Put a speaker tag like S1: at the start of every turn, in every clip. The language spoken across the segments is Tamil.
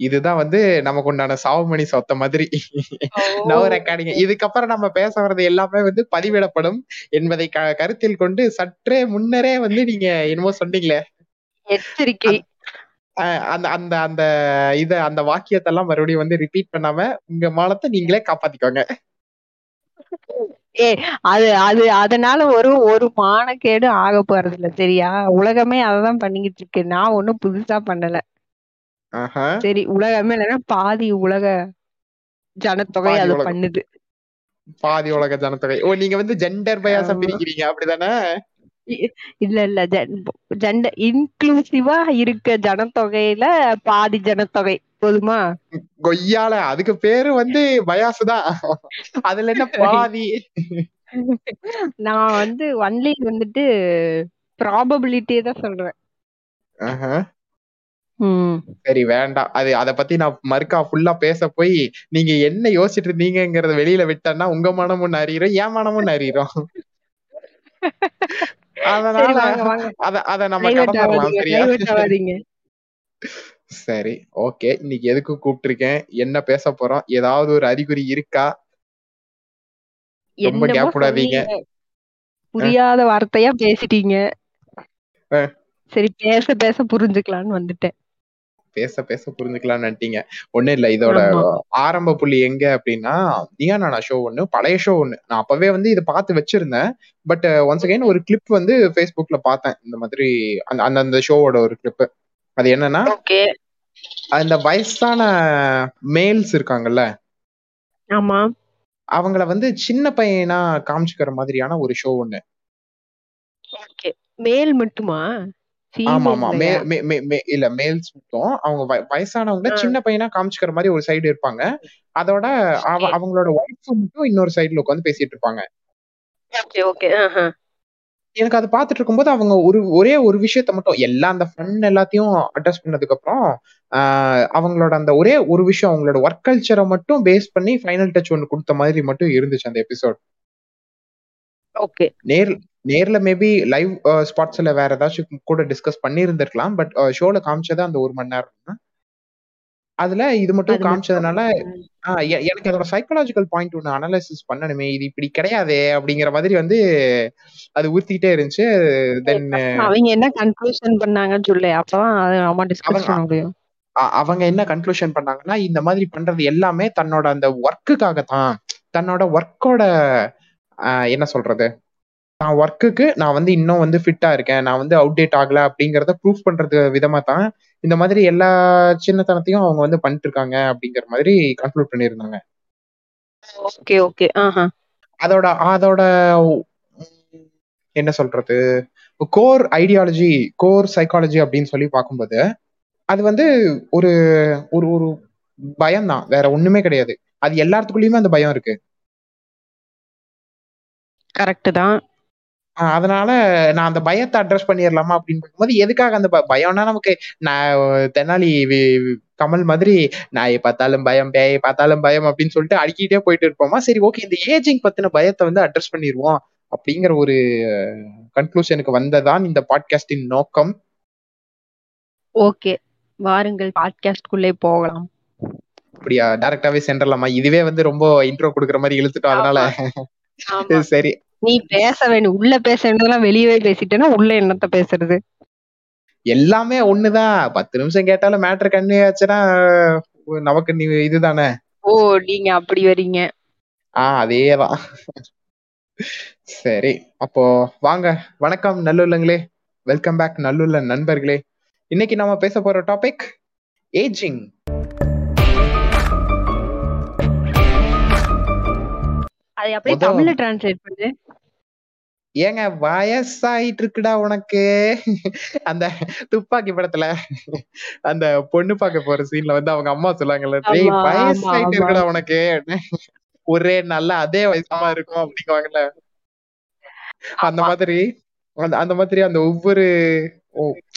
S1: இதுதான் வந்து நமக்கு உண்டான சாவுமணி சொத்த மாதிரி. நோ ரெக்கார்டிங் இதுக்கப்புறம் நம்ம பேச வர்றது எல்லாமே வந்து பதிவிடப்படும் என்பதை கருத்தில் கொண்டு சற்றே முன்னரே வந்து நீங்க என்னமோ சொன்னீங்களே.
S2: எச்சரிக்கை.
S1: அந்த அந்த அந்த இத அந்த வாக்கியத்தை எல்லாம் மறுபடியும் வந்து ரிப்பீட் பண்ணாம உங்க மானத்தை நீங்களே காப்பாத்திக்கோங்க.
S2: ஏ அது அது அதனால ஒரு ஒரு மானக்கேடு ஆக போறது இல்ல சரியா? உலகமே அததான் பண்ணிக்கிட்டு இருக்கு. நான் ஒண்ணும் புதுசா பண்ணல. சரி உலகமே இல்லைன்னா பாதி உலக ஜனத்தொகை அது பண்ணுது.
S1: பாதி உலக ஜனத்தொகை. ஓ நீங்க வந்து ஜெண்டர் பயாசம் பிரிக்கிறீங்க அப்படிதானே?
S2: இல்ல இல்ல. ஜெண்டர் இன்க்ளூசிவா இருக்க ஜனத்தொகையில பாதி ஜனத்தொகை. போதுமா?
S1: கொய்யால அதுக்கு பேரு வந்து பயாசு தான். அதுல என்ன பாதி?
S2: நான் வந்து ஒன்லி வந்துட்டு ப்ராபபிலிட்டியே தான் சொல்றேன்.
S1: சரி வேண்டாம். அது அத பத்தி நான் மறுக்கா ஃபுல்லா பேச போய் நீங்க என்ன யோசிச்சுட்டு இருந்தீங்கங்கறத வெளியில விட்டேன்னா உங்க மனமும் அறியிரும் என் மனமும் அறியிரும் அதனால அத அத நம்ம கடந்துடலாம் சரியா? சரி ஓகே இன்னைக்கு எதுக்கு கூப்பிட்டிருக்கேன்? என்ன பேச போறோம்? ஏதாவது ஒரு அறிகுறி இருக்கா? ரொம்ப கேப் விடாதீங்க.
S2: புரியாத வார்த்தையா பேசிட்டீங்க. சரி பேச பேச புரிஞ்சுக்கலாம்னு வந்துட்டேன்.
S1: பேச பேச புரிஞ்சுக்கலாம்னு நினைட்டீங்க. ஒண்ணு இல்ல இதோட ஆரம்ப புள்ளி எங்க அப்படின்னா தியானா ஷோ ஒண்ணு பழைய ஷோ ஒண்ணு. நான் அப்பவே வந்து இதை பார்த்து வச்சிருந்தேன். பட் ஒன்ஸ் அகைன் ஒரு கிளிப் வந்து ஃபேஸ்புக்ல பார்த்தேன். இந்த மாதிரி அந்த அந்த ஷோவோட ஒரு கிளிப் அது என்னன்னா அந்த வயசான மேல்ஸ் இருக்காங்கல்ல?
S2: ஆமா.
S1: அவங்கள வந்து சின்ன பையனா காமிச்சுக்கிற மாதிரியான ஒரு ஷோ ஒண்ணு.
S2: மேல் மட்டுமா?
S1: ஆமா ஆமா. இல்ல மேல்ஸ் மட்டும் அவங்க வயசானவங்க சின்ன பையனா காமிச்சுக்கிற மாதிரி ஒரு சைடு இருப்பாங்க. அதோட அவங்களோட ஒய்ஃப் மட்டும் இன்னொரு சைடுல உட்காந்து பேசிட்டு இருப்பாங்க. எனக்கு அதை பார்த்துட்டு இருக்கும்போது அவங்க ஒரு ஒரே ஒரு விஷயத்த மட்டும் எல்லா அந்த ஃபன் எல்லாத்தையும் அட்ரஸ் பண்ணதுக்கு அப்புறம் அவங்களோட அந்த ஒரே ஒரு விஷயம் அவங்களோட ஒர்க் கல்ச்சரை மட்டும் பேஸ் பண்ணி ஃபைனல் டச் ஒன்று கொடுத்த மாதிரி மட்டும் இருந்துச்சு அந்த எபிசோட்
S2: ஓகே
S1: நேர் நேர்ல மேபி லைவ் ஸ்பாட்ஸ்ல வேற ஏதாச்சும் கூட டிஸ்கஸ் பண்ணியிருந்திருக்கலாம் பட் ஷோல காமிச்சது அந்த ஒரு மணி நேரம் அதுல இது மட்டும் காமிச்சதுனால எனக்கு அதோட சைக்காலஜிக்கல் பாயிண்ட் ஒன்று அனாலிசிஸ் பண்ணணுமே இது இப்படி கிடையாதே அப்படிங்கிற மாதிரி வந்து அது ஊத்திட்டே இருந்துச்சு. தென்
S2: அவங்க என்ன கன்க்ளூஷன் பண்ணாங்கன்னு சொல்லு அப்பதான் டிஸ்கஸ் பண்ண முடியும்.
S1: அவங்க என்ன கன்க்ளூஷன் பண்ணாங்கன்னா இந்த மாதிரி பண்றது எல்லாமே தன்னோட அந்த ஒர்க்குக்காக தான் தன்னோட ஒர்க்கோட என்ன சொல்றது? நான் ஒர்க்குக்கு நான் வந்து இன்னும் வந்து ஃபிட்டா இருக்கேன். நான் வந்து அவுடேட் ஆகல அப்படிங்கறத ப்ரூஃப் பண்றது விதமா தான் இந்த மாதிரி எல்லா சின்னத்தனத்தையும் அவங்க வந்து பண்ணிட்டு இருக்காங்க அப்படிங்கிற மாதிரி கன்க்ளூட் பண்ணியிருந்தாங்க.
S2: ஓகே ஓகே
S1: அதோட அதோட என்ன சொல்றது? கோர் ஐடியாலஜி கோர் சைக்காலஜி அப்படின்னு சொல்லி பார்க்கும்போது அது வந்து ஒரு ஒரு ஒரு பயம் தான் வேற ஒண்ணுமே கிடையாது. அது எல்லாத்துக்குள்ளயுமே அந்த பயம் இருக்கு.
S2: கரெக்ட் தான்.
S1: அதனால நான் அந்த பயத்தை அட்ரஸ் பண்ணிடலாமா அப்படின்னு பார்க்கும்போது எதுக்காக அந்த பயம்னா நமக்கு நான் தென்னாலி கமல் மாதிரி நாயை பார்த்தாலும் பயம் பேயை பார்த்தாலும் பயம் அப்படின்னு சொல்லிட்டு அடிக்கிட்டே போயிட்டு இருப்போமா? சரி ஓகே இந்த ஏஜிங் பத்தின பயத்தை வந்து அட்ரஸ் பண்ணிடுவோம் அப்படிங்கிற ஒரு கன்க்ளூஷனுக்கு வந்ததான் இந்த பாட்காஸ்டின் நோக்கம்.
S2: ஓகே வாருங்கள் பாட்காஸ்ட்குள்ளே போகலாம்.
S1: அப்படியா டைரக்டாவே சென்றலாமா இதுவே வந்து ரொம்ப இன்ட்ரோ கொடுக்குற மாதிரி இழுத்துட்டோம் அதனால. சரி.
S2: நீ பேச வேணும் உள்ள பேச வேண்டியதெல்லாம் வெளியவே பேசிட்டேன்னா உள்ள என்னத்த பேசுறது?
S1: எல்லாமே ஒண்ணுதான் பத்து நிமிஷம் கேட்டாலும் மேட்ரு கண்ணு ஆச்சுன்னா நமக்கு நீ இதுதானே?
S2: ஓ நீங்க அப்படி வரீங்க.
S1: ஆஹ் அதேதான். சரி அப்போ வாங்க. வணக்கம் நல்லுள்ளங்களே. வெல்கம் பேக் நல்லுள்ள நண்பர்களே. இன்னைக்கு நாம பேச போற டாபிக் ஏஜிங்
S2: அதை அப்படியே தமிழ்ல டிரான்ஸ்லேட் பண்ணு.
S1: ஏங்க வயசாயிட்டு இருக்குடா உனக்கு? அந்த துப்பாக்கி படத்துல அந்த பொண்ணு பார்க்க போற சீன்ல வந்து அவங்க அம்மா சொல்லாங்கல்ல டேய் வயசாயிட்டு இருக்குடா உனக்கு. ஒரே நல்ல அதே வயசாமா இருக்கும் அப்படிங்குவாங்கல்ல. அந்த மாதிரி அந்த மாதிரி அந்த ஒவ்வொரு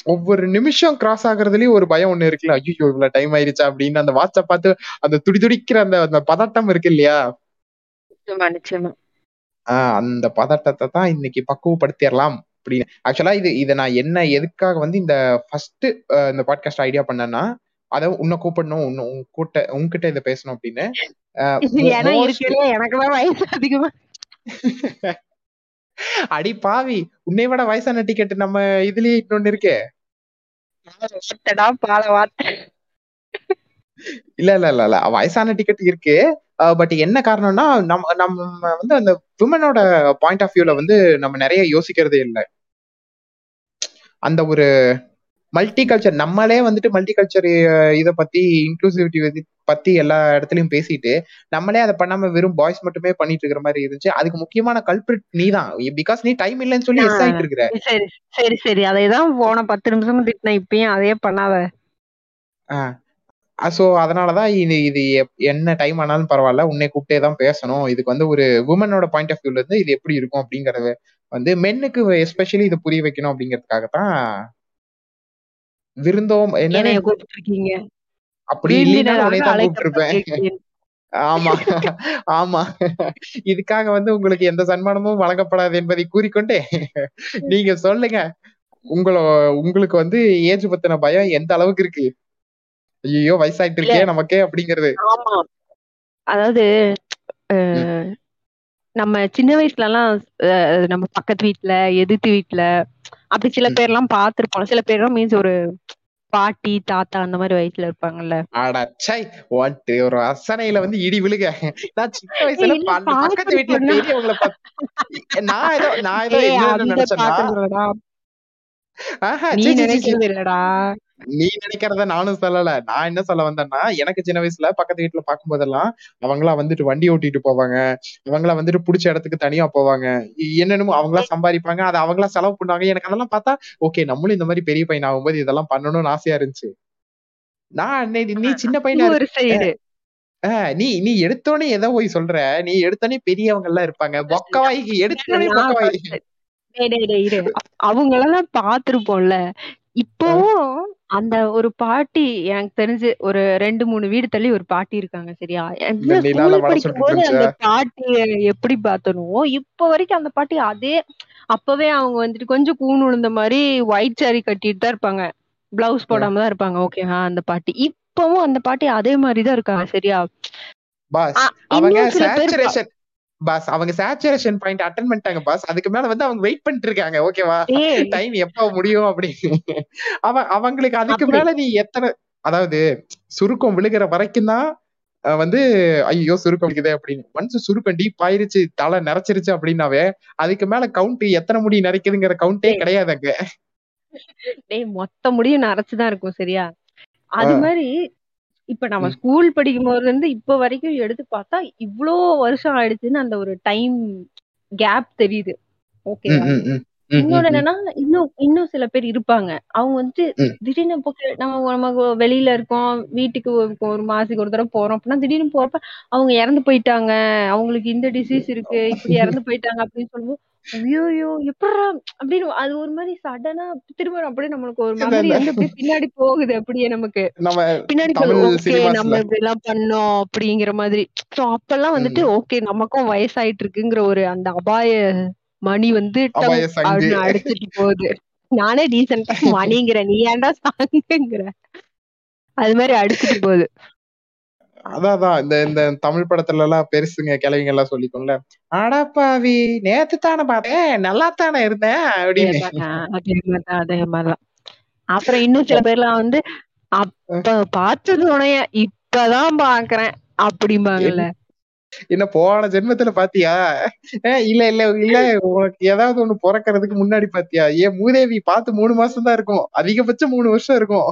S1: ஒவ்வொரு நிமிஷம் கிராஸ் ஆகுறதுலயும் ஒரு பயம் ஒண்ணு இருக்குல்ல. ஐயோ இவ்வளவு டைம் ஆயிருச்சா? அப்படின்னு அந்த வாட்ச பார்த்து அந்த துடி துடிக்கிற அந்த அந்த பதட்டம் இருக்கு இல்லையா? ஆஹ் அந்த பதட்டத்தை தான் இன்னைக்கு பக்குவப்படுத்திடலாம் அப்படின்னு. ஆக்சுவலா இது இதை நான் என்ன எதுக்காக வந்து இந்த ஃபர்ஸ்ட் இந்த பாட்காஸ்ட் ஐடியா பண்ணேன்னா அத உன்னை கூப்பிடணும் உன் கூட்ட உன்கிட்ட இதை பேசணும் அப்படின்னு. அடி பாவி உன்னை விட வயசான டிக்கெட் நம்ம இதுலயே இன்னொன்னு இருக்கே
S2: பால வார்த்தை.
S1: இல்ல இல்ல இல்ல இல்ல. வயசான டிக்கெட் இருக்கு. பட் என்ன காரணம்னா நம்ம நம்ம வந்து அந்த விமனோட பாயிண்ட் ஆஃப் வியூல வந்து நம்ம நிறைய யோசிக்கிறதே இல்லை. அந்த ஒரு மல்டி கல்ச்சர் நம்மளே வந்துட்டு மல்டி கல்ச்சர் இதை பத்தி இன்க்ளூசிவிட்டி பத்தி எல்லா இடத்துலயும் பேசிட்டு நம்மளே அதை பண்ணாம வெறும் பாய்ஸ் மட்டுமே பண்ணிட்டு இருக்கிற மாதிரி இருந்துச்சு. அதுக்கு முக்கியமான கல்பிரிட் நீ தான் பிகாஸ் நீ டைம் இல்லைன்னு சொல்லி எஸ் ஆயிட்டு இருக்கிற.
S2: சரி சரி சரி. அதேதான் போன பத்து நிமிஷம் திட்டின இப்பயும் அதே பண்ணாத.
S1: ஸோ அதனாலதான் இது இது என்ன டைம் ஆனாலும் பரவாயில்ல. உன்னை கூப்பிட்டே தான் பேசணும். இதுக்கு வந்து ஒரு உமனோட பாயிண்ட் ஆஃப் வியூல இருந்து இது எப்படி இருக்கும் அப்படிங்கறது வந்து மென்னுக்கு எஸ்பெஷலி இதை புரிய வைக்கணும் அப்படிங்கிறதுக்காகத்தான் விருந்தோம். என்ன
S2: என்னைய கூப்பிட்டு இருக்கீங்க
S1: அப்படி தான் கூப்பிட்டுருப்பேன். ஆமா. ஆமா. இதுக்காக வந்து உங்களுக்கு எந்த சன்மானமும் வழங்கப்படாது என்பதை கூறிக்கொண்டே நீங்க சொல்லுங்க. உங்களோ உங்களுக்கு வந்து ஏஜ் பத்தின பயம் எந்த அளவுக்கு இருக்கு? ஐயோ வயசாயிட்டு இருக்கே நமக்கே அப்படிங்கிறது.
S2: ஆமா. அதாவது நம்ம சின்ன வயசுல எல்லாம் நம்ம பக்கத்து வீட்ல எதிர்த்து வீட்ல அப்படி சில
S1: ம்.
S2: பேர்லாம் பார்த்திருப்போம். சில பேர்லாம் மீன்ஸ் ஒரு பாட்டி தாத்தா அந்த மாதிரி வயசுல இருப்பாங்கல்ல.
S1: அடச்சை ஒன்ட்டு ஒரு அசனையில வந்து இடி விழுக. நான் சின்ன வயசுல பக்கத்து வீட்டுல பெரியவங்களை நான் ஏதோ நான் ஏதோ நினைச்சேன்னா. ஆஹா,
S2: நீ. நினைக்கிறது
S1: நானும் சொல்லல. நான் என்ன சொல்ல வந்தேன்னா எனக்கு சின்ன வயசுல பக்கத்து வீட்டுல பார்க்கும் போதெல்லாம் அவங்களா வந்துட்டு வண்டி ஓட்டிட்டு போவாங்க. அவங்களா வந்துட்டு புடிச்ச இடத்துக்கு தனியா போவாங்க. என்னென்னமோ அவங்களா சம்பாதிப்பாங்க. அதை அவங்களா செலவு பண்ணுவாங்க. எனக்கு அதெல்லாம் பார்த்தா ஓகே நம்மளும் இந்த மாதிரி பெரிய பையன் ஆகும்போது இதெல்லாம் பண்ணணும்னு ஆசையா இருந்துச்சு. நான் நீ நீ சின்ன பையனா
S2: இது ஒரு சைடு.
S1: ஆஹ் நீ நீ எடுத்தோடனே எதை போய் சொல்ற. நீ எடுத்தோடனே பெரியவங்க எல்லாம் இருப்பாங்க பொக்கவாய்க்கு எடுத்தோடனே
S2: நான்
S1: பொக்கவாய்.
S2: first- டேய், டேய், டேய், இரு. அவங்க எல்லாம் பார்த்திருப்போம்ல இப்பவும் அந்த ஒரு பாட்டி எனக்கு தெரிஞ்சு ஒரு ரெண்டு மூணு வீடு தள்ளி ஒரு பாட்டி இருக்காங்க சரியா?
S1: இந்த
S2: என்ன
S1: நிலால
S2: ஸ்கூல்
S1: வடை
S2: படிக்கும்
S1: சுட்டுட்டு
S2: போது அந்த
S1: இருந்துச்சா?
S2: பாட்டிய எப்படி பார்த்தனோ இப்ப வரைக்கும் அந்த பாட்டி அதே அப்பவே அவங்க வந்துட்டு கொஞ்சம் கூண் விழுந்த மாதிரி ஒயிட் saree கட்டிட்டு தான் இருப்பாங்க. பிளவுஸ் போடாம தான் இருப்பாங்க ஓகே அந்த பாட்டி. இப்பவும் அந்த பாட்டி அதே மாதிரி தான் இருக்காங்க சரியா?
S1: பாஸ் அவங்க
S2: இன்னும் சில பேர் பா-
S1: சேச்சுரேஷன் பாஸ். அவங்க சேச்சுரேஷன் பாயிண்ட் அட்டன் பண்ணிட்டாங்க பாஸ். அதுக்கு மேல வந்து அவங்க வெயிட் பண்ணிட்டு இருக்காங்க. ஓகேவா டைம் எப்ப முடியும் அப்படின்னு. அவ அவங்களுக்கு அதுக்கு. மேல நீ எத்தனை அதாவது சுருக்கம் விழுகிற வரைக்கும் தான் வந்து ஐயோ சுருக்கம் விழுகுதே அப்படின்னு. ஒன்ஸ் சுருக்கம் டீப் ஆயிருச்சு தலை நிறைச்சிருச்சு அப்படின்னாவே அதுக்கு மேல கவுண்ட் எத்தனை முடி நிறைக்குதுங்கிற கவுண்டே. கிடையாது அங்க.
S2: டேய் மொத்த முடியும் நரைச்சுதான் இருக்கும் சரியா? அது. மாதிரி இப்ப நம்ம. ஸ்கூல் படிக்கும் போதுல இருந்து இப்ப வரைக்கும் எடுத்து பார்த்தா இவ்ளோ வருஷம் ஆயிடுச்சுன்னு அந்த ஒரு டைம் கேப் தெரியுது ஓகே இன்னொன்னு. என்னன்னா இன்னும் இன்னும் சில பேர் இருப்பாங்க அவங்க வந்துட்டு. திடீர்னு நம்ம நம்ம வெளியில இருக்கோம் வீட்டுக்கு ஒரு ஒரு மாசத்துக்கு ஒரு தடவை போறோம் அப்படின்னா திடீர்னு போறப்ப அவங்க இறந்து போயிட்டாங்க அவங்களுக்கு இந்த டிசீஸ் இருக்கு இப்படி இறந்து போயிட்டாங்க அப்படின்னு சொல்லும்போது ஐயோ எப்படா? அப்படின்னு அது ஒரு மாதிரி சடனா திரும்ப அப்படியே நம்மளுக்கு ஒரு மெமரி
S1: இல்ல.
S2: வந்து அப்படியே பின்னாடி போகுது அப்படியே நமக்கு. பின்னாடி ஓகே நம்ம இப்படி எல்லாம் பண்ணோம் அப்படிங்கிற மாதிரி. சோ அப்பெல்லாம் வந்துட்டு. ஓகே நமக்கும் வயசாயிட்டு இருக்குங்கிற ஒரு அந்த அபாய மணி வந்து அடிச்சிட்டு போகுது. நானே டீசெண்டா மணிங்கிற நீ ஏன்டா சாங்குங்கிற அது மாதிரி அடிச்சிட்டு போகுது.
S1: அதான் இந்த இந்த தமிழ் படத்துல எல்லாம் பெருசுங்க கிழவிங்க எல்லாம் சொல்லிக்கோங்கள அடப்பாவி நேத்து தானே பார்த்தேன் நல்லா தானே இருந்தேன் அப்படின்னு.
S2: அதே மாதிரிதான் அப்புறம் இன்னும் சில பேர்லாம் வந்து அப்ப பார்த்தது உனைய இப்பதான் பாக்குறேன் அப்படிம்பாங்கல்ல.
S1: என்ன போன ஜென்மத்துல பாத்தியா? இல்ல இல்ல இல்ல உனக்கு ஏதாவது ஒண்ணு பிறக்கறதுக்கு முன்னாடி பாத்தியா? ஏன் மூதேவி பார்த்து மூணு மாசம் தான் இருக்கும் அதிகபட்சம் மூணு வருஷம் இருக்கும்.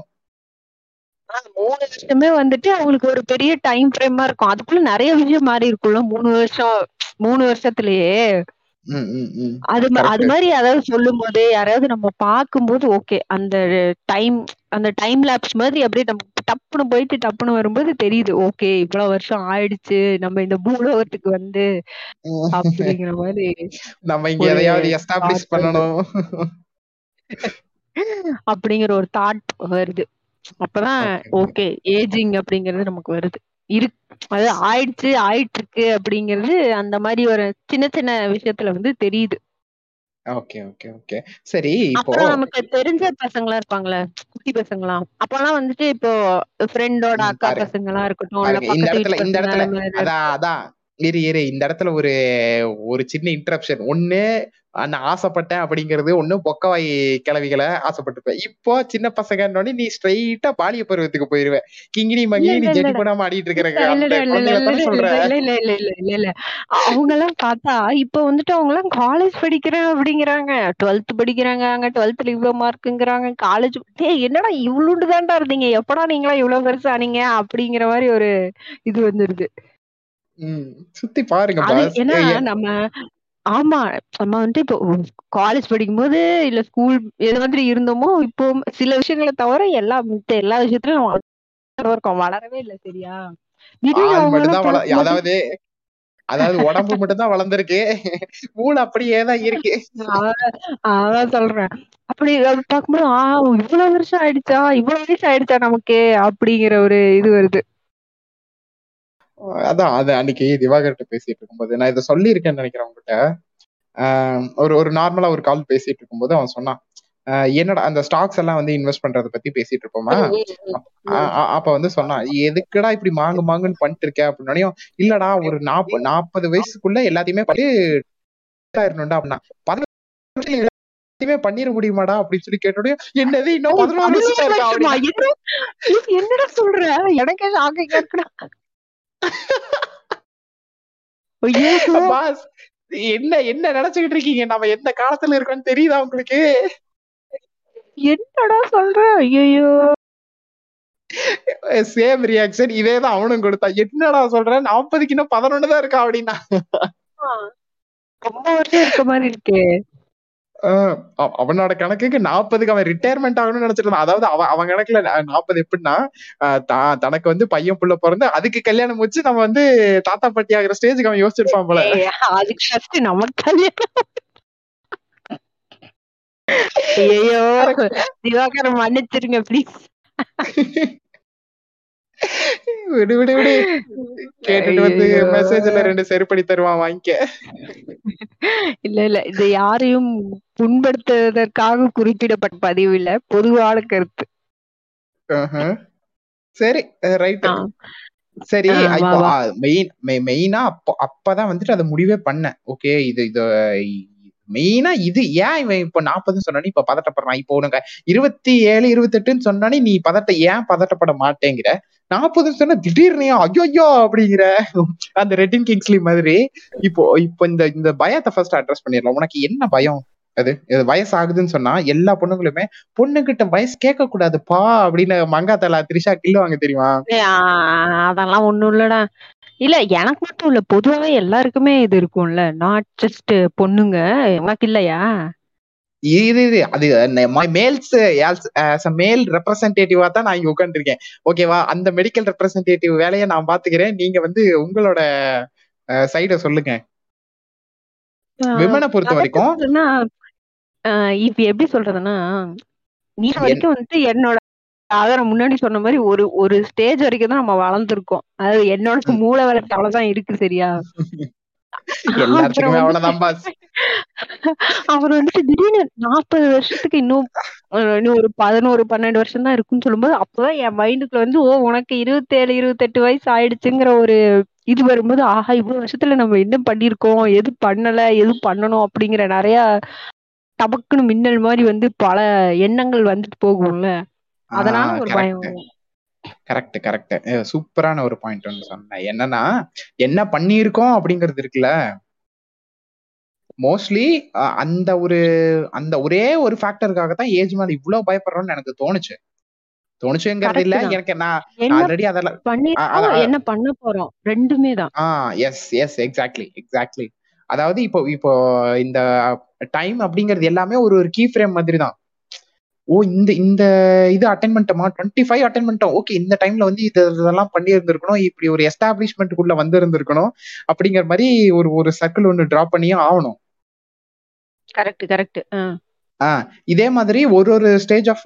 S2: மூணு வருஷமே வந்துட்டு அவங்களுக்கு ஒரு பெரிய டைம் ஃப்ரேமா இருக்கும் அதுக்குள்ள நிறைய விஷயம் மாறி இருக்கும்ல மூணு வருஷம் மூணு வருஷத்துலயே. அது அது. மாதிரி யாராவது சொல்லும் போது யாராவது நம்ம பார்க்கும்போது ஓகே அந்த டைம் அந்த டைம் லேப்ஸ் மாதிரி அப்படியே நம்ம டப்புன்னு போயிட்டு டப்புன்னு வரும்போது தெரியுது ஓகே இவ்வளவு வருஷம் ஆயிடுச்சு நம்ம இந்த பூலோகத்துக்கு வந்து அப்படிங்கிற மாதிரி
S1: நம்ம இங்க எதையாவது எஸ்டாப்ளிஷ். பண்ணணும்
S2: அப்படிங்கிற ஒரு தாட் வருது அப்பதான். ஓகே ஏஜிங் அப்படிங்கிறது நமக்கு வருது. இரு அது ஆயிடுச்சு ஆயிட்டு இருக்கு அப்படிங்கிறது அந்த மாதிரி ஒரு சின்ன சின்ன விஷயத்துல வந்து தெரியுது.
S1: ஓகே ஓகே ஓகே சரி இப்போ
S2: நமக்கு தெரிஞ்ச பசங்களா இருப்பாங்களே குட்டி பசங்களா அப்பெல்லாம் வந்துட்டு இப்போ ஃப்ரெண்டோட அக்கா பசங்களா இருக்கட்டும்
S1: இந்த இடத்துல இந்த இடத்துல. அதான் அதான். இரு இரு இந்த இடத்துல ஒரு ஒரு சின்ன இன்டரப்ஷன் ஒண்ணு நான் ஆசைப்பட்டேன் அப்படிங்கிறது ஒண்ணு பொக்கவாய் கிளவிகளை ஆசைப்பட்டிருப்பேன். இப்போ சின்ன பசங்க நீ ஸ்ட்ரைட்டா பாலிய பருவத்துக்கு போயிருவேன் கிங்கினி மங்கினி நீ ஜெட்டி போடாம ஆடிட்டு இருக்கிற
S2: அவங்க எல்லாம் பார்த்தா இப்ப வந்துட்டு அவங்க எல்லாம் காலேஜ் படிக்கிறேன் அப்படிங்கிறாங்க. டுவெல்த் படிக்கிறாங்க அங்க டுவெல்த்ல இவ்வளவு மார்க்குங்கிறாங்க காலேஜ் என்னடா இவ்வளவு தான்டா இருந்தீங்க? எப்படா நீங்களா இவ்வளவு பெருசா ஆனீங்க? அப்படிங்கிற மாதிரி ஒரு இது வந்துருது.
S1: சுத்தி பாருங்க
S2: ஏன்னா நம்ம ஆமா நம்ம வந்துட்டு இப்போ காலேஜ் படிக்கும்போது இல்ல ஸ்கூல் எது மாதிரி இருந்தோமோ இப்போ சில விஷயங்களை தவிர எல்லா மித்த எல்லா விஷயத்திலும் இருக்கோம். வளரவே இல்ல சரியா?
S1: அதாவது அதாவது உடம்பு மட்டும் தான் வளர்ந்துருக்கு. மூளை அப்படியே தான் இருக்கு.
S2: அதான் சொல்றேன். அப்படி பார்க்கும்போது ஆஹ் இவ்வளவு வருஷம் ஆயிடுச்சா? இவ்வளவு வயசு ஆயிடுச்சா நமக்கு? அப்படிங்கிற ஒரு இது வருது.
S1: அதான் அது அன்னைக்கு திவாகர்கிட்ட பேசிட்டு இருக்கும்போது நான் இதை சொல்லியிருக்கேன்னு நினைக்கிறேன் உங்ககிட்ட ஒரு ஒரு நார்மலா ஒரு கால் பேசிட்டு இருக்கும்போது அவன் சொன்னான் என்னடா அந்த ஸ்டாக்ஸ் எல்லாம் வந்து இன்வெஸ்ட் பண்றத பத்தி பேசிட்டு இருப்போமா? அப்ப வந்து சொன்னான் எதுக்குடா இப்படி மாங்கு மாங்குன்னு பண்ணிட்டு இருக்க அப்படின்னாலையும் இல்லடா ஒரு நாற்பது நாற்பது வயசுக்குள்ள எல்லாத்தையுமே பண்ணி அப்படின்னா பதினஞ்சு எல்லாத்தையுமே பண்ணிட முடியுமாடா? அப்படின்னு சொல்லி கேட்டோடய என்னது இன்னும்
S2: என்னடா சொல்ற? எனக்கு
S1: பாஸ் என்ன என்ன நினைச்சுக்கிட்டு இருக்கீங்க? நம்ம எந்த காலத்துல இருக்கோம்னு தெரியுதா உங்களுக்கு?
S2: என்னடா சொல்ற? ஐயோ
S1: சேம் ரியாக்ஷன் இதே தான் அவனும் கொடுத்தான் என்னடா சொல்ற? நாற்பதுக்கு இன்னும் பதினொன்னு தான் இருக்கா அப்படின்னா.
S2: ரொம்ப வருஷம் இருக்க மாதிரி இருக்கு.
S1: அவனோட கணக்குக்கு நாற்பதுக்கு அவன் ரிட்டையர்மெண்ட் ஆகணும்னு நினைச்சிட்டு இருந்தான் அதாவது அவன் அவன் கணக்குல நாற்பது எப்படின்னா தனக்கு வந்து பையன் புள்ள பிறந்து அதுக்கு கல்யாணம் வச்சு நம்ம வந்து தாத்தா பாட்டி ஆகிற ஸ்டேஜுக்கு அவன் யோசிச்சிருப்பான் போல.
S2: அதுக்கு ஃபர்ஸ்ட் நம்ம கல்யாணம். ஐயோ திவாகரம் மன்னிச்சிருங்க ப்ளீஸ்
S1: விடு விடு விடு. கேட்டுட்டு வந்து மெசேஜ்ல ரெண்டு செருப்படி தருவான் வாங்கிக்க.
S2: இல்ல இல்ல. இது யாரையும் புண்படுத்துவதற்காக குறிப்பிடப்பட்ட பதிவு இல்ல. பொதுவான கருத்து.
S1: சரி ரைட் சரி மெயின் மெயினா அப்போ அப்பதான் வந்துட்டு அதை முடிவே பண்ணேன். ஓகே இது இது மெயினா இது ஏன் இவன் இப்ப நாற்பதுன்னு சொன்னானே இப்ப பதட்டப்படுறான். இப்போ உனக்கு இருபத்தி ஏழு இருபத்தெட்டுன்னு சொன்னானே நீ பதட்ட ஏன் பதட்டப்பட மாட்டேங்கிற? நாற்பதுன்னு சொன்னா திடீர்னு ஐயோ அப்படிங்கிற அந்த ரெட்டின் கிங்ஸ்லி மாதிரி இப்போ இப்போ இந்த இந்த பயத்தை ஃபர்ஸ்ட் அட்ரஸ் பண்ணிடலாம். உனக்கு என்ன பயம்? அது வயசு ஆகுதுன்னு சொன்னா எல்லா பொண்ணுங்களுமே பொண்ணுகிட்ட வயசு கேட்க கூடாதுப்பா அப்படின்னு மங்காத்தலா திரிஷா கில்லுவாங்க தெரியுமா?
S2: அதெல்லாம் ஒண்ணும் இல்லடா. இல்ல எனக்கு மட்டும் இல்ல. பொதுவாவே எல்லாருக்குமே இது இருக்கும்ல. நாட் ஜஸ்ட் பொண்ணுங்க. உனக்கு இல்லையா?
S1: இது இது அது மேல்ஸ் மேல் ரெப்ரசன்டேட்டிவா தான் நான் இங்க உட்காந்துருக்கேன் ஓகேவா அந்த மெடிக்கல் ரெப்ரசன்டேட்டிவ் வேலையை நான் பாத்துக்கிறேன் நீங்க வந்து உங்களோட சைட சொல்லுங்க. விமனை பொறுத்த வரைக்கும்
S2: இப்ப எப்படி சொல்றதுன்னா நீ வரைக்கும் வந்து என்னோட அதான் முன்னாடி சொன்ன மாதிரி ஒரு ஒரு ஸ்டேஜ் வரைக்கும் தான் நம்ம வளர்ந்துருக்கோம். அது என்னோட மூளை வளர்ச்சி அவ்வளவுதான் இருக்கு சரியா? அவர் வந்துட்டு திடீர்னு நாற்பது வருஷத்துக்கு இன்னும் இன்னும் ஒரு பதினோரு பன்னெண்டு வருஷம் தான் இருக்குன்னு சொல்லும்போது அப்பதான் என் மைண்டுக்குள்ள வந்து ஓ உனக்கு இருபத்தேழு இருபத்தெட்டு வயசு ஆயிடுச்சுங்கிற ஒரு இது வரும்போது ஆஹா இவ்வளவு வருஷத்துல நம்ம என்ன பண்ணிருக்கோம் எது பண்ணல? எது பண்ணணும்? அப்படிங்கிற நிறைய டபக்குன்னு மின்னல் மாதிரி வந்து பல எண்ணங்கள் வந்துட்டு போகும்ல? அதனால ஒரு பயம்
S1: கரெக்ட் கரெக்ட் சூப்பரான ஒரு பாயிண்ட் ஒன்று சொன்னேன். என்னன்னா என்ன பண்ணியிருக்கோம் அப்படிங்கிறது இருக்குல்ல? மோஸ்ட்லி அந்த ஒரு அந்த ஒரே ஒரு ஃபேக்டருக்காக தான் ஏஜ் மேல இவ்வளவு பயப்படுறோம்னு எனக்கு தோணுச்சு. தோணுச்சுங்கிறது இல்ல. எனக்கு நான் ஆல்ரெடி அதெல்லாம்
S2: என்ன பண்ண போறோம் ரெண்டுமே தான்.
S1: ஆ எஸ் எஸ் எக்ஸாக்ட்லி எக்ஸாக்ட்லி அதாவது இப்போ இப்போ இந்த டைம் அப்படிங்கிறது எல்லாமே ஒரு ஒரு கீ ஃப்ரேம் மாதிரி தான் ஓ இந்த இந்த இது அட்டன் பண்ணிட்டோமா டுவெண்ட்டி ஃபைவ் அட்டன் பண்ணிட்டோம் ஓகே இந்த டைம்ல வந்து இது இதெல்லாம் பண்ணி இருந்திருக்கணும் இப்படி ஒரு எஸ்டாப்ளிஷ்மெண்ட்டுக்குள்ள வந்து இருந்திருக்கணும் அப்படிங்கிற மாதிரி ஒரு ஒரு சர்க்கிள் ஒன்று டிரா பண்ணியும் ஆகணும்.
S2: கரெக்ட் கரெக்ட்
S1: ஆ. இதே மாதிரி ஒரு ஒரு ஸ்டேஜ் ஆஃப்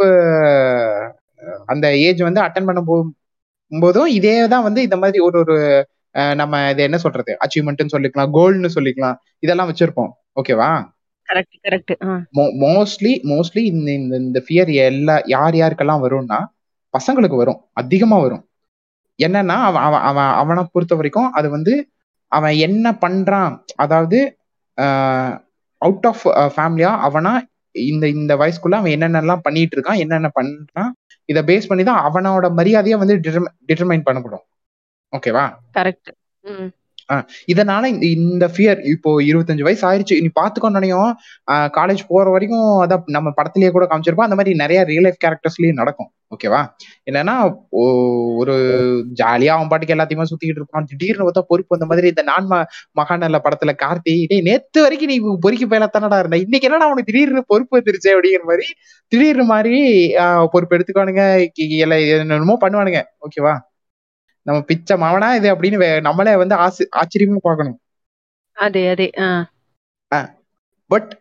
S1: அந்த ஏஜ் வந்து அட்டன் பண்ண போகும்போதும் இதே தான் வந்து இந்த மாதிரி ஒரு ஒரு நம்ம இதை என்ன சொல்றது? அச்சீவ்மெண்ட்னு சொல்லிக்கலாம் கோல்னு சொல்லிக்கலாம். இதெல்லாம் வச்சிருப்போம். ஓகேவா
S2: கரெக்ட் கரெக்ட்
S1: மோஸ்ட்லி மோஸ்ட்லி இந்த இந்த இந்த ஃபியர் எல்லா யார் யாருக்கெல்லாம் வரும்னா பசங்களுக்கு வரும். அதிகமா வரும். என்னன்னா அவன் அவன் அவன் அவனை பொறுத்த வரைக்கும் அது வந்து அவன் என்ன பண்றான் அதாவது அவுட் ஆஃப் ஃபேமிலியா அவனா இந்த இந்த வயசுக்குள்ள அவன் என்னென்னலாம் பண்ணிட்டு இருக்கான் என்னென்ன பண்றான் இதை பேஸ் பண்ணி தான் அவனோட மரியாதையை வந்து டிட்டர்மைன் பண்ணப்படும். ஓகேவா
S2: கரெக்ட்
S1: இதனால இந்த இந்த ஃபியர் இப்போ இருபத்தஞ்சு வயசு ஆயிடுச்சு நீ பாத்துக்கோன்னையும் காலேஜ் போற வரைக்கும் அதான் நம்ம படத்திலேயே கூட காமிச்சிருப்போம். அந்த மாதிரி நிறைய ரியல் லைஃப் கேரக்டர்ஸ்லயும் நடக்கும். ஓகேவா என்னன்னா ஒரு ஜாலியா அவன் பாட்டுக்கு எல்லாத்தையுமே சுத்திக்கிட்டு இருப்பான். திடீர்னு பார்த்தா பொறுப்பு அந்த மாதிரி இந்த நான் மகாநல்ல படத்துல கார்த்தி டேய் நேத்து வரைக்கும் நீ பொறுக்கி போயலத்தானடா இருந்த? இன்னைக்கு என்னடா அவனுக்கு திடீர்னு பொறுப்பு வந்துருச்சு? அப்படிங்கிற மாதிரி திடீர்னு மாதிரி பொறுப்பு எடுத்துக்கானுங்க என்னமோ பண்ணுவானுங்க. ஓகேவா நம்ம பிச்சை மாவனா இது அப்படின்னு நம்மளே வந்து ஆசி ஆச்சரியமா பார்க்கணும்.
S2: அதே அதே
S1: பட்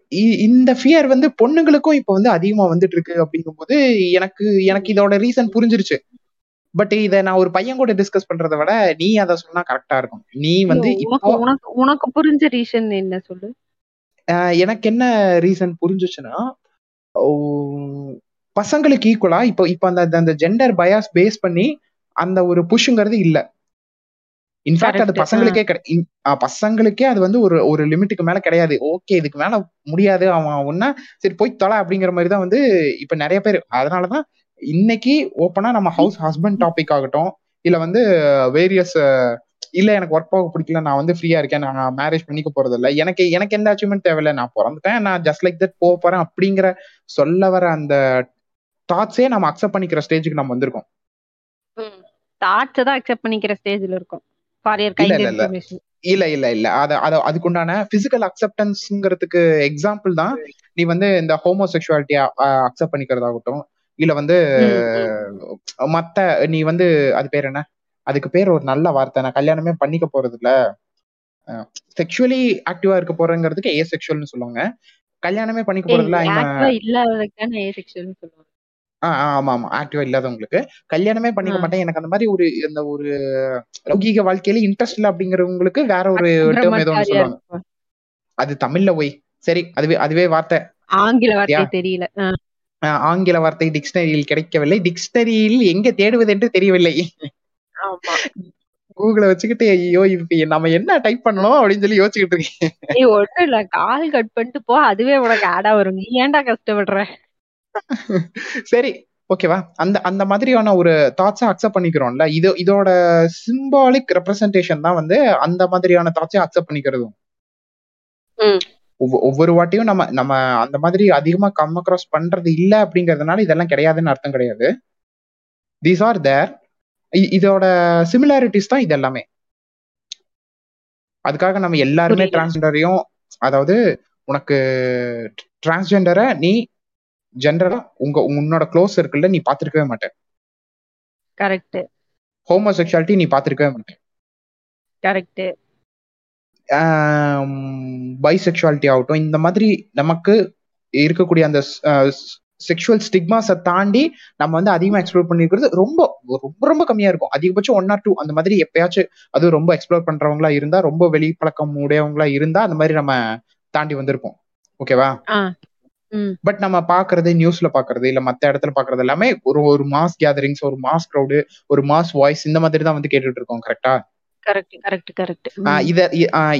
S1: இந்த ஃபியர் வந்து பொண்ணுங்களுக்கும் இப்ப வந்து அதிகமா வந்துட்டு இருக்கு அப்படிங்கும்போது எனக்கு எனக்கு இதோட ரீசன் புரிஞ்சிருச்சு. பட் இத நான் ஒரு பையன் கூட டிஸ்கஸ் பண்றத விட நீ அத சொன்னா கரெக்டா இருக்கும். நீ வந்து
S2: உனக்கு உனக்கு புரிஞ்ச ரீசன் என்ன சொல்லு?
S1: எனக்கு என்ன ரீசன் புரிஞ்சுச்சுன்னா பசங்களுக்கு ஈக்குவலா இப்போ இப்போ அந்த அந்த ஜெண்டர் பயாஸ் பேஸ் பண்ணி அந்த ஒரு புஷ்ங்கிறது இல்ல. இன்ஃபேக்ட் அது பசங்களுக்கே பசங்களுக்கே அது வந்து ஒரு ஒரு லிமிட்டுக்கு மேல கிடையாது. ஓகே இதுக்கு மேல முடியாது. அவன் ஒன்னா சரி போய் தொலை அப்படிங்கிற மாதிரி தான் வந்து இப்ப நிறைய பேர். அதனாலதான் இன்னைக்கு ஓப்பனா நம்ம ஹவுஸ் ஹஸ்பண்ட் டாபிக் ஆகட்டும். இல்ல வந்து வேரியஸ் இல்ல எனக்கு ஒர்க் போக பிடிக்கல நான் வந்து ஃப்ரீயா இருக்கேன் நான் மேரேஜ் பண்ணிக்க போறது இல்ல. எனக்கு எனக்கு எந்த அச்சீவ்மெண்ட் தேவையில்ல. நான் பிறந்துட்டேன் நான் ஜஸ்ட் லைக் தட் போக போறேன் அப்படிங்கிற சொல்ல வர அந்த தாட்ஸே நம்ம அக்செப்ட் பண்ணிக்கிற ஸ்டேஜுக்கு நம்ம வந்திருக்கோம்.
S2: தாட்ஸ் தான் அக்செப்ட் பண்ணிக்கிற ஸ்டேஜ்ல இருக்கும். ஃபார் யுவர் கைண்ட் இன்ஃபர்மேஷன்
S1: இல்ல இல்ல. இல்ல அத அத அதுக்குண்டான பிசிக்கல் அக்செப்டன்ஸ்ங்கிறதுக்கு எக்ஸாம்பிள் தான் நீ வந்து இந்த ஹோமோசெக்சுவாலிட்டியா அக்செப்ட் பண்ணிக்கிறதாகட்டும். இல்ல வந்து மத்த நீ வந்து அது பேர் என்ன? அதுக்கு பேர் ஒரு நல்ல வார்த்தை. நான் கல்யாணமே பண்ணிக்க போறது இல்ல செக்ஷுவலி ஆக்டிவா இருக்க போறங்கிறதுக்கு ஏ செக்ஷுவல்னு சொல்லுவாங்க. கல்யாணமே பண்ணிக்க போறது இல்ல ஆமா ஆமா. ஆக்டிவா இல்லாதவங்களுக்கு. கல்யாணமே பண்ணிக்க மாட்டேன். எனக்கு அந்த மாதிரி ஒரு இந்த ஒரு லௌகீக வாழ்க்கையில இன்ட்ரெஸ்ட் இல்ல அப்படிங்கிறவங்களுக்கு வேற ஒரு டேர்ம் ஏதோ சொல்லுவாங்க. அது தமிழ்ல போய். சரி அதுவே அதுவே வார்த்தை.
S2: ஆங்கில வார்த்தை தெரியல.
S1: ஆங்கில வார்த்தை டிக்ஷனரியில் கிடைக்கவில்லை. டிக்ஷனரியில் எங்க தேடுவது என்று தெரியவில்லை. கூகுள வச்சுக்கிட்டு ஐயோ இப்ப நம்ம என்ன டைப் பண்ணணும் அப்படின்னு சொல்லி யோசிச்சுக்கிட்டு இருக்கேன்.
S2: ஒண்ணும் இல்ல. கால் கட் பண்ணிட்டு போ. அதுவே உனக்கு ஆடா வரும். நீ ஏன்டா கஷ்டப்படுற?
S1: சரி ஓகேவா அந்த அந்த மாதிரியான ஒரு தாட்ஸை அக்செப்ட் பண்ணிக்கிறோம்ல. இது இதோட சிம்பாலிக் ரெப்ரசன்டேஷன் தான் வந்து அந்த மாதிரியான தாட்ஸை அக்செப்ட் பண்ணிக்கிறதும். ஒவ்வொரு வாட்டியும் நம்ம நம்ம அந்த மாதிரி அதிகமா கம் அக்ராஸ் பண்றது இல்ல அப்படிங்கறதுனால இதெல்லாம் கிடையாதுன்னு அர்த்தம் கிடையாது. தீஸ் ஆர் தேர் இதோட சிமிலாரிட்டிஸ் தான் இது எல்லாமே. அதுக்காக நம்ம எல்லாருமே டிரான்ஸ்ஜெண்டரையும் அதாவது உனக்கு டிரான்ஸ்ஜெண்டரை நீ ஜென்ரலா உங்க உன்னோட க்ளோஸ் சர்க்கிள்ல நீ பாத்திருக்கவே மாட்டேன்.
S2: கரெக்ட்
S1: ஹோமோசெக்சுவாலிட்டி நீ பாத்திருக்கவே மாட்டேன்.
S2: கரெக்ட்
S1: பைசெக்சுவாலிட்டி ஆகட்டும் இந்த மாதிரி நமக்கு இருக்கக்கூடிய அந்த செக்ஷுவல் ஸ்டிக்மாஸை தாண்டி நம்ம வந்து அதிகமாக எக்ஸ்ப்ளோர் பண்ணிருக்கிறது ரொம்ப ரொம்ப ரொம்ப கம்மியா இருக்கும். அதிகபட்சம் ஒன் ஆர் டூ அந்த மாதிரி எப்பயாச்சும் அது ரொம்ப எக்ஸ்ப்ளோர் பண்றவங்களா இருந்தா ரொம்ப வெளிப்பழக்கம் உடையவங்களா இருந்தா அந்த மாதிரி நம்ம தாண்டி வந்திருப்போம். ஓகேவா பட் நம்ம பாக்குறது நியூஸ்ல பாக்குறது இல்ல மத்த இடத்துல பாக்குறது எல்லாமே ஒரு ஒரு மாஸ் கேதரிங்ஸ் ஒரு மாஸ் க்ரௌடு ஒரு மாஸ் வாய்ஸ் இந்த மாதிரி தான் வந்து கேட்டுட்டு இருக்கோம் கரெக்டா
S2: கரெக்ட் கரெக்ட் கரெக்ட்
S1: இத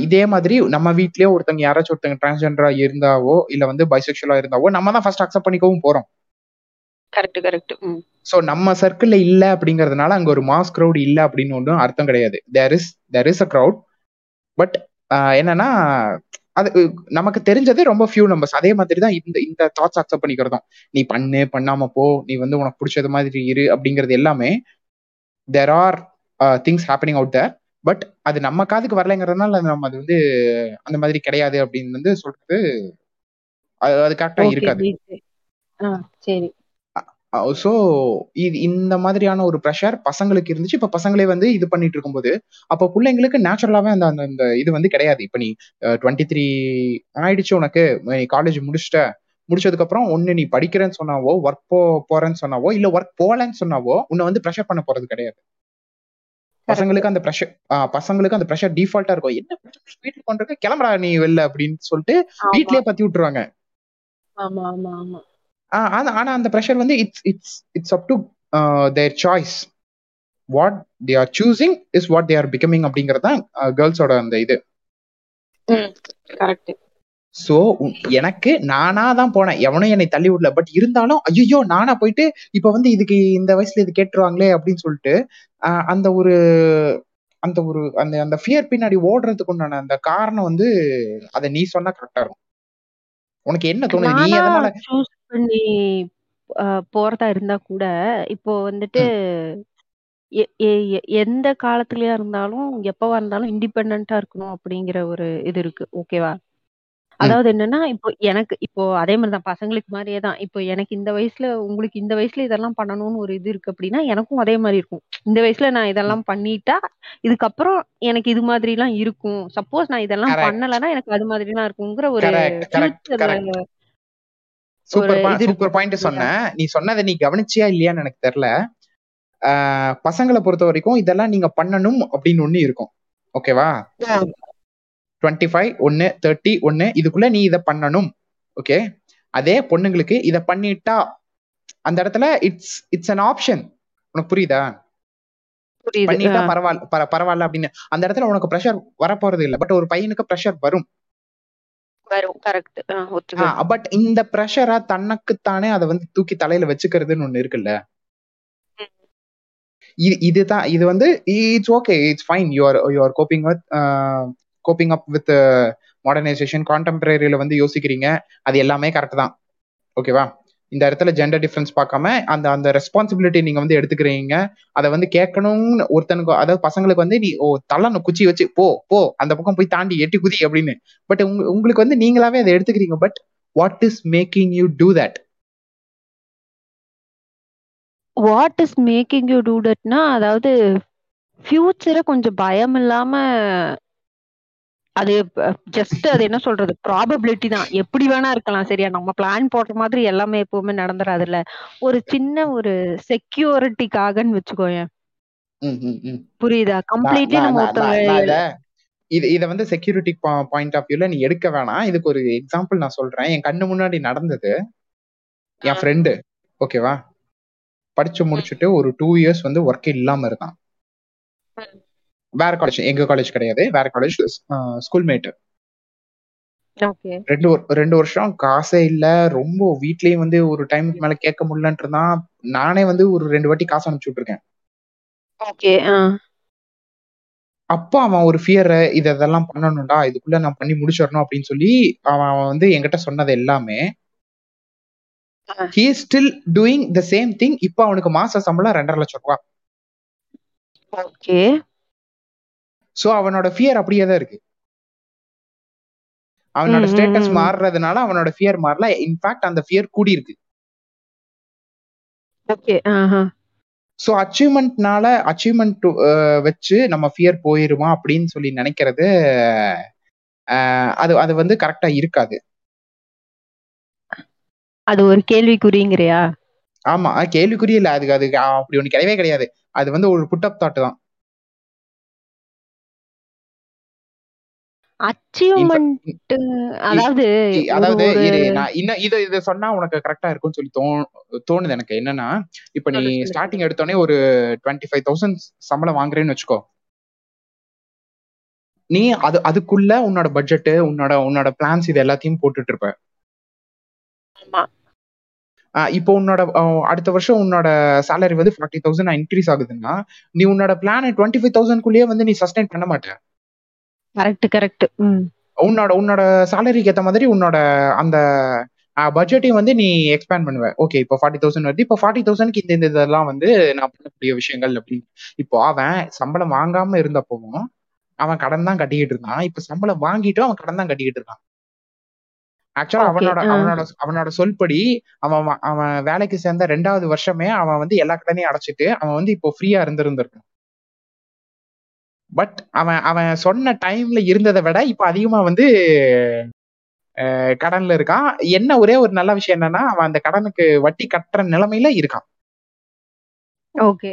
S1: இதே மாதிரி நம்ம வீட்லயே ஒருத்தங்க யாராச்சும் ஒருத்தங்க டிரான்ஸ்ஜெண்டரா இருந்தாவோ இல்ல வந்து பைசெக்சுவலா இருந்தாவோ நம்ம தான் ஃபர்ஸ்ட் அக்செப்ட் பண்ணிக்கவும் போறோம்.
S2: கரெக்ட் கரெக்ட்
S1: சோ நம்ம சர்க்கிள்ல இல்ல அப்படிங்கறதுனால அங்க ஒரு மாஸ் க்ரௌட் இல்ல அப்படின்னு ஒன்றும் அர்த்தம் கிடையாது. There is there is a crowd but என்னன்னா அது நமக்கு தெரிஞ்சது ரொம்ப ஃபியூ நம்பர்ஸ் அதே மாதிரி தான் இந்த இந்த தாட்ஸ் அக்செப்ட் பண்ணிக்கிறதும். நீ பண்ணு பண்ணாம போ நீ வந்து உனக்கு பிடிச்சது மாதிரி இரு அப்படிங்கிறது எல்லாமே there are things happening out there but அது நம்ம காதுக்கு வரலைங்கிறதுனால நம்ம அது வந்து அந்த மாதிரி கிடையாது அப்படின்னு வந்து சொல்றது அது கரெக்டா இருக்காது.
S2: சரி.
S1: ஸோ இது இந்த மாதிரியான ஒரு ப்ரெஷர் பசங்களுக்கு இருந்துச்சு. இப்போ பசங்களே வந்து இது பண்ணிட்டு இருக்கும்போது அப்போ பிள்ளைங்களுக்கு நேச்சுரலாகவே அந்த அந்த இது வந்து கிடையாது. இப்போ நீ டுவெண்ட்டி த்ரீ ஆயிடுச்சு உனக்கு நீ காலேஜ் முடிச்சிட்ட. முடிச்சதுக்கு அப்புறம் ஒன்னு நீ படிக்கிறேன்னு சொன்னாவோ ஒர்க் போ போறேன்னு சொன்னாவோ இல்ல ஒர்க் போகலன்னு சொன்னாவோ உன்னை வந்து ப்ரெஷர் பண்ண போறது கிடையாது. பசங்களுக்கு அந்த ப்ரெஷர் பசங்களுக்கு அந்த ப்ரெஷர் டிஃபால்ட்டா இருக்கும். என்ன வீட்டுக்கு கொண்டிருக்க கிளம்புறா நீ வெளில அப்படின்னு சொல்லிட்டு வீட்லயே பத்தி விட்டுருவாங்க.
S2: ஆமா ஆமா ஆமா.
S1: ஆனா அந்த ப்ரெஷர் வந்து it's it's it's up to their choice what they are choosing is what they are becoming அப்படிங்கறது தான் கேர்ள்ஸோட அந்த இது.
S2: கரெக்ட்
S1: சோ எனக்கு நானா தான் போனேன். எவனும் என்னை தள்ளி விடல. பட் இருந்தாலும் ஐயோ நானா போயிட்டு இப்ப வந்து இதுக்கு இந்த வயசுல இது கேட்டுருவாங்களே அப்படின்னு சொல்லிட்டு அந்த ஒரு அந்த ஒரு அந்த அந்த ஃபியர் பின்னாடி ஓடுறதுக்கு உண்டான அந்த காரணம் வந்து அத நீ சொன்னா கரெக்டா இருக்கும். உனக்கு என்ன தோணுது? நீ எதனால
S2: பண்ணி போறதா இருந்தா கூட இப்போ வந்துட்டு எந்த காலத்துலயா இருந்தாலும் எப்பவா இருந்தாலும் இண்டிபெண்டா இருக்கணும் அப்படிங்கிற ஒரு இது இருக்கு. ஓகேவா அதாவது என்னன்னா, இப்போ எனக்கு இப்போ அதே மாதிரிதான் பசங்களுக்கு மாதிரியே தான். இப்போ எனக்கு இந்த வயசுல உங்களுக்கு இந்த வயசுல இதெல்லாம் பண்ணணும்னு ஒரு இது இருக்கு அப்படின்னா, எனக்கும் அதே மாதிரி இருக்கும். இந்த வயசுல நான் இதெல்லாம் பண்ணிட்டா, இதுக்கப்புறம் எனக்கு இது மாதிரிலாம் இருக்கும். சப்போஸ் நான் இதெல்லாம் பண்ணலன்னா, எனக்கு அது மாதிரிலாம் இருக்குங்கிற ஒரு
S1: சூப்பர் சூப்பர் பாயிண்ட் சொன்ன. நீ சொன்னதை நீ கவனிச்சியா இல்லையான்னு எனக்கு தெரியல. பசங்களை பொறுத்த வரைக்கும் இதெல்லாம் நீங்க பண்ணணும் அப்படின்னு ஒண்ணு இருக்கும். ஓகேவா? டுவெண்ட்டி ஃபைவ் ஒன்னு தேர்ட்டி ஒன்னு இதுக்குள்ள நீ இதை பண்ணணும். ஓகே? அதே பொண்ணுங்களுக்கு இதை பண்ணிட்டா அந்த இடத்துல இட்ஸ் இட்ஸ் அன் ஆப்ஷன் உனக்கு புரியுதா? பண்ணிட்டா பரவாயில்ல பரவாயில்ல அப்படின்னு. அந்த இடத்துல உனக்கு ப்ரெஷர் வரப்போறது இல்ல. பட் ஒரு பையனுக்கு ப்ரெஷர் வரும். பட் இந்த ப்ரெஷரா தனக்குத்தானே அதை வந்து தூக்கி தலையில வச்சுக்கிறதுன்னு ஒண்ணு இருக்குல்ல? இது இதுதான் இது வந்து it's okay it's fine you are you are coping with coping up with modernisation கான்டெம்பரரியில வந்து யோசிக்கிறீங்க அது எல்லாமே கரெக்ட் தான். ஓகேவா இந்த இடத்துல ஜெண்டர் டிஃபரன்ஸ் பார்க்காம அந்த அந்த ரெஸ்பான்சிபிலிட்டி நீங்க வந்து எடுத்துக்கிறீங்க. அதை வந்து கேட்கணும்னு ஒருத்தனுக்கு அதாவது பசங்களுக்கு வந்து நீ ஓ தள்ளணும் குச்சி வச்சு போ போ அந்த பக்கம் போய் தாண்டி எட்டி குதி அப்படின்னு. பட் உங்களுக்கு வந்து நீங்களாவே அதை எடுத்துக்கிறீங்க. But what is making you do that
S2: what is making you do தட்னா அதாவது ஃபியூச்சரை கொஞ்சம் பயம் இல்லாம அது ஜஸ்ட் அது என்ன சொல்றது? ப்ராபபிலிட்டி தான். எப்படி வேணா இருக்கலாம் சரியா? நம்ம பிளான் போடுற மாதிரி எல்லாமே எப்பவுமே நடந்துராதுல்ல. ஒரு சின்ன ஒரு செக்யூரிட்டிக்காகன்னு வச்சுக்கோயேன். புரியுதா? கம்ப்ளீட்லி நம்ம ஒருத்தவங்க
S1: இது இத வந்து செக்யூரிட்டி பாயிண்ட் ஆஃப் வியூல நீ எடுக்க வேணாம். இதுக்கு ஒரு எக்ஸாம்பிள் நான் சொல்றேன். என் கண்ணு முன்னாடி நடந்தது. என் ஃப்ரெண்டு ஓகேவா படிச்சு முடிச்சுட்டு ஒரு டூ இயர்ஸ் வந்து ஒர்க் இல்லாம இருந்தான். வேற காலேஜ் எங்க காலேஜ் கிடையாது. வேற காலேஜ் ஸ்கூல் மேட் ரெண்டு ரெண்டு வருஷம் காசே இல்ல. ரொம்ப வீட்லயும் வந்து ஒரு டைமுக்கு மேல கேட்க முடியலன்றதான் நானே வந்து ஒரு ரெண்டு வாட்டி காசு அனுப்பிச்சு விட்டுருக்கேன்.
S2: ஓகே
S1: அப்போ அவன் ஒரு ஃபியர் இது இதெல்லாம் பண்ணணும்டா இதுக்குள்ள நான் பண்ணி முடிச்சிடணும் அப்படின்னு சொல்லி அவன் வந்து என்கிட்ட சொன்னது எல்லாமே. He still doing the same thing இப்போ அவனுக்கு மாச சம்பளம் ரெண்டரை லட்சம் ரூபாய்
S2: ஓகே.
S1: சோ அவனோட ஃபியர் அப்படியே தான் இருக்கு. அவனோட ஸ்டேட்டஸ் மாறுறதுனால அவனோட ஃபியர் மாறல. இன்ஃபேக்ட் அந்த ஃபியர் கூடி இருக்கு.
S2: ஓகே
S1: சோ அச்சீவ்மெண்ட்னால அச்சீவ்மெண்ட் வச்சு நம்ம ஃபியர் போயிருமா அப்படின்னு சொல்லி நினைக்கிறது அது அது வந்து கரெக்டா இருக்காது.
S2: அது ஒரு கேள்விக்குறிங்கறியா?
S1: ஆமா கேள்விக்குறி இல்ல. அதுக்கு அது அப்படி ஒண்ணு கிடையவே கிடையாது. அது வந்து ஒரு புட்டப் தாட் தான்.
S2: அச்சீவ்மென்ட் அதாவது
S1: அதாவது இன்னும் இது இது சொன்னா உனக்கு கரெக்டா இருக்கும்னு சொல்லி தோணுது எனக்கு. என்னன்னா இப்ப நீ ஸ்டார்டிங் எடுத்தோடனே ஒரு டுவெண்ட்டி ஃபைவ் தௌசண்ட் சம்பளம் வாங்குறேன்னு வச்சுக்கோ. நீ அது அதுக்குள்ள உன்னோட பட்ஜெட் உன்னோட உன்னோட பிளான்ஸ் இது எல்லாத்தையும் போட்டுட்டு இருப்ப. இப்போ உன்னோட அடுத்த வருஷம் உன்னோட சேலரி வந்து ஃபார்ட்டி தௌசண்ட் இன்க்ரீஸ் ஆகுதுன்னா நீ உன்னோட பிளான் டுவெண்ட்டி ஃபைவ் தௌசண்ட்குள்ளேயே வந்து நீ சஸ்டைன் பண்ண மாட்டேன்
S2: கரெக்ட் கரெக்ட்
S1: உன்னோட உன்னோட சேலரிக்கு ஏத்த மாதிரி உன்னோட அந்த பட்ஜெட்டையும் வந்து நீ எக்ஸ்பேண்ட் பண்ணுவ. ஓகே இப்போ ஃபார்ட்டி தௌசண்ட் வருது. இப்போ ஃபார்ட்டி தௌசண்ட்க்கு இந்த இந்த இதெல்லாம் வந்து நான் பண்ணக்கூடிய விஷயங்கள் அப்படின்னு. இப்போ அவன் சம்பளம் வாங்காம இருந்தப்பவும் அவன் கடன் தான் கட்டிக்கிட்டு இருந்தான். இப்ப சம்பளம் வாங்கிட்டும் அவன் கடன் தான் கட்டிக்கிட்டு இருக்கான். ஆக்சுவலா அவனோட அவனோட அவனோட சொல்படி அவன் அவன் வேலைக்கு சேர்ந்த ரெண்டாவது வருஷமே அவன் வந்து எல்லா கடனையும் அடைச்சிட்டு அவன் வந்து இப்போ ஃப்ரீயா இருந்திருந்திருக்கான். பட் அவன் அவன் சொன்ன டைம்ல இருந்ததை விட இப்ப அதிகமா வந்து கடன்ல இருக்கான். என்ன ஒரே ஒரு நல்ல விஷயம் என்னன்னா அவன் அந்த கடனுக்கு வட்டி கட்டுற நிலைமையில இருக்கான்.
S2: ஓகே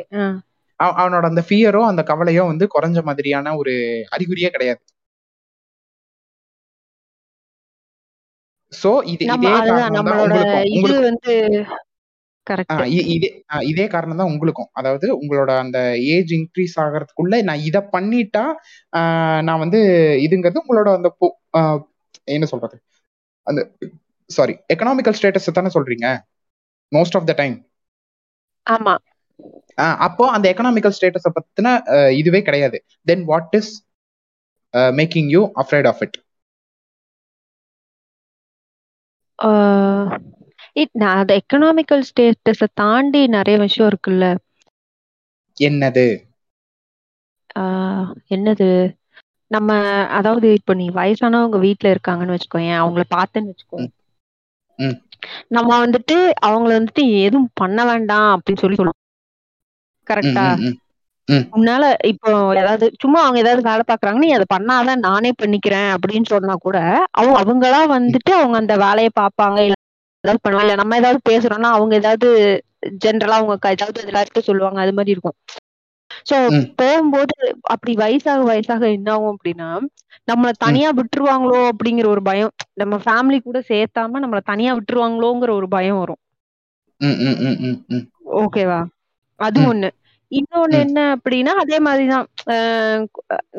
S1: அவனோட அந்த ஃபியரோ அந்த கவலையோ வந்து குறைஞ்ச மாதிரியான ஒரு அறிகுறியே கிடையாது. சோ இது இதே காரணம் இதே இதே காரணம் தான் உங்களுக்கும். அதாவது உங்களோட அந்த ஏஜ் இன்க்ரீஸ் ஆகிறதுக்குள்ள நான் இத பண்ணிட்டா நான் வந்து இதுங்கிறது உங்களோட அந்த என்ன சொல்றது? அந்த சாரி எக்கனாமிக்கல் ஸ்டேட்டஸ் தானே சொல்றீங்க? மோஸ்ட் ஆஃப் த டைம்
S2: ஆமா.
S1: அப்போ அந்த எக்கனாமிக்கல் ஸ்டேட்டஸ பத்தின இதுவே கிடையாது. Then what is making you afraid of it
S2: நான் அந்த எக்கனாமிக்கல் ஸ்டேட்டஸ தாண்டி நிறைய விஷயம் இருக்குல்ல?
S1: என்னது?
S2: என்னது? நம்ம அதாவது இப்ப நீ வயசானவங்க வீட்டுல இருக்காங்கன்னு வச்சுக்கோயேன் அவங்கள பார்த்தேன்னு வச்சுக்கோ. நம்ம வந்துட்டு அவங்கள வந்துட்டு எதுவும் பண்ண வேண்டாம் அப்படின்னு சொல்லி சொல்லணும் கரெக்டா உன்னால இப்போ ஏதாவது சும்மா அவங்க ஏதாவது வேலை பாக்குறாங்க நீ அதை பண்ணாதான் நானே பண்ணிக்கிறேன் அப்படின்னு சொன்னா கூட அவங்க அவங்களா வந்துட்டு அவங்க அந்த வேலையை பார்ப்பாங்க ஏதாவது பண்ணுவாங்க இல்ல நம்ம ஏதாவது பேசுறோம்னா அவங்க ஏதாவது ஜென்ரலா அவங்க ஏதாவது எல்லாருக்கும் சொல்லுவாங்க அது மாதிரி இருக்கும். சோ போகும்போது அப்படி வயசாக வயசாக என்ன ஆகும் அப்படின்னா நம்மள தனியா விட்டுருவாங்களோ அப்படிங்கிற ஒரு பயம் நம்ம ஃபேமிலி கூட சேர்த்தாம நம்மள தனியா விட்டுருவாங்களோங்கிற ஒரு பயம் வரும். ஓகேவா அது ஒண்ணு. இன்னொன்னு என்ன அப்படின்னா அதே மாதிரிதான்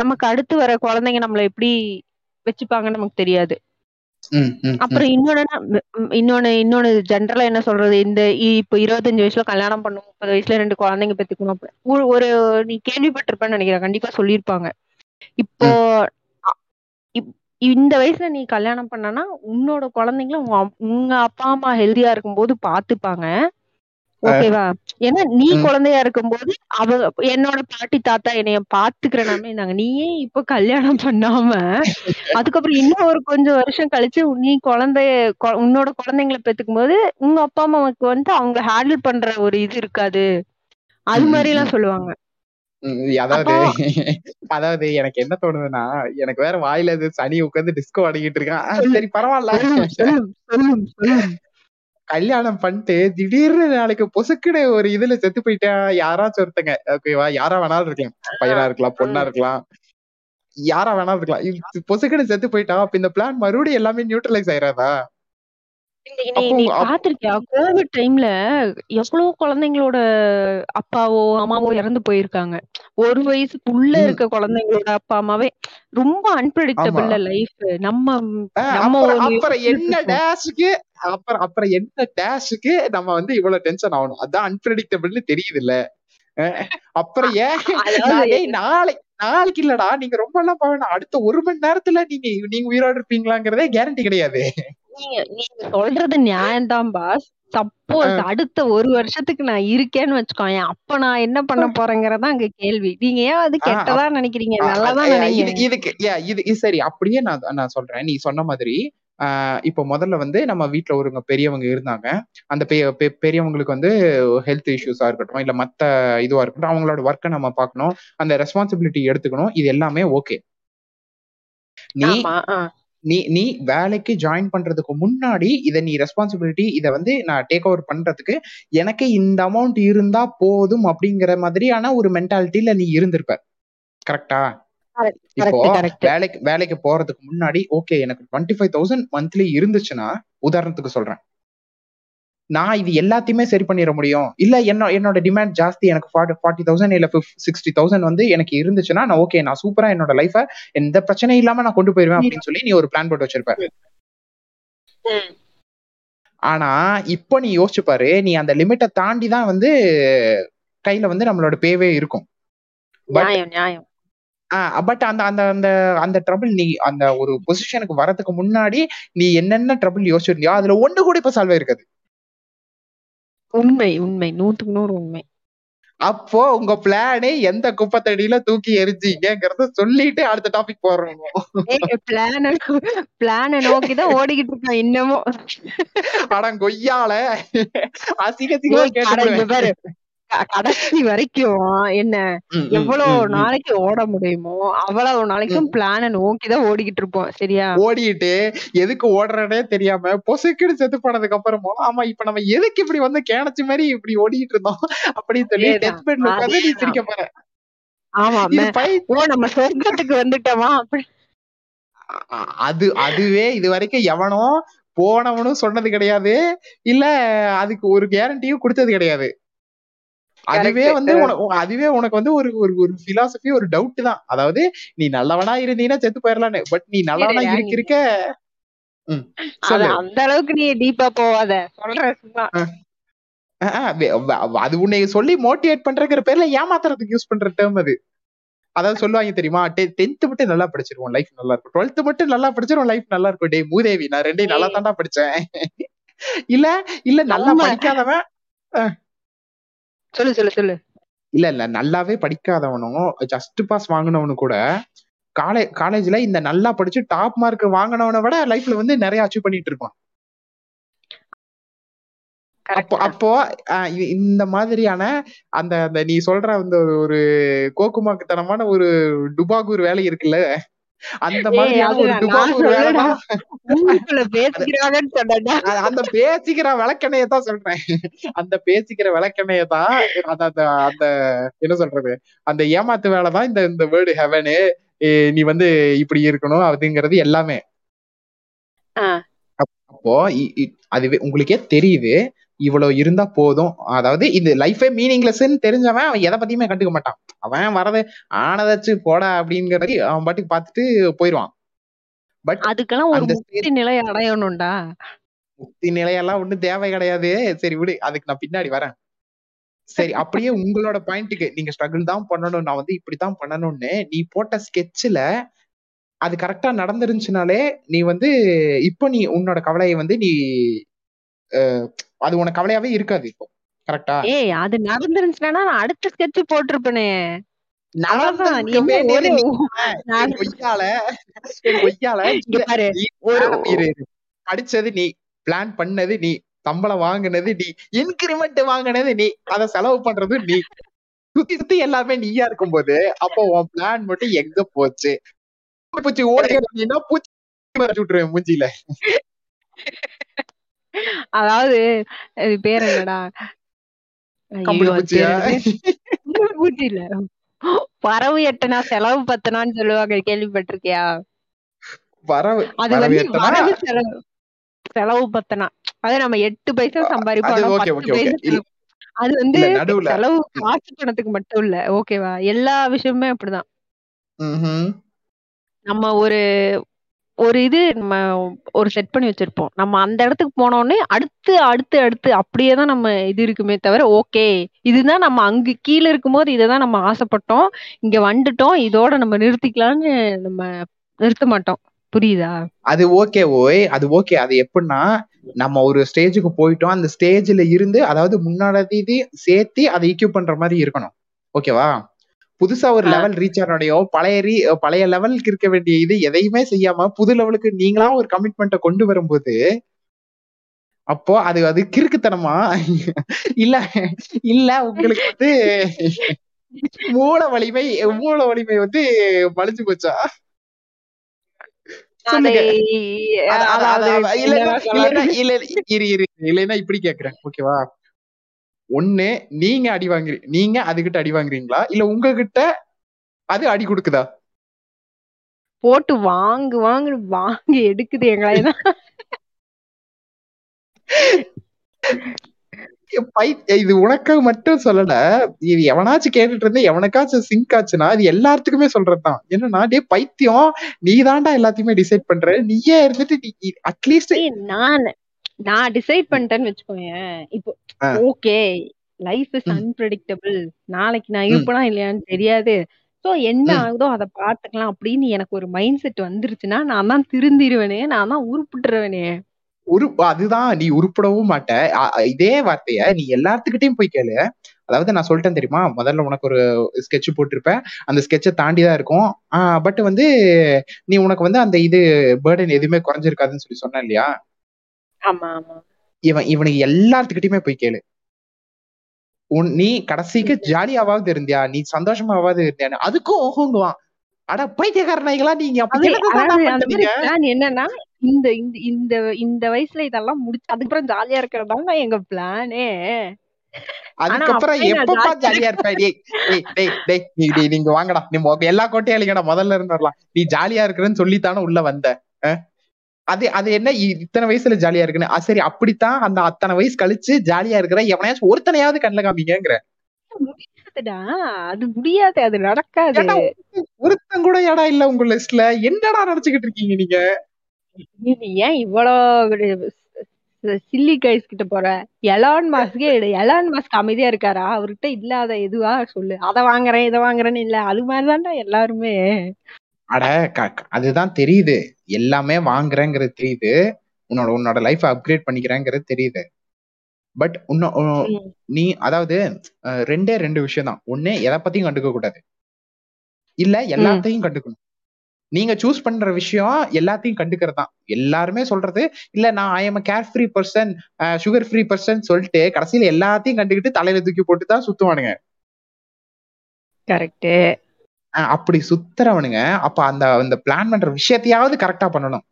S2: நமக்கு அடுத்து வர குழந்தைங்க நம்மள எப்படி வச்சுப்பாங்கன்னு நமக்கு தெரியாது. அப்புறம் இன்னொன்னு இன்னொன்னு இன்னொன்னு ஜென்ரலா என்ன சொல்றது? இந்த இப்ப இருபத்தஞ்சு வயசுல கல்யாணம் பண்ணும் முப்பது வயசுல ரெண்டு குழந்தைங்க பெத்துக்கணும் ஒரு நீ கேள்விப்பட்டிருப்பேன்னு நினைக்கிறேன். கண்டிப்பா சொல்லியிருப்பாங்க. இப்போ இந்த வயசுல நீ கல்யாணம் பண்ணனா உன்னோட குழந்தைங்கள உங்க உங்க அப்பா அம்மா ஹெல்தியா இருக்கும்போது பாத்துப்பாங்க. ஓகேவா? ஏன்னா நீ குழந்தையா இருக்கும்போது அவ என்னோட பாட்டி தாத்தா என்னைய பாத்துக்கிறனாமே இருந்தாங்க நீயே இப்ப கல்யாணம் பண்ணாம? அதுக்கப்புறம் இன்னும் ஒரு கொஞ்சம் வருஷம் கழிச்சு நீ குழந்தைய உன்னோட குழந்தைங்களை பெத்துக்கும் போது உங்க அப்பா அம்மாவுக்கு வந்து அவங்க ஹேண்டில் பண்ற ஒரு இது இருக்காது. அது மாதிரி எல்லாம் சொல்லுவாங்க.
S1: அதாவது அதாவது எனக்கு என்ன தோணுதுன்னா எனக்கு வேற வாயில சனி உட்காந்து டிஸ்கோ அடங்கிட்டு இருக்கான். சரி பரவாயில்ல. கல்யாணம் பண்ணிட்டு திடீர்னு நாளைக்கு பொசுக்குன்னு ஒரு இதுல செத்து போயிட்டா யாராச்சும் ஒருத்தங்க. ஓகேவா யாரா வேணாலும் இருக்கலாம். பையனா இருக்கலாம் பொண்ணா இருக்கலாம். யாரா வேணாலும் இருக்கலாம். பொசுக்குன்னு செத்து போயிட்டா அப்ப இந்த பிளான் மறுபடியும் எல்லாமே நியூட்ரலைஸ் ஆயிராதா?
S2: நீ கோவிட் டைம்ல எவ்வளவு குழந்தைங்களோட அப்பாவோ அம்மாவோ இறந்து போயிருக்காங்க. ஒரு வயசுக்குள்ள இருக்க குழந்தைங்களோட அப்பா அம்மாவே ரொம்ப அன்பிரடிக்டபிள் லைஃப் நம்ம நம்ம
S1: அப்புறம் என்ன டேஷுக்கு அப்புறம் அப்புறம் என்ன டேஷுக்கு நம்ம வந்து இவ்வளவு டென்ஷன் ஆகணும். அதான் அன்பிரடிக்டபிள்னு தெரியுது இல்ல அப்புறம் ஏன் நாளைக்கு நாளைக்கு இல்லடா. நீங்க ரொம்ப எல்லாம் பாருங்க அடுத்த ஒரு மணி நேரத்துல நீங்க நீங்க உயிரோடு இருப்பீங்களாங்கிறதே கேரண்டி கிடையாது.
S2: நீங்க நீங்க சொல்றது நியாயம்தான் பாஸ். சப்போஸ் அடுத்த ஒரு வருஷத்துக்கு நான் இருக்கேன்னு வச்சுக்கோங்க அப்ப நான் என்ன பண்ண போறேங்கிறதா அங்க கேள்வி. நீங்க ஏன் அது கெட்டதா நினைக்கிறீங்க? நல்லதான் நினைக்கிறீங்க
S1: இதுக்கு இது சரி. அப்படியே நான் நான் சொல்றேன். நீ சொன்ன மாதிரி இப்போ முதல்ல வந்து நம்ம வீட்டுல ஒருங்க பெரியவங்க இருந்தாங்க. அந்த பெரியவங்களுக்கு வந்து ஹெல்த் இஷ்யூஸா இருக்கட்டும் இல்ல மத்த இதுவா இருக்கட்டும் அவங்களோட ஒர்க்கை நம்ம பார்க்கணும். அந்த ரெஸ்பான்சிபிலிட்டி எடுத்துக்கணும். இது எல்லாமே ஓகே நீ நீ நீ வேலைக்கு ஜாயின் பண்றதுக்கு முன்னாடி இதை நீ ரெஸ்பான்சிபிலிட்டி இதை வந்து நான் டேக் ஓவர் பண்றதுக்கு எனக்கு இந்த அமௌண்ட் இருந்தா போதும் அப்படிங்கிற மாதிரியான ஒரு மென்டாலிட்டியில நீ இருந்திருப்ப. கரெக்டா இப்போ வேலைக்கு வேலைக்கு போறதுக்கு முன்னாடி ஓகே எனக்கு டுவெண்ட்டி ஃபைவ் தௌசண்ட் மந்த்லி இருந்துச்சுன்னா உதாரணத்துக்கு சொல்றேன். நான் இது எல்லாத்தையுமே சரி பண்ணிட முடியும். இல்ல என்ன என்னோட டிமாண்ட் ஜாஸ்தி எனக்கு ஃபார்ட்டி ஃபார்ட்டி தௌசண்ட் இல்ல சிக்ஸ்டி தௌசண்ட் வந்து எனக்கு இருந்துச்சுன்னா நான் ஓகே நான் சூப்பரா என்னோட லைஃப எந்த பிரச்சனையும் இல்லாம நான் கொண்டு போயிருவேன் அப்படின்னு சொல்லி நீ ஒரு பிளான் போட்டு வச்சிருப்ப ஆனா இப்போ நீ யோசிச்சு பாரு நீ அந்த லிமிட்டை தாண்டி தான் வந்து கையில வந்து நம்மளோட பேவே இருக்கும். பட் அந்த அந்த அந்த அந்த ட்ரபிள் நீ அந்த ஒரு பொசிஷனுக்கு வரதுக்கு முன்னாடி நீ என்னென்ன ட்ரபிள் யோசிச்சிருந்தியோ அதுல ஒண்ணு கூட இப்ப சால்வ் ஆயிருக்காது.
S2: உண்மை உண்மை. நூத்துக்கு நூறு உண்மை.
S1: அப்போ உங்க பிளானே எந்த குப்பத்தடியில தூக்கி எரிஞ்சீங்கிறத சொல்லிட்டு அடுத்த டாபிக் போடுறோம்
S2: பிளான பிளான நோக்கிதான் ஓடிக்கிட்டு இருக்கோம் இன்னமும்.
S1: அட கொய்யால அசிங்க அசிங்கமா கேட்டு
S2: கடைசி வரைக்கும் என்ன எவ்வளவு நாளைக்கு ஓட முடியுமோ அவ்வளவு நாளைக்கும் பிளான நோக்கிதான் ஓடிக்கிட்டு இருப்போம். சரியா?
S1: ஓடிட்டு எதுக்கு ஓடுறனே தெரியாம பொசுக்குன்னு செத்து போனதுக்கு அப்புறமும் ஆமா இப்ப நம்ம எதுக்கு இப்படி வந்து கேனச்சு மாதிரி இப்படி ஓடிட்டு இருந்தோம் அப்படின்னு சொல்லி டெத் பெட்ல நீ சிரிக்க போற
S2: ஆமா ஓ நம்ம சொர்க்கத்துக்கு வந்துட்டோமா? அப்படி.
S1: அது அதுவே இது வரைக்கும் எவனோ போனவனும் சொன்னது கிடையாது. இல்ல அதுக்கு ஒரு கேரண்டியும் கொடுத்தது கிடையாது. அதுவே வந்து அதுவே உனக்கு வந்து ஒரு ஒரு ஒரு பிலாசபி ஒரு டவுட் தான். அதாவது நீ நல்லவனா இருந்தீங்கன்னா செத்து போயிடலான்னு பட் நீ நல்லவனா இருக்க இருக்க.
S2: அந்த அளவுக்கு நீ டீப்பா போவாத. சொல்ற சும்மா.
S1: அது உன்னை சொல்லி மோட்டிவேட் பண்றங்கிற பேர்ல ஏமாத்துறதுக்கு யூஸ் பண்ற டேர்ம் அது. அதாவது சொல்லுவாங்க தெரியுமா? டென்த் மட்டும் நல்லா படிச்சிருவோம் லைஃப் நல்லா இருக்கும். டுவெல்த் மட்டும் நல்லா படிச்சிருவோம் லைஃப் நல்லா இருக்கும். டே மூதேவி நான் ரெண்டையும் நல்லா தாண்டா படிச்சேன். இல்ல இல்ல நல்லா படிக்காதவன்
S2: சொல்லு சொல்லு சொல்லு.
S1: இல்ல இல்ல நல்லாவே படிக்காதவனும் ஜஸ்ட் பாஸ் வாங்கினவனு கூட காலேஜ் காலேஜ்ல இந்த நல்லா படிச்சு டாப் மார்க் வாங்கினவனை விட லைஃப்ல வந்து நிறைய அச்சீவ் பண்ணிட்டு இருப்பான். அப்போ அப்போ இந்த மாதிரியான அந்த அந்த நீ சொல்ற அந்த ஒரு கோக்குமாக்குத்தனமான ஒரு டுபாகூர் வேலை இருக்குல்ல? அந்த வேலை அந்த பேசிக்கிற விளக்கெண்ணைய தான் சொல்றேன். அந்த பேசிக்கிற விளக்கெண்ணைய தான் அந்த அந்த என்ன சொல்றது? அந்த ஏமாத்து வேலை தான் இந்த இந்த வேர்டு ஹெவனு நீ வந்து இப்படி இருக்கணும் அப்படிங்கிறது எல்லாமே. அப்போ அதுவே உங்களுக்கே தெரியுது. இவ்வளவு இருந்தா போதும். அதாவது இது லைஃபே மீனிங்லெஸ்ன்னு தெரிஞ்சவன் அவன் எதை பத்தியுமே கண்டுக்க மாட்டான். அவன் வரது ஆனதாச்சு போடா அப்படிங்கிற அவன் பாட்டுக்கு பார்த்துட்டு போயிடுவான்
S2: பட் அதுக்கெல்லாம் ஒரு முக்தி நிலை அடையணும்டா.
S1: முக்தி நிலையெல்லாம் ஒண்ணும் தேவை கிடையாது. சரி விடு அதுக்கு நான் பின்னாடி வரேன். சரி அப்படியே உங்களோட பாயிண்ட்டுக்கு நீங்க ஸ்ட்ரகிள் தான் பண்ணணும் நான் வந்து இப்படித்தான் பண்ணணும்னு நீ போட்ட ஸ்கெட்ச்ல அது கரெக்டா நடந்துருந்துச்சுனாலே நீ வந்து இப்போ நீ உன்னோட கவலையை வந்து நீ அது உனக்கு கவலையாவே இருக்காது இப்போ. கரெக்டா
S2: ஏய் அது நடந்துருந்துச்சுன்னா நான் அடுத்த ஸ்கெட்ச் போட்டிருப்பேனே.
S1: படிச்சது நீ. பிளான் பண்ணது நீ. சம்பளம் வாங்கினது நீ. இன்கிரிமெண்ட் வாங்கினது நீ. அத செலவு பண்றது நீ. சுத்தி சுத்தி எல்லாமே நீயா இருக்கும் போது அப்போ உன் பிளான் மட்டும் எங்க போச்சு? பூச்சி ஓடி பூச்சி விட்டுருவேன் மூஞ்சில
S2: அதாவது பேர் என்னடா? பூச்சி இல்ல. பறவு எட்டனா செலவு பத்தனான்னு சொல்லுவாங்க கேள்விப்பட்டிருக்கியா? அது வந்து வரவு செலவு செலவு பத்தனா. அது நம்ம எட்டு பைசா சம்பாதிப்போம் அது வந்து செலவு காசு பணத்துக்கு மட்டும் இல்ல. ஓகேவா? எல்லா விஷயமுமே அப்படிதான். நம்ம ஒரு ஒரு இது நம்ம ஒரு செட் பண்ணி வச்சிருப்போம். நம்ம அந்த இடத்துக்கு போனோடனே அடுத்து அடுத்து அடுத்து அப்படியே தான் நம்ம இது இருக்குமே தவிர ஓகே இதுதான் நம்ம அங்கு கீழே இருக்கும்போது இதை தான் நம்ம ஆசைப்பட்டோம். இங்க வந்துட்டோம். இதோட நம்ம நிறுத்திக்கலாம்னு நம்ம நிறுத்த மாட்டோம். புரியுதா?
S1: அது ஓகே ஓய். அது ஓகே அது எப்படின்னா நம்ம ஒரு ஸ்டேஜுக்கு போயிட்டோம். அந்த ஸ்டேஜ்ல இருந்து அதாவது முன்னாடி சேர்த்து அதை ஈக்யூ பண்ற மாதிரி இருக்கணும். ஓகேவா புதுசா ஒரு லெவல் ரீச் ஆனோடையோ பழைய ரீ பழைய லெவலுக்கு இருக்க வேண்டிய இது எதையுமே செய்யாம புது லெவலுக்கு நீங்களா ஒரு கமிட்மெண்ட்டை கொண்டு வரும்போது அப்போ அது அது கிறுக்குத்தனமா? இல்ல இல்ல உங்களுக்கு வந்து மூல வலிமை மூல வலிமை வந்து மலிஞ்சு போச்சா? இல்லைன்னா இப்படி கேக்குறேன். ஓகேவா ஒண்ணு நீங்க அடி வாங்குறீ நீங்க அதுகிட்ட அடி வாங்குறீங்களா? இல்ல உங்ககிட்ட அது அடி கொடுக்குதா?
S2: போட்டு வாங்கு வாங்கு வாங்கி எடுக்குது எங்களை
S1: இது உனக்கு மட்டும் சொல்லல. இது எவனாச்சும் கேட்டுட்டு இருந்து எவனுக்காச்சும் சிங்க் ஆச்சுன்னா இது எல்லாத்துக்குமே சொல்றதுதான். என்னன்னா டே பைத்தியம் நீ தாண்டா எல்லாத்தையுமே டிசைட் பண்ற. நீயே இருந்துட்டு அட்லீஸ்ட்
S2: நான். நான் டிசைட் பண்ணிட்டேன்னு வச்சுக்கோங்க இப்போ ஓகே லைஃப் இஸ் அன்பிரடிக்டபிள் நாளைக்கு நான் இருப்பனா இல்லையான்னு தெரியாது. சோ என்ன ஆகுதோ அத பாத்துக்கலாம் அப்படின்னு எனக்கு ஒரு மைண்ட் செட் வந்துருச்சுன்னா நான் தான் திருந்திருவேனே நான் தான் உருப்பிட்டுருவேனே.
S1: உரு அதுதான் நீ உருப்படவும் மாட்ட. இதே வார்த்தைய நீ எல்லாத்துக்கிட்டையும் போய் கேளு. அதாவது நான் சொல்லிட்டேன் தெரியுமா? முதல்ல உனக்கு ஒரு ஸ்கெட்ச் போட்டிருப்பேன். அந்த ஸ்கெட்சை தாண்டி தான் இருக்கும். பட் வந்து நீ உனக்கு வந்து அந்த இது பேர்டன் எதுவுமே குறைஞ்சிருக்காதுன்னு சொல்லி சொன்ன இல்லையா? இவன் இவனுக்கு எல்லாத்துக்கிட்டையுமே போய் கேளு. உன் நீ கடைசிக்கு ஜாலியாவாவது இருந்தியா? நீ சந்தோஷமாவாவது இருந்தியா அதுக்கும் ஓஹோங்குவான். அட பைத்தியக்கார நாய்களா நீங்க
S2: என்னன்னா இந்த இந்த இந்த வயசுல இதெல்லாம் முடிச்சு அதுக்கப்புறம் ஜாலியா இருக்கிறதால தான் எங்க பிளானே
S1: அதுக்கப்புறம் எப்பப்பா ஜாலியா இருப்ப? டேய் டேய் டேய் நீங்க வாங்கடா. நீ எல்லா கோட்டையாளிங்கடா முதல்ல இருந்து வரலாம். நீ ஜாலியா இருக்கிறேன்னு சொல்லித்தானே உள்ள வந்த? அது அது என்ன? இத்தனை வயசுல ஜாலியா இருக்குன்னு. சரி அப்படித்தான் அந்த அத்தனை வயசு கழிச்சு ஜாலியா இருக்கிற எவனையாச்சும் ஒருத்தனையாவது கண்ணுல காமிங்கிற
S2: அது முடியாது அது நடக்காது.
S1: ஒருத்தன் கூட இடம் இல்ல உங்க லிஸ்ட்ல என்னடா நினைச்சுக்கிட்டு இருக்கீங்க நீங்க?
S2: ஏன் இவ்வளவு சில்லி கைஸ் கிட்ட போற? எலான் மாஸ்கே எலான் மாஸ்க் அமைதியா இருக்காரா? அவர்கிட்ட இல்லாத எதுவா சொல்லு. அத வாங்குறேன் இத வாங்குறேன்னு இல்ல. அது மாதிரிதான்டா எல்லாருமே.
S1: அட அதுதான் தெரியுது. எல்லாமே வாங்குறேங்கிறது தெரியுது. உன்னோட உன்னோட லைஃப் அப்கிரேட் பண்ணிக்கிறேங்கிறது தெரியுது. பட் இன்னும் நீ அதாவது ரெண்டே ரெண்டு விஷயம் தான் ஒண்ணு எதை பத்தியும் கண்டுக்க கூடாது. இல்ல எல்லாத்தையும் கண்டுக்கணும். நீங்க சூஸ் பண்ற விஷயம் எல்லாத்தையும் கண்டுக்கிறது தான் எல்லாருமே சொல்றது இல்ல நான் I am care free person sugar free person சொல்லிட்டு கடைசியில எல்லாத்தையும் கண்டுக்கிட்டு தலையில தூக்கி போட்டு தான் சுத்துவானுங்க.
S2: கரெக்ட்
S1: அப்படி சுத்துறவனுங்க அப்ப அந்த அந்த பிளான் பண்ற விஷயத்தையாவது கரெக்டா பண்ணணும்.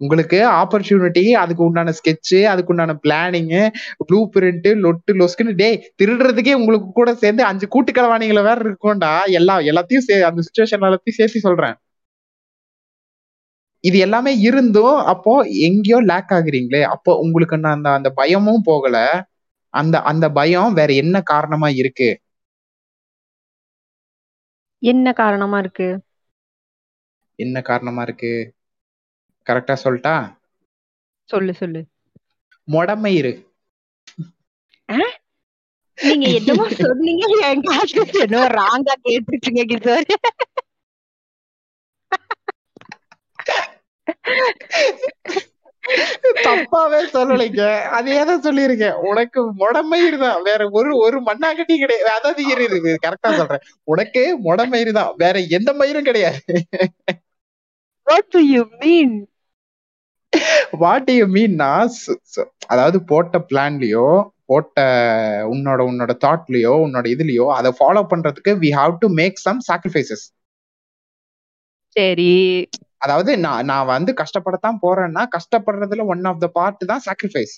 S1: உங்களுக்கு ஆப்பர்ச்சுனிட்டி அதுக்கு உண்டான ஸ்கெட்சு அதுக்கு உண்டான பிளானிங்கு ப்ளூ பிரிண்ட் லொட்டு லொஸ்க்குன்னு டே திருடுறதுக்கே உங்களுக்கு கூட சேர்ந்து அஞ்சு கூட்டுக்கலவாணிகளை வேற இருக்கும்டா. எல்லா எல்லாத்தையும் சே அந்த சுச்சுவேஷன் எல்லாத்தையும் சேர்த்து சொல்றேன். இது எல்லாமே இருந்தும் அப்போ எங்கேயோ லேக் ஆகுறீங்களே அப்போ உங்களுக்கு அந்த அந்த பயமும் போகல. அந்த அந்த பயம் வேற என்ன காரணமா இருக்கு?
S2: என்ன காரணமா இருக்கு?
S1: என்ன காரணமா இருக்கு? கரெக்டா சொல்லிட்டா?
S2: சொல்லு சொல்லு.
S1: மொடமயிறு
S2: நீங்க என்னமோ சொன்னீங்க என் காசு என்னமோ ராங்கா கேட்டுருக்கீங்க கிஷோர்.
S1: தப்பாவே சொல்லலைங்க. அதே தான் சொல்லியிருக்கேன். உனக்கு மொடமயிறு தான் வேற ஒரு ஒரு மண்ணாங்கட்டி கிடையாது. அதாவது இரு கரெக்டா சொல்றேன். உனக்கு மொடமயிறு தான் வேற எந்த மயிரும் கிடையாது.
S2: What do you mean
S1: what you மீன்னா அதாவது போட்ட பிளான்லயோ போட்ட உன்னோட உன்னோட தாட்லயோ உன்னோட இதுலயோ அதை ஃபாலோ பண்றதுக்கு we have to make some sacrifices
S2: சரி.
S1: அதாவது நான் நான் வந்து கஷ்டப்படத்தான் போறேன்னா கஷ்டப்படுறதுல ஒன் ஆஃப் த பார்ட் தான் சாக்ரிஃபைஸ்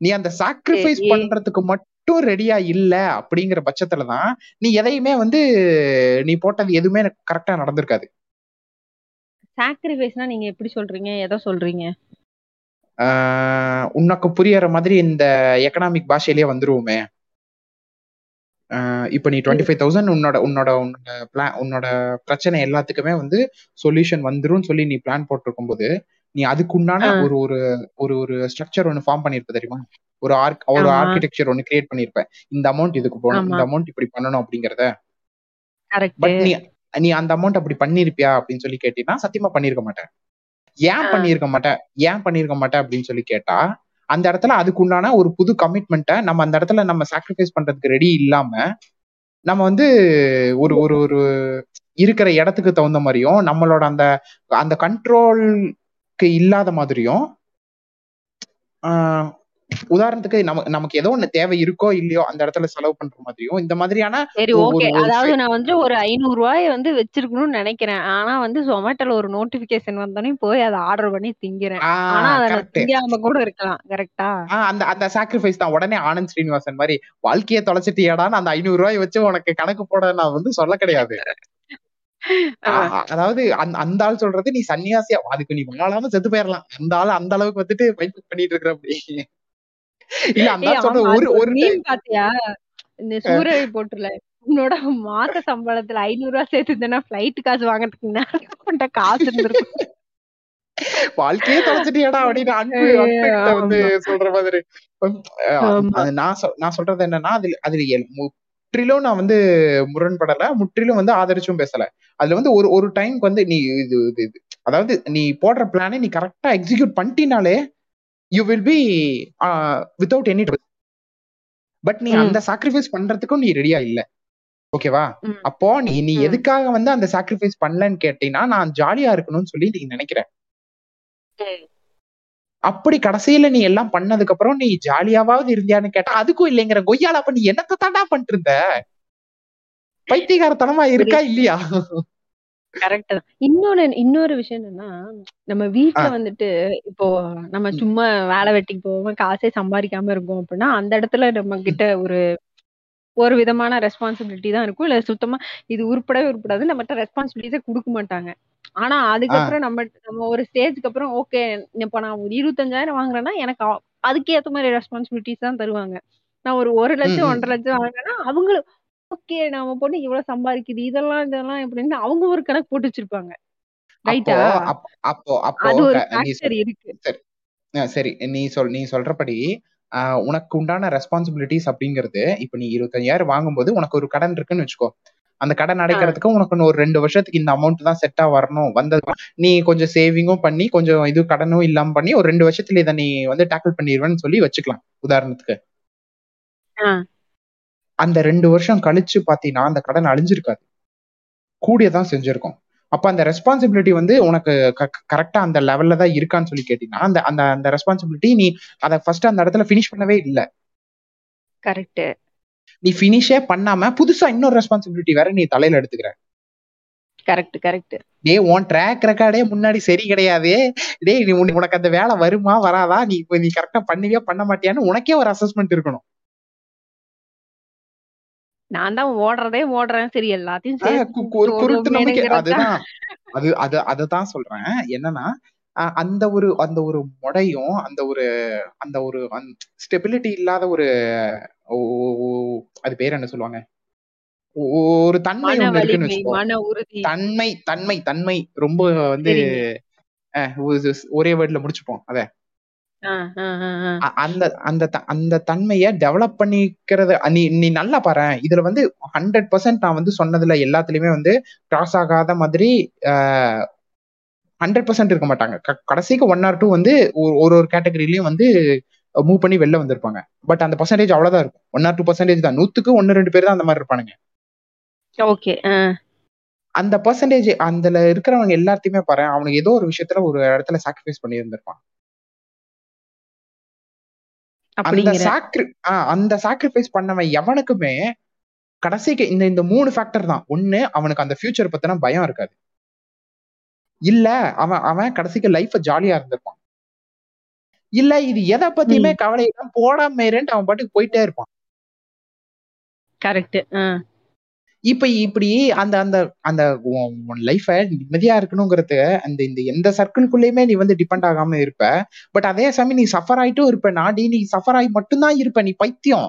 S1: நீ அந்த சாக்ரிஃபைஸ் பண்றதுக்கு மட்டும் ரெடியா இல்ல அப்படிங்கிற பட்சத்துல தான் நீ எதையுமே வந்து நீ போட்டது எதுவுமே கரெக்டா நடந்திருக்காது.
S2: சாக்ரிஃபைஸ்னா நீங்க எப்படி சொல்றீங்க? எதை சொல்றீங்க?
S1: உனக்கு புரியற மாதிரி இந்த எக்கனாமிக் பாஷையிலேயே வந்துருவோமே. இப்போ நீ டுவெண்ட்டி ஃபைவ் தௌசண்ட் உன்னோட உன்னோட உன்னோட பிளான் உன்னோட பிரச்சனை எல்லாத்துக்குமே வந்து சொல்யூஷன் வந்துரும் சொல்லி நீ பிளான் போட்டிருக்கும் போது நீ அதுக்குண்டான ஒரு ஒரு ஒரு ஒரு ஸ்ட்ரக்சர் ஒன்னு ஃபார்ம் பண்ணிருப்ப தெரியுமா? ஒரு ஆர்க் ஒரு ஆர்கிடெக்சர் ஒன்னு கிரியேட் பண்ணிருப்ப இந்த அமௌண்ட் இதுக்கு போகணும் இந்த அமௌண்ட் இப்படி பண்ணணும் அப்படிங்கறத. பட் நீ நீ அந்த அமௌண்ட் அப்படி பண்ணிருப்பியா அப்படின்னு சொல்லி கேட்டீங்கன்னா சத்தியமா பண்ணிருக்க மாட்டேன் ஏன் பண்ணிருக்க மாட்டேன் ஏன் பண்ணிருக்க மாட்டேன் அப்படின்னு சொல்லி கேட்டா அந்த இடத்துல அதுக்குண்டான ஒரு புது கமிட்மெண்ட்டை நம்ம அந்த இடத்துல நம்ம சாக்ரிஃபைஸ் பண்றதுக்கு ரெடி இல்லாம நம்ம வந்து ஒரு ஒரு ஒரு இருக்கிற இடத்துக்கு தகுந்த மாதிரியும் நம்மளோட அந்த அந்த கண்ட்ரோலுக்கு இல்லாத மாதிரியும் உதாரணத்துக்கு நமக்கு நமக்கு ஏதோ ஒண்ணு தேவை இருக்கோ இல்லையோ அந்த இடத்துல செலவு பண்ற மாதிரியும் இந்த மாதிரியான
S2: சரி ஓகே. அதாவது நான் வந்து ஒரு ஐநூறு ரூபாய் வந்து வச்சிருக்கணும்னு நினைக்கிறேன். ஆனா வந்து ஜொமேட்டோல ஒரு நோட்டிபிகேஷன் வந்தோடனே போய் அதை ஆர்டர் பண்ணி திங்கிறேன். ஆனா அதை திங்காம கூட இருக்கலாம். கரெக்டா
S1: அந்த அந்த சாக்ரிஃபைஸ் தான். உடனே ஆனந்த் ஸ்ரீனிவாசன் மாதிரி வாழ்க்கையை தொலைச்சிட்டியாடான்னு அந்த ஐநூறு ரூபாய் வச்சு உனக்கு கணக்கு போட நான் வந்து சொல்ல கிடையாது. அதாவது அந்த அந்த ஆள் சொல்றது நீ சன்னியாசியா அதுக்கு நீ வாழாம செத்து போயிடலாம் அந்த ஆள் அந்த அளவுக்கு வந்துட்டு பண்ணிட்டு இருக்கிற அப்படி
S2: இல்ல அந்த ஒரு ஒரு பாத்தியா? இந்த சூரரை போட்டுல உன்னோட மாச சம்பளத்துல ஐநூறு ரூபாய் சேர்த்துனா பிளைட் காசு வாங்கறதுக்கு காசு இருந்திருக்கும்.
S1: வாழ்க்கையே தொலைச்சிட்டியாடா அப்படின்னு அன்பு வந்து சொல்ற மாதிரி. நான் நான் சொல்றது என்னன்னா அதுல அதுல முற்றிலும் நான் வந்து முரண்படல முற்றிலும் வந்து ஆதரிச்சும் பேசல. அதுல வந்து ஒரு ஒரு டைம்க்கு வந்து நீ இது இது அதாவது நீ போடுற பிளானே நீ கரெக்டா execute பண்ணிட்டினாலே you will be without any but நீ அந்த சாக்ரிஃபைஸ் பண்றதுக்கும் நீ ரெடியா இல்ல. ஓகேவா அப்போ நீ நீ எதுக்காக வந்து அந்த சாக்ரிஃபைஸ் பண்ணலன்னு கேட்டீங்கன்னா நான் ஜாலியா இருக்கணும்னு சொல்லி நீ நினைக்கிறேன் அப்படி கடைசியில நீ எல்லாம் பண்ணதுக்கு அப்புறம் நீ ஜாலியாவது இருந்தியான்னு கேட்டா அதுக்கும் இல்லைங்கிற கொய்யால அப்ப நீ என்னத்தை தாண்டா பண்ணிட்டு இருந்த பைத்தியகாரத்தனமா இருக்கா இல்லையா?
S2: கரெக்ட் தான். இன்னொன்னு இன்னொரு விஷயம் என்னன்னா நம்ம வீட்டுல வந்துட்டு இப்போ நம்ம சும்மா வேலை வெட்டிக்கு போவோம் காசே சம்பாதிக்காம இருக்கோம் அப்படின்னா அந்த இடத்துல நம்ம கிட்ட ஒரு ஒரு விதமான ரெஸ்பான்சிபிலிட்டி தான் இருக்கும். இல்ல சுத்தமா இது உருப்படவே உருப்படாது. நம்மகிட்ட ரெஸ்பான்சிபிலிட்டிஸே கொடுக்க மாட்டாங்க. ஆனா அதுக்கப்புறம் நம்ம நம்ம ஒரு ஸ்டேஜ்க்கு அப்புறம் ஓகே இப்ப நான் ஒரு இருபத்தஞ்சாயிரம் வாங்குறேன்னா எனக்கு அதுக்கு ஏத்த மாதிரி ரெஸ்பான்சிபிலிட்டிஸ் தான் தருவாங்க. நான் ஒரு ஒரு லட்சம் ஒன்றரை லட்சம் வாங்குறேன்னா அவங்களும் ஓகே நம்ம பொண்ணு இவ்வளவு சம்பாதிக்குது இதெல்லாம் இதெல்லாம் எப்படின்னு அவங்க ஒரு கணக்கு போட்டு வச்சிருப்பாங்க. ரைட்டா
S1: அப்போ அப்போ அது ஒரு இருக்கு. சரி. நீ சொல் நீ சொல்றபடி உனக்கு உண்டான ரெஸ்பான்சிபிலிட்டிஸ் அப்படிங்கிறது இப்ப நீ இருபத்தஞ்சாயிரம் வாங்கும்போது உனக்கு ஒரு கடன் இருக்குன்னு வச்சுக்கோ. அந்த கடன் அடைக்கிறதுக்கு உனக்கு ஒரு ரெண்டு வருஷத்துக்கு இந்த அமௌண்ட் தான் செட்டா வரணும். வந்தது நீ கொஞ்சம் சேவிங்கும் பண்ணி கொஞ்சம் இது கடனும் இல்லாம பண்ணி ஒரு ரெண்டு வருஷத்துல இதை நீ வந்து டேக்கிள் பண்ணிடுவேன்னு சொல்லி வச்சுக்கலாம் உதாரணத்துக்கு. அந்த ரெண்டு வருஷம் கழிச்சு பாத்தீங்கன்னா அந்த கடன் அழிஞ்சிருக்காது. கூடியதான் செஞ்சிருக்கும். அப்ப அந்த ரெஸ்பான்சிபிலிட்டி வந்து உனக்கு கரெக்டா அந்த லெவல்ல தான் இருக்கான்னு சொல்லி கேட்டீங்கன்னா அந்த அந்த அந்த ரெஸ்பான்சிபிலிட்டி நீ அதை ஃபர்ஸ்ட் அந்த இடத்துல பினிஷ் பண்ணவே இல்லை.
S2: கரெக்ட்
S1: நீ பினிஷே பண்ணாம புதுசா இன்னொரு ரெஸ்பான்சிபிலிட்டி வேற நீ தலையில எடுத்துக்கிற.
S2: கரெக்ட் கரெக்ட்
S1: டே உன் ட்ராக் ரெக்கார்டே முன்னாடி சரி கிடையாது. டே நீ உனக்கு அந்த வேலை வருமா வராதா? நீ நீ கரெக்டா பண்ணுவியா பண்ண மாட்டியான்னு உனக்கே ஒரு அசஸ்மெண்ட் இருக்கணும்.
S2: நான் தான் ஓடுறதே ஓடுறேன். சரி எல்லாத்தையும்
S1: ஒரு குருட்டு நம்பிக்கை அதுதான். அது அது அததான் சொல்றேன். என்னன்னா அந்த ஒரு அந்த ஒரு முடையும் அந்த ஒரு அந்த ஒரு ஸ்டெபிலிட்டி இல்லாத ஒரு அது பேர் என்ன சொல்லுவாங்க? ஒரு தன்மை ஒண்ணு இருக்குன்னு வச்சுக்கோ. தன்மை தன்மை தன்மை. ரொம்ப வந்து ஒரே வேர்ட்ல முடிச்சுப்போம். அத. அந்த அந்த அந்த தன்மைய டெவலப் பண்ணிக்கிறது நீ நீ நல்லா பாரு. இதுல வந்து ஹண்ட்ரட் பர்சன்ட் நான் வந்து சொன்னதுல எல்லாத்துலயுமே வந்து கிராஸ் ஆகாத மாதிரி ஹண்ட்ரட் பர்சன்ட் இருக்க மாட்டாங்க. கடைசிக்கு ஒன் ஆர் டூ வந்து ஒரு ஒரு கேட்டகரியிலயும் வந்து மூவ் பண்ணி வெளில வந்திருப்பாங்க. பட் அந்த பர்சன்டேஜ் அவ்வளவுதான் இருக்கும். ஒன் ஆர் டூ பர்சன்டேஜ் தான். நூத்துக்கு ஒன்னு ரெண்டு பேர் தான் அந்த மாதிரி இருப்பானுங்க.
S2: ஓகே
S1: அந்த பர்சன்டேஜ் அதுல இருக்கிறவங்க எல்லாத்தையுமே பாரு அவனுக்கு ஏதோ ஒரு விஷயத்துல ஒரு இடத்துல சாக்ரிஃபைஸ் பண்ணி இருந்திருப்பான் அந்த சாக்ரி அந்த சாக்ரிஃபைஸ் பண்ணவன் எவனுக்குமே கடைசிக்கு இந்த இந்த மூணு ஃபேக்டர் தான். ஒண்ணு அவனுக்கு அந்த ஃபியூச்சர் பத்தின பயம் இருக்காது. இல்ல அவன் அவன் கடைசிக்கு லைஃப் ஜாலியா இருந்திருப்பான். இல்ல இது எதை பத்தியுமே கவலை இல்லாம போடாம அவன் பாட்டுக்கு போயிட்டே இருப்பான்.
S2: கரெக்ட்
S1: இப்ப இப்படி அந்த அந்த அந்த உன் லைஃப நிம்மதியா இருக்கணுங்கிறது அந்த இந்த எந்த சர்க்கிள்குள்ளயுமே நீ வந்து டிபெண்ட் ஆகாம இருப்ப. பட் அதே சமயம் நீ சஃபர் ஆயிட்டும் இருப்ப. நாடி நீ சஃபர் ஆகி மட்டும்தான் இருப்ப. நீ பைத்தியம்.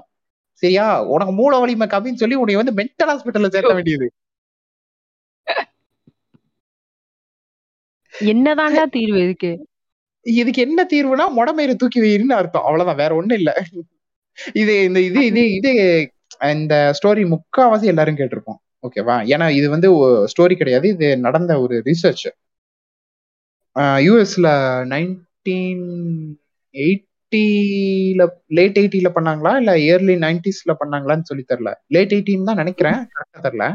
S1: சரியா? உனக்கு மூல வலிமை கம்மின்னு சொல்லி உன்னை வந்து மென்டல் ஹாஸ்பிட்டல்ல சேர்க்க வேண்டியது.
S2: என்னதான்டா தீர்வு இதுக்கு?
S1: இதுக்கு என்ன தீர்வுனா முடமயிறு தூக்கி வைன்னு அர்த்தம். அவ்வளவுதான். வேற ஒண்ணும் இல்ல. இது இந்த இது இது இது இந்த ஸ்டோரி முக்காவாசி எல்லாரும் கேட்டிருப்போம். ஓகேவா ஏன்னா இது வந்து ஸ்டோரி கிடையாது. இது நடந்த ஒரு ரிசர்ச் யூஎஸ்ல நைன்டீன் எயிட்டில லேட் எயிட்டில பண்ணாங்களா? இல்ல இயர்லி நைன்டிஸ்ல பண்ணாங்களான்னு சொல்லி தெரியல. லேட் எயிட்டின் தான் நினைக்கிறேன். கரெக்டா தெரியல.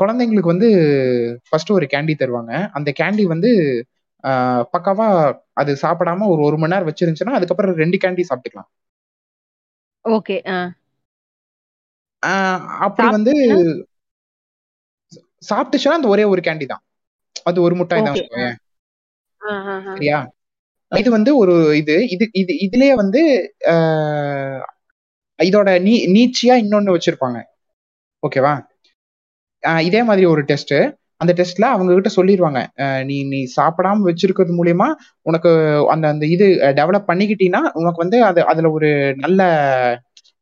S1: குழந்தைங்களுக்கு வந்து ஃபர்ஸ்ட் ஒரு கேண்டி தருவாங்க. அந்த கேண்டி வந்து பக்காவா அது சாப்பிடாம ஒரு ஒரு மணி நேரம் வச்சிருந்துச்சுன்னா அதுக்கப்புறம் ரெண்டு கேண்டி சாப்பிட்டுக்கலாம்.
S2: ஓகே
S1: அப்படி வந்து சாப்பிட்டுச்சுன்னா அந்த ஒரே ஒரு கேண்டி தான். அது ஒரு முட்டாய் தான் சரியா? இது வந்து ஒரு இது இது இது இதுலயே வந்து இதோட நீ நீச்சியா இன்னொன்னு வச்சிருப்பாங்க. ஓகேவா? இதே மாதிரி ஒரு டெஸ்ட் அந்த டெஸ்ட்ல அவங்க கிட்ட சொல்லிடுவாங்க நீ நீ சாப்பிடாம வச்சிருக்கிறது மூலியமா உனக்கு அந்த அந்த இது டெவலப் பண்ணிக்கிட்டீங்கன்னா உனக்கு வந்து அது அதுல ஒரு நல்ல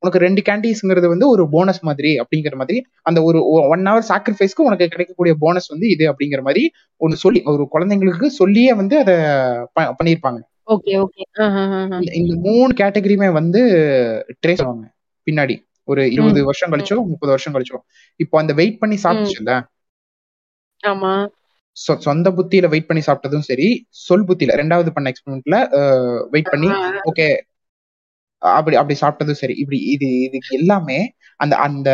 S1: உனக்கு ரெண்டு கேண்டீஸ்ங்கிறது வந்து ஒரு போனஸ் மாதிரி அப்படிங்கிற மாதிரி அந்த ஒரு ஒன் ஹவர் சாக்ரிஃபைஸ்க்கு உனக்கு கிடைக்கக்கூடிய போனஸ் வந்து இது அப்படிங்கிற மாதிரி ஒன்று சொல்லி ஒரு குழந்தைங்களுக்கு சொல்லியே வந்து அதை பண்ணியிருப்பாங்க
S2: ஓகே ஓகே
S1: இந்த மூணு கேட்டகரியுமே வந்து ட்ரேஸ் ஆவாங்க. பின்னாடி ஒரு இருபது வருஷம் கழிச்சோ முப்பது வருஷம் கழிச்சோ. இப்போ அந்த வெயிட் பண்ணி சாப்பிட்டுச்சுல்ல?
S2: ஆமா.
S1: சொந்த புத்தியில வெயிட் பண்ணி சாப்பிட்டதும் சரி சொல் புத்தியில ரெண்டாவது பண்ண எக்ஸ்பெரிமெண்ட்ல வெயிட் பண்ணி ஓகே அப்படி அப்படி சாப்பிட்டதும் சரி இப்படி இது இது எல்லாமே அந்த அந்த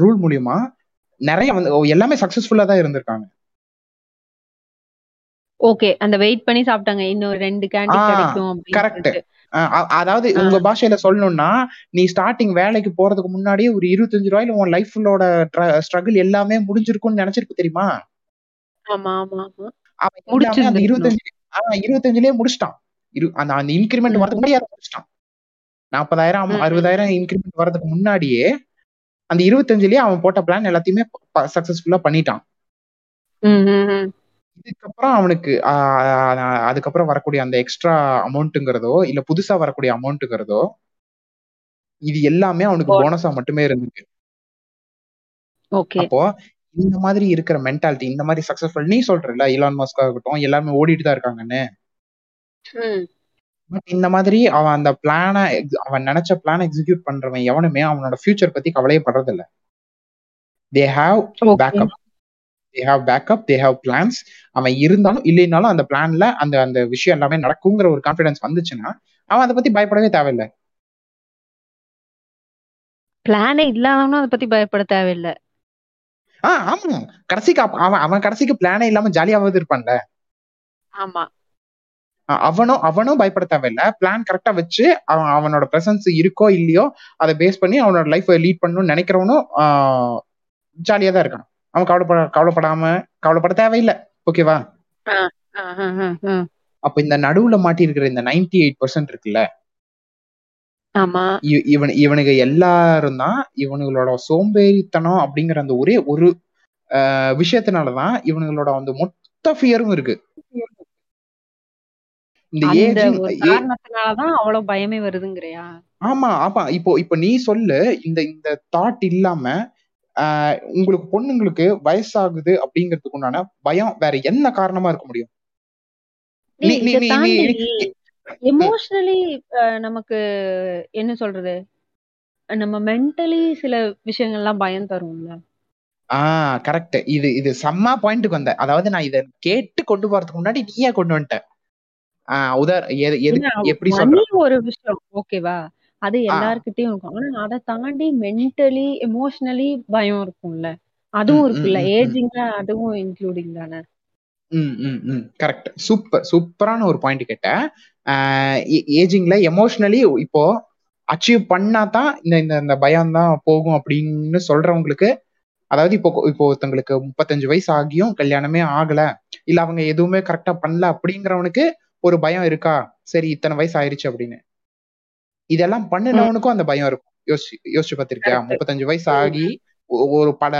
S1: ரூல் மூலியமா நிறைய வந்து எல்லாமே சக்சஸ்ஃபுல்லா தான் இருந்திருக்காங்க
S2: ஓகே. அந்த வெயிட் பண்ணி சாப்பிட்டாங்க. இன்னும் 2 கேண்டி கிடைக்கும்
S1: கரெக்ட். அதாவது உங்க பாஷையில சொல்லணும்னா, நீ ஸ்டார்ட்டிங் வேலைக்கு போறதுக்கு முன்னாடியே ஒரு ரூ. 25 உன் லைஃப்லோட ஸ்ட்ரகிள் எல்லாமே முடிஞ்சிருக்கும்னு நினைச்சிருக்கு தெரியுமா?
S2: ஆமா, ஆமா, ஆமா.
S1: அவன் அந்த 25 ஆ 25லயே முடிச்சிட்டான். அந்த அந்த இன்கிரிமெண்ட் வரதுக்கு முன்னாடியே முடிச்சிட்டான். 40,000 60,000 இன்கிரிமெண்ட் வரதுக்கு முன்னாடியே அந்த 25லயே அவன் போட்ட பிளான் எல்லாத்தையுமே சக்சஸ்ஃபுல்லா பண்ணிட்டான். இதுக்கப்புறம் அவனுக்கு அதுக்கப்புறம் வரக்கூடிய அந்த எக்ஸ்ட்ரா அமௌண்ட்டுங்கிறதோ இல்ல புதுசா வரக்கூடிய அமௌண்ட்டுங்கிறதோ இது எல்லாமே அவனுக்கு போனஸா மட்டுமே இருந்துச்சு அப்போ இந்த மாதிரி இருக்கிற மென்டாலிட்டி இந்த மாதிரி சக்சஸ்ஃபுல் நீ சொல்றல இலான் மஸ்கா இருக்கட்டும் எல்லாமே ஓடிட்டு தான் இருக்காங்கன்னு. பட் இந்த மாதிரி அவன் அந்த பிளான அவன் நினைச்ச பிளான் எக்ஸிக்யூட் பண்றவன் எவனுமே அவனோட ஃபியூச்சர் பத்தி கவலையே படுறது இல்ல they have backup they have backup they have plans அவன் இருந்தாலும் இல்லைனாலும் அந்த பிளான்ல அந்த அந்த விஷயம் எல்லாமே நடக்குங்கிற ஒரு கான்பிடன்ஸ் வந்துச்சுன்னா அவன் அதை பத்தி பயப்படவே தேவையில்லை.
S2: பிளானே இல்லாதவனும் அதை பத்தி பயப்பட தேவையில்லை.
S1: ஆஹ் ஆமா கடைசிக்கு அவன் அவன் கடைசிக்கு பிளானே இல்லாம ஜாலியாவது இருப்பான்ல.
S2: ஆமா.
S1: அவனும் அவனும் பயப்பட தேவையில்ல. பிளான் கரெக்டா வச்சு அவன் அவனோட பிரசன்ஸ் இருக்கோ இல்லையோ அதை பேஸ் பண்ணி அவனோட லைஃப் லீட் பண்ணணும்னு நினைக்கிறவனும் ஜாலியா தான் இருக்கான். அவன் கவலைப்பட கவலைப்படாம கவலைப்பட தேவையில்லை. ஓகேவா அப்ப இந்த நடுவுல மாட்டி இருக்கிற இந்த நைன்டி எயிட் பர்சன்ட் இருக்குல்ல இவன் இவனுக்கு எல்லாரும் தான் இவனுங்களோட சோம்பேறித்தனம் அப்படிங்கிற அந்த ஒரே ஒரு விஷயத்தினாலதான் இவனுங்களோட அந்த மொத்த ஃபியரும் இருக்கு.
S2: இந்த ஏஜ் காரணத்தினாலதான் அவ்வளவு பயமே வருதுங்கறியா?
S1: ஆமா ஆமா. இப்போ இப்போ நீ சொல்லு இந்த இந்த தாட் இல்லாம உங்களுக்கு பொண்ணுங்களுக்கு வயசாகுது அப்படிங்கிறதுக்கு உண்டான பயம் வேற என்ன காரணமா இருக்க முடியும்?
S2: எமோஷனலி நமக்கு என்ன சொல்றது? நம்ம மென்டலி சில விஷயங்கள்லாம் பயம் தரும்ல.
S1: ஆஹ் கரெக்ட் இது இது செம்ம பாயிண்ட்டுக்கு வந்த. அதாவது நான் இத கேட்டு கொண்டு போறதுக்கு முன்னாடி நீயே கொண்டு வந்துட்டேன் உதார எப்படி
S2: ஒரு விஷயம் ஓகேவா அது எல்லார்கிட்டயும் இருக்கும். ஆனா அதை தாண்டி மென்டலி எமோஷனலி பயம் இருக்கும்ல. அதுவும் இருக்குல்ல. ஏஜிங்ல அதுவும் இன்க்ளூடிங் தானே?
S1: கரெக்ட் சூப்பர் சூப்பரான ஒரு பாயிண்ட் கேட்டேன் ஏஜிங்ல எமோஷனலி இப்போ அச்சீவ் பண்ணா தான் இந்த இந்த பயம் தான் போகும் அப்படின்னு சொல்றவங்களுக்கு அதாவது இப்போ இப்போ ஒருத்தங்களுக்கு முப்பத்தஞ்சு வயசு ஆகியும் கல்யாணமே ஆகல. இல்ல அவங்க எதுவுமே கரெக்டா பண்ணல அப்படிங்கிறவனுக்கு ஒரு பயம் இருக்கா? சரி இத்தனை வயசு ஆயிருச்சு அப்படின்னு. இதெல்லாம் பண்ணினவனுக்கும் அந்த பயம் இருக்கும். யோசிச்சு யோசிச்சு பார்த்திருக்கியா? முப்பத்தஞ்சு வயசு ஆகி ஒரு பல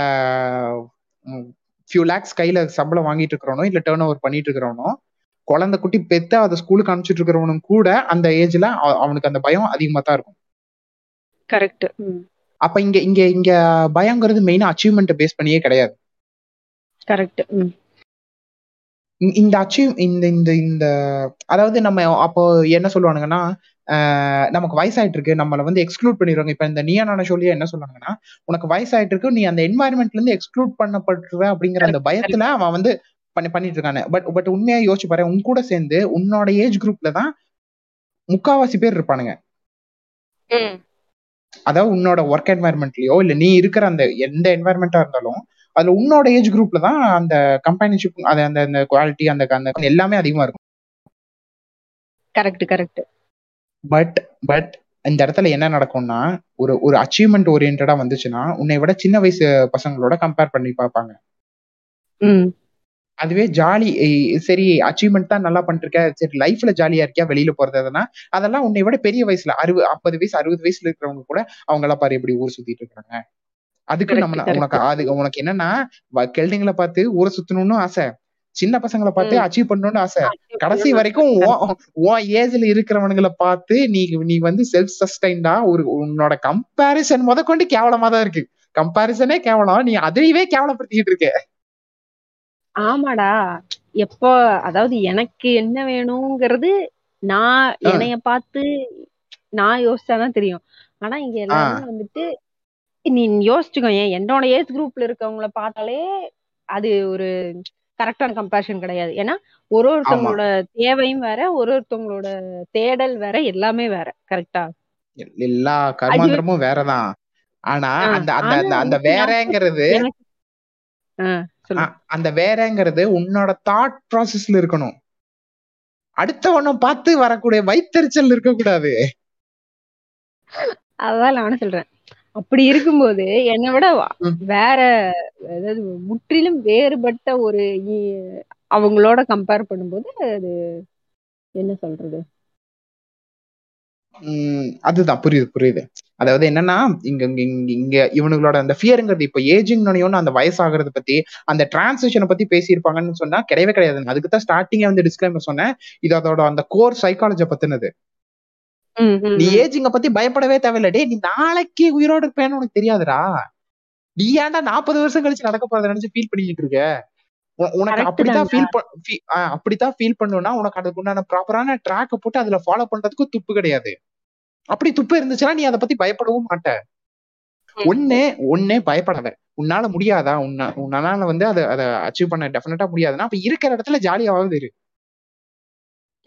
S1: ஃபியூ லேக்ஸ் கையில சம்பளம் வாங்கிட்டு இருக்கிறவனோ இல்ல டேர்ன் ஓவர் பண்ணிட்டு இருக்கிறவனோ குழந்தை குட்டி பெத்து அதை ஸ்கூலுக்கு அனுப்பிச்சிட்டு இருக்கிறவனும் கூட அந்த ஏஜ்ல அவனுக்கு அந்த பயம் அதிகமா தான் இருக்கும்.
S2: கரெக்ட்
S1: அப்ப இங்க இங்க இங்க பயங்கிறது மெயினா அச்சீவ்மெண்ட் பேஸ் பண்ணியே கிடையாது.
S2: கரெக்ட்
S1: இந்த அச்சீவ் இந்த இந்த இந்த அதாவது நம்ம அப்போ என்ன சொல்லுவானுங்கன்னா நமக்கு வயசாயிட்டு இருக்கு நம்மள வந்து எக்ஸ்க்ளூட் பண்ணிடுவாங்க. இப்ப இந்த நீயான சொல்லி என்ன சொல்லுவாங்கன்னா உனக்கு வயசாயிட்டு இருக்கு நீ அந்த என்வாயன்மெண்ட்ல இருந்து எக்ஸ்க்ளூட் பண்ணப்பட்டுருவ அப்படிங்கிற அந்த பயத்துல அவன் வந்து பண்ணி பண்ணிட்டு இருக்கானு பட் பட் உண்மையா யோசிச்சு பாரு உன் கூட சேர்ந்து உன்னோட ஏஜ் குரூப்ல தான் முக்காவாசி பேர் இருப்பானுங்க. அதாவது உன்னோட ஒர்க் என்வாயர்மெண்ட்லயோ இல்ல நீ இருக்கிற அந்த எந்த என்வாயர்மெண்டா இருந்தாலும் அதுல உன்னோட ஏஜ் குரூப்ல தான் அந்த கம்பெனிஷிப் அது அந்த அந்த குவாலிட்டி அந்த அந்த எல்லாமே அதிகமா இருக்கும்.
S2: கரெக்ட் கரெக்ட்
S1: பட் பட் இந்த இடத்துல என்ன நடக்கும்னா ஒரு ஒரு அச்சீவ்மெண்ட் ஓரியன்டா வந்துச்சுன்னா உன்னை விட சின்ன வயசு பசங்களோட கம்பேர் பண்ணி பார்ப்பாங்க. அதுவே ஜாலி சரி அச்சீவ்மெண்ட் தான் நல்லா பண்ணிருக்க சரி லைஃப்ல ஜாலியா இருக்கியா வெளியில போறது அதெல்லாம் உன்னை விட பெரிய வயசுல அறுபது ஐம்பது வயசு அறுபது வயசுல இருக்கிறவங்க கூட அவங்க எல்லாம் பாரு எப்படி ஊர் சுத்திட்டு இருக்காங்க. அதுக்கு நம்ம உனக்கு அது உனக்கு என்னன்னா கெல்டிங்களை பார்த்து ஊரை சுத்தணும்னு ஆசை. சின்ன பசங்களை பார்த்து அச்சீவ் பண்ணணும்னு ஆசை. கடைசி வரைக்கும் உன் ஏஜ்ல இருக்கிறவனுங்களை பார்த்து நீ நீ வந்து செல்ஃப் சஸ்டைன்டா ஒரு உன்னோட கம்பாரிசன் முத கொண்டு கேவலமா தான் இருக்கு. கம்பாரிசனே கேவலம். நீ அதையவே கேவலப்படுத்திக்கிட்டு இருக்க.
S2: ஆமாடா. எப்போ அதாவது எனக்கு என்ன வேணுங்கிறது நான் என்னைய பார்த்து நான் யோசிச்சாதான் தெரியும். ஆனா இங்க எல்லாருமே வந்துட்டு நீ யோசிச்சுக்கோ ஏன் என்னோட ஏஜ் குரூப்ல இருக்கவங்கள பார்த்தாலே அது ஒரு கரெக்டான கம்பேரிஷன் கிடையாது. ஏன்னா ஒரு ஒருத்தவங்களோட தேவையும் வேற ஒரு ஒருத்தவங்களோட தேடல் வேற எல்லாமே வேற. கரெக்டா
S1: எல்லா கர்மாந்திரமும் வேறதான். ஆனா அந்த அந்த அந்த வேறங்கிறது அந்த வேறங்கிறது உன்னோட தாட் ப்ராசஸ்ல இருக்கணும். அடுத்தவன பார்த்து வரக்கூடிய வைத்தறிச்சல் இருக்கக்கூடாது.
S2: அதான் நானும் சொல்றேன். அப்படி இருக்கும்போது என்னை விட வேற அதாவது முற்றிலும் வேறுபட்ட ஒரு அவங்களோட கம்பேர் பண்ணும்போது அது என்ன சொல்றது?
S1: அதுதான். புரியுது புரியுது. அதாவது என்னன்னா இங்க இங்க இங்க இவனுங்களோட அந்த ஃபியருங்கிறது இப்ப ஏஜிங் அந்த வயசாகிறது பத்தி அந்த டிரான்சிஷனை பத்தி பேசியிருப்பாங்கன்னு சொன்னா கிடையவே கிடையாது. அதுக்கு தான் ஸ்டார்டிங்கே வந்து டிஸ்கிளைமர் சொன்னேன். இது அதோட அந்த கோர் சைக்காலஜி பத்தினது. நீ ஏஜிங்க பத்தி பயப்படவே தேவையில்ல. டே நீ நாளைக்கு உயிரோடு இருப்பேன்னு உனக்கு தெரியாதுடா. நீ ஏன்டா நாற்பது வருஷம் கழிச்சு நடக்க போறத நினைச்சு ஃபீல் பண்ணிட்டு இருக்க? உனக்கு அப்படித்தான் ஃபீல் அப்படித்தான் ஃபீல் பண்ணுனா உனக்கு அதுக்கு உண்டான ப்ராப்பரான ட்ராக்க போட்டு அதுல ஃபாலோ பண்றதுக்கு துப்பு கிடையாது. அப்படி துப்பு இருந்துச்சுன்னா நீ அதை பத்தி பயப்படவும் மாட்ட. ஒண்ணு ஒண்ணே பயப்படாத. உன்னால முடியாதா? உன்ன உன்னால வந்து அதை அதை அச்சீவ் பண்ண டெஃபினட்டா முடியாதுன்னா அப்ப இருக்கிற இடத்துல ஜாலியாவது இரு.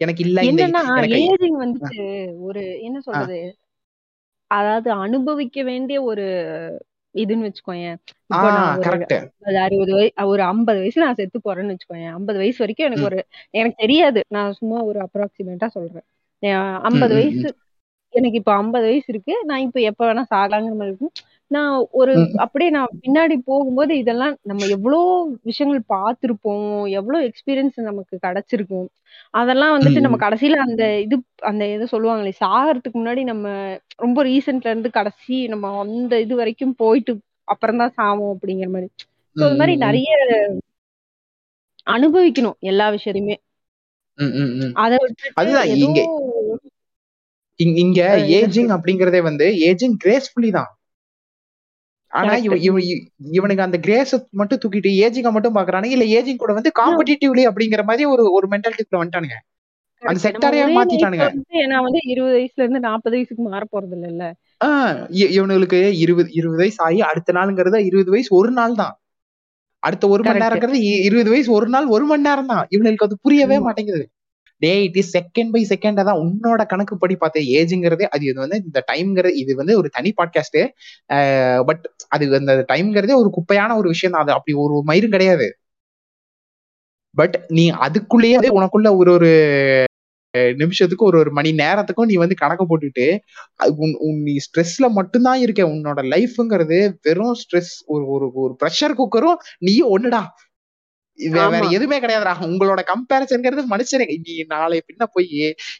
S2: எனக்கு இல்ல என்னன்னா ஏஜிங் வந்துட்டு ஒரு என்ன சொல்றது? அதாவது அனுபவிக்க வேண்டிய ஒரு இதுன்னு வச்சுக்கோயேன் அறுபது வயசு ஒரு ஐம்பது வயசு நான் செத்து போறேன்னு வச்சுக்கோயேன் ஐம்பது வயசு வரைக்கும் எனக்கு ஒரு எனக்கு தெரியாது. நான் சும்மா ஒரு அப்ராக்சிமேட்டா சொல்றேன். ஐம்பது வயசு எனக்கு இப்ப ஐம்பது வயசு இருக்கு. நான் இப்ப எப்ப வேணா சாகலாங்கிற மாதிரி இருக்கும். நான் ஒரு அப்படியே நான் பின்னாடி போகும்போது இதெல்லாம் நம்ம எவ்வளோ விஷயங்கள் பார்த்திருப்போம். எவ்வளவு எக்ஸ்பீரியன்ஸ் நமக்கு கிடைச்சிருக்கும். அதெல்லாம் வந்துட்டு நம்ம கடைசியில அந்த இது அந்த இது சொல்லுவாங்களே சாகிறதுக்கு முன்னாடி நம்ம ரொம்ப ரீசென்ட்ல இருந்து கடைசி நம்ம அந்த இது வரைக்கும் போயிட்டு அப்புறம் தான் சாவோம் அப்படிங்கிற மாதிரி. ஸோ இது மாதிரி நிறைய அனுபவிக்கணும் எல்லா விஷயத்தையுமே.
S1: அதை விட்டு இங்க. ஏஜிங் அப்படிங்கறதே வந்து ஏஜிங் கிரேஸ்ஃபுல்லி தான். ஆனா இவனுக்கு அந்த கிரேஸ் மட்டும் தூக்கிட்டு ஏஜிங்க மட்டும் பாக்குறானுங்க. இல்ல ஏஜிங் கூட வந்து காம்படிட்டிவ்லி அப்படிங்கிற மாதிரி ஒரு ஒரு மென்டாலிட்டிக்குள்ள வந்துட்டானுங்க. அந்த செக்டாரையா மாத்திட்டானுங்க.
S2: ஏன்னா வந்து இருபது வயசுல இருந்து நாற்பது வயசுக்கு மாற போறது இல்ல
S1: இவனுங்களுக்கு இருபது இருபது வயசு ஆகி அடுத்த நாளுங்கிறது இருபது வயசு ஒரு நாள் தான். அடுத்த ஒரு மணி நேரங்கிறது இருபது வயசு ஒரு நாள் ஒரு மணி நேரம் தான். இவனுக்கு அது புரியவே மாட்டேங்குது. டே it is second by second தான் உன்னோட கணக்கு படி பார்த்த ஏஜுங்கிறதே அது இது வந்து இந்த டைம்ங்கிறது இது வந்து ஒரு தனி பாட்காஸ்ட் பட் அது அந்த டைம்ங்கிறதே ஒரு குப்பையான ஒரு விஷயம் தான். அது அப்படி ஒரு மயிரும் கிடையாது. பட் நீ அதுக்குள்ளேயே உனக்குள்ள ஒரு ஒரு நிமிஷத்துக்கு ஒரு ஒரு மணி நேரத்துக்கும் நீ வந்து கணக்கு போட்டுட்டு உன் நீ ஸ்ட்ரெஸ்ல மட்டும்தான் இருக்க. உன்னோட லைஃப்ங்கிறது வெறும் ஸ்ட்ரெஸ் ஒரு ஒரு ஒரு ப்ரெஷர் குக்கரும் நீயும் ஒண்ணுடா. வேற எதுவுமே கிடையாதுடா. உங்களோட கம்பேரிசன்ங்கிறது மனுஷனே நீ நாளை பின்ன போய்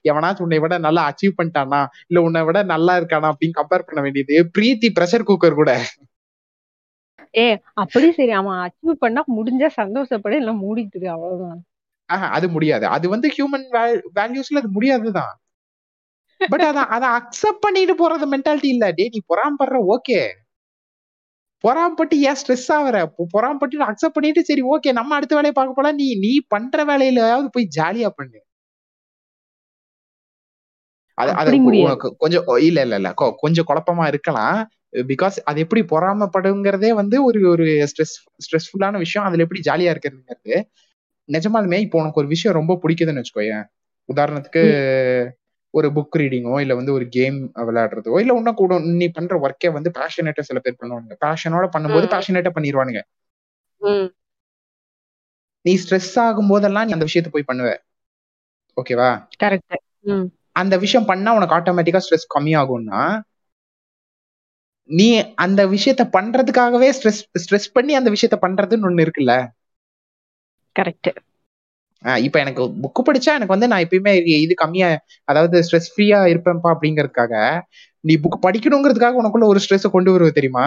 S1: எவனாச்சும் உன்னை விட நல்லா அச்சீவ் பண்ணிட்டானா இல்ல உன்னை விட நல்லா இருக்கானா அப்படின்னு கம்பேர் பண்ண வேண்டியது பிரீத்தி ப்ரெஷர் குக்கர் கூட.
S2: ஏ அப்படி சரி. அவன் அச்சீவ் பண்ணா முடிஞ்சா சந்தோஷப்பட இல்ல மூடிட்டு அவ்வளவுதான்.
S1: ஆஹ் அது முடியாது. அது வந்து ஹியூமன் வேல்யூஸ்ல அது முடியாதுதான். பட் அத அத அக்செப்ட் பண்ணிட்டு போறது மென்டாலிட்டி இல்ல. டே நீ பொறாமப்படுற ஓகே பொறாமப்பட்டு ஏன் ஸ்ட்ரெஸ் ஆகுற? பொறாமப்பட்டு அக்செப்ட் பண்ணிட்டு சரி ஓகே நம்ம அடுத்த வேலையை பார்க்க போலாம். நீ நீ பண்ற வேலையிலாவது போய் ஜாலியா பண்ணு. அது கொஞ்சம் இல்ல இல்ல இல்ல. கொஞ்சம் குழப்பமா இருக்கலாம். பிகாஸ் அது எப்படி பொறாமப்படுங்கிறதே வந்து ஒரு ஒரு ஸ்ட்ரெஸ் ஸ்ட்ரெஸ்ஃபுல்லான விஷயம். அதுல எப்படி ஜாலியா இருக்கிறதுங்கிறது. நிஜமாலுமே இப்போ உனக்கு ஒரு விஷயம் ரொம்ப பிடிக்குதுன்னு வச்சுக்கோயேன். உதாரணத்துக்கு ஒரு புக் ரீடிங்கோ இல்ல வந்து ஒரு கேம் விளையாடுறதோ இல்ல இன்னும் கூட நீ பண்ற ஒர்க்கே வந்து பேஷனேட்டா சில பேர் பண்ணுவாங்க பேஷனோட பண்ணும்போது பேஷனேட்டா பண்ணிடுவானுங்க நீ ஸ்ட்ரெஸ் ஆகும் போதெல்லாம் நீ அந்த விஷயத்த போய் பண்ணுவ. ஓகேவா
S2: கரெக்ட்
S1: அந்த விஷயம் பண்ணா உனக்கு ஆட்டோமேட்டிக்கா ஸ்ட்ரெஸ் கம்மி ஆகும்னா நீ அந்த விஷயத்த பண்றதுக்காகவே ஸ்ட்ரெஸ் ஸ்ட்ரெஸ் பண்ணி அந்த விஷயத்த பண்றதுன்னு ஒண்ணு இருக்குல்ல?
S2: கரெக்ட்
S1: இப்ப எனக்கு புக்கு படிச்சா எனக்கு வந்து நான் எப்பயுமே இது கம்மியா அதாவது ஸ்ட்ரெஸ் ஃப்ரீயா இருப்பேன்ப்பா அப்படிங்கறதுக்காக நீ புக் படிக்கணுங்கிறதுக்காக உனக்குள்ள ஒரு ஸ்ட்ரெஸ் கொண்டு வருவது தெரியுமா?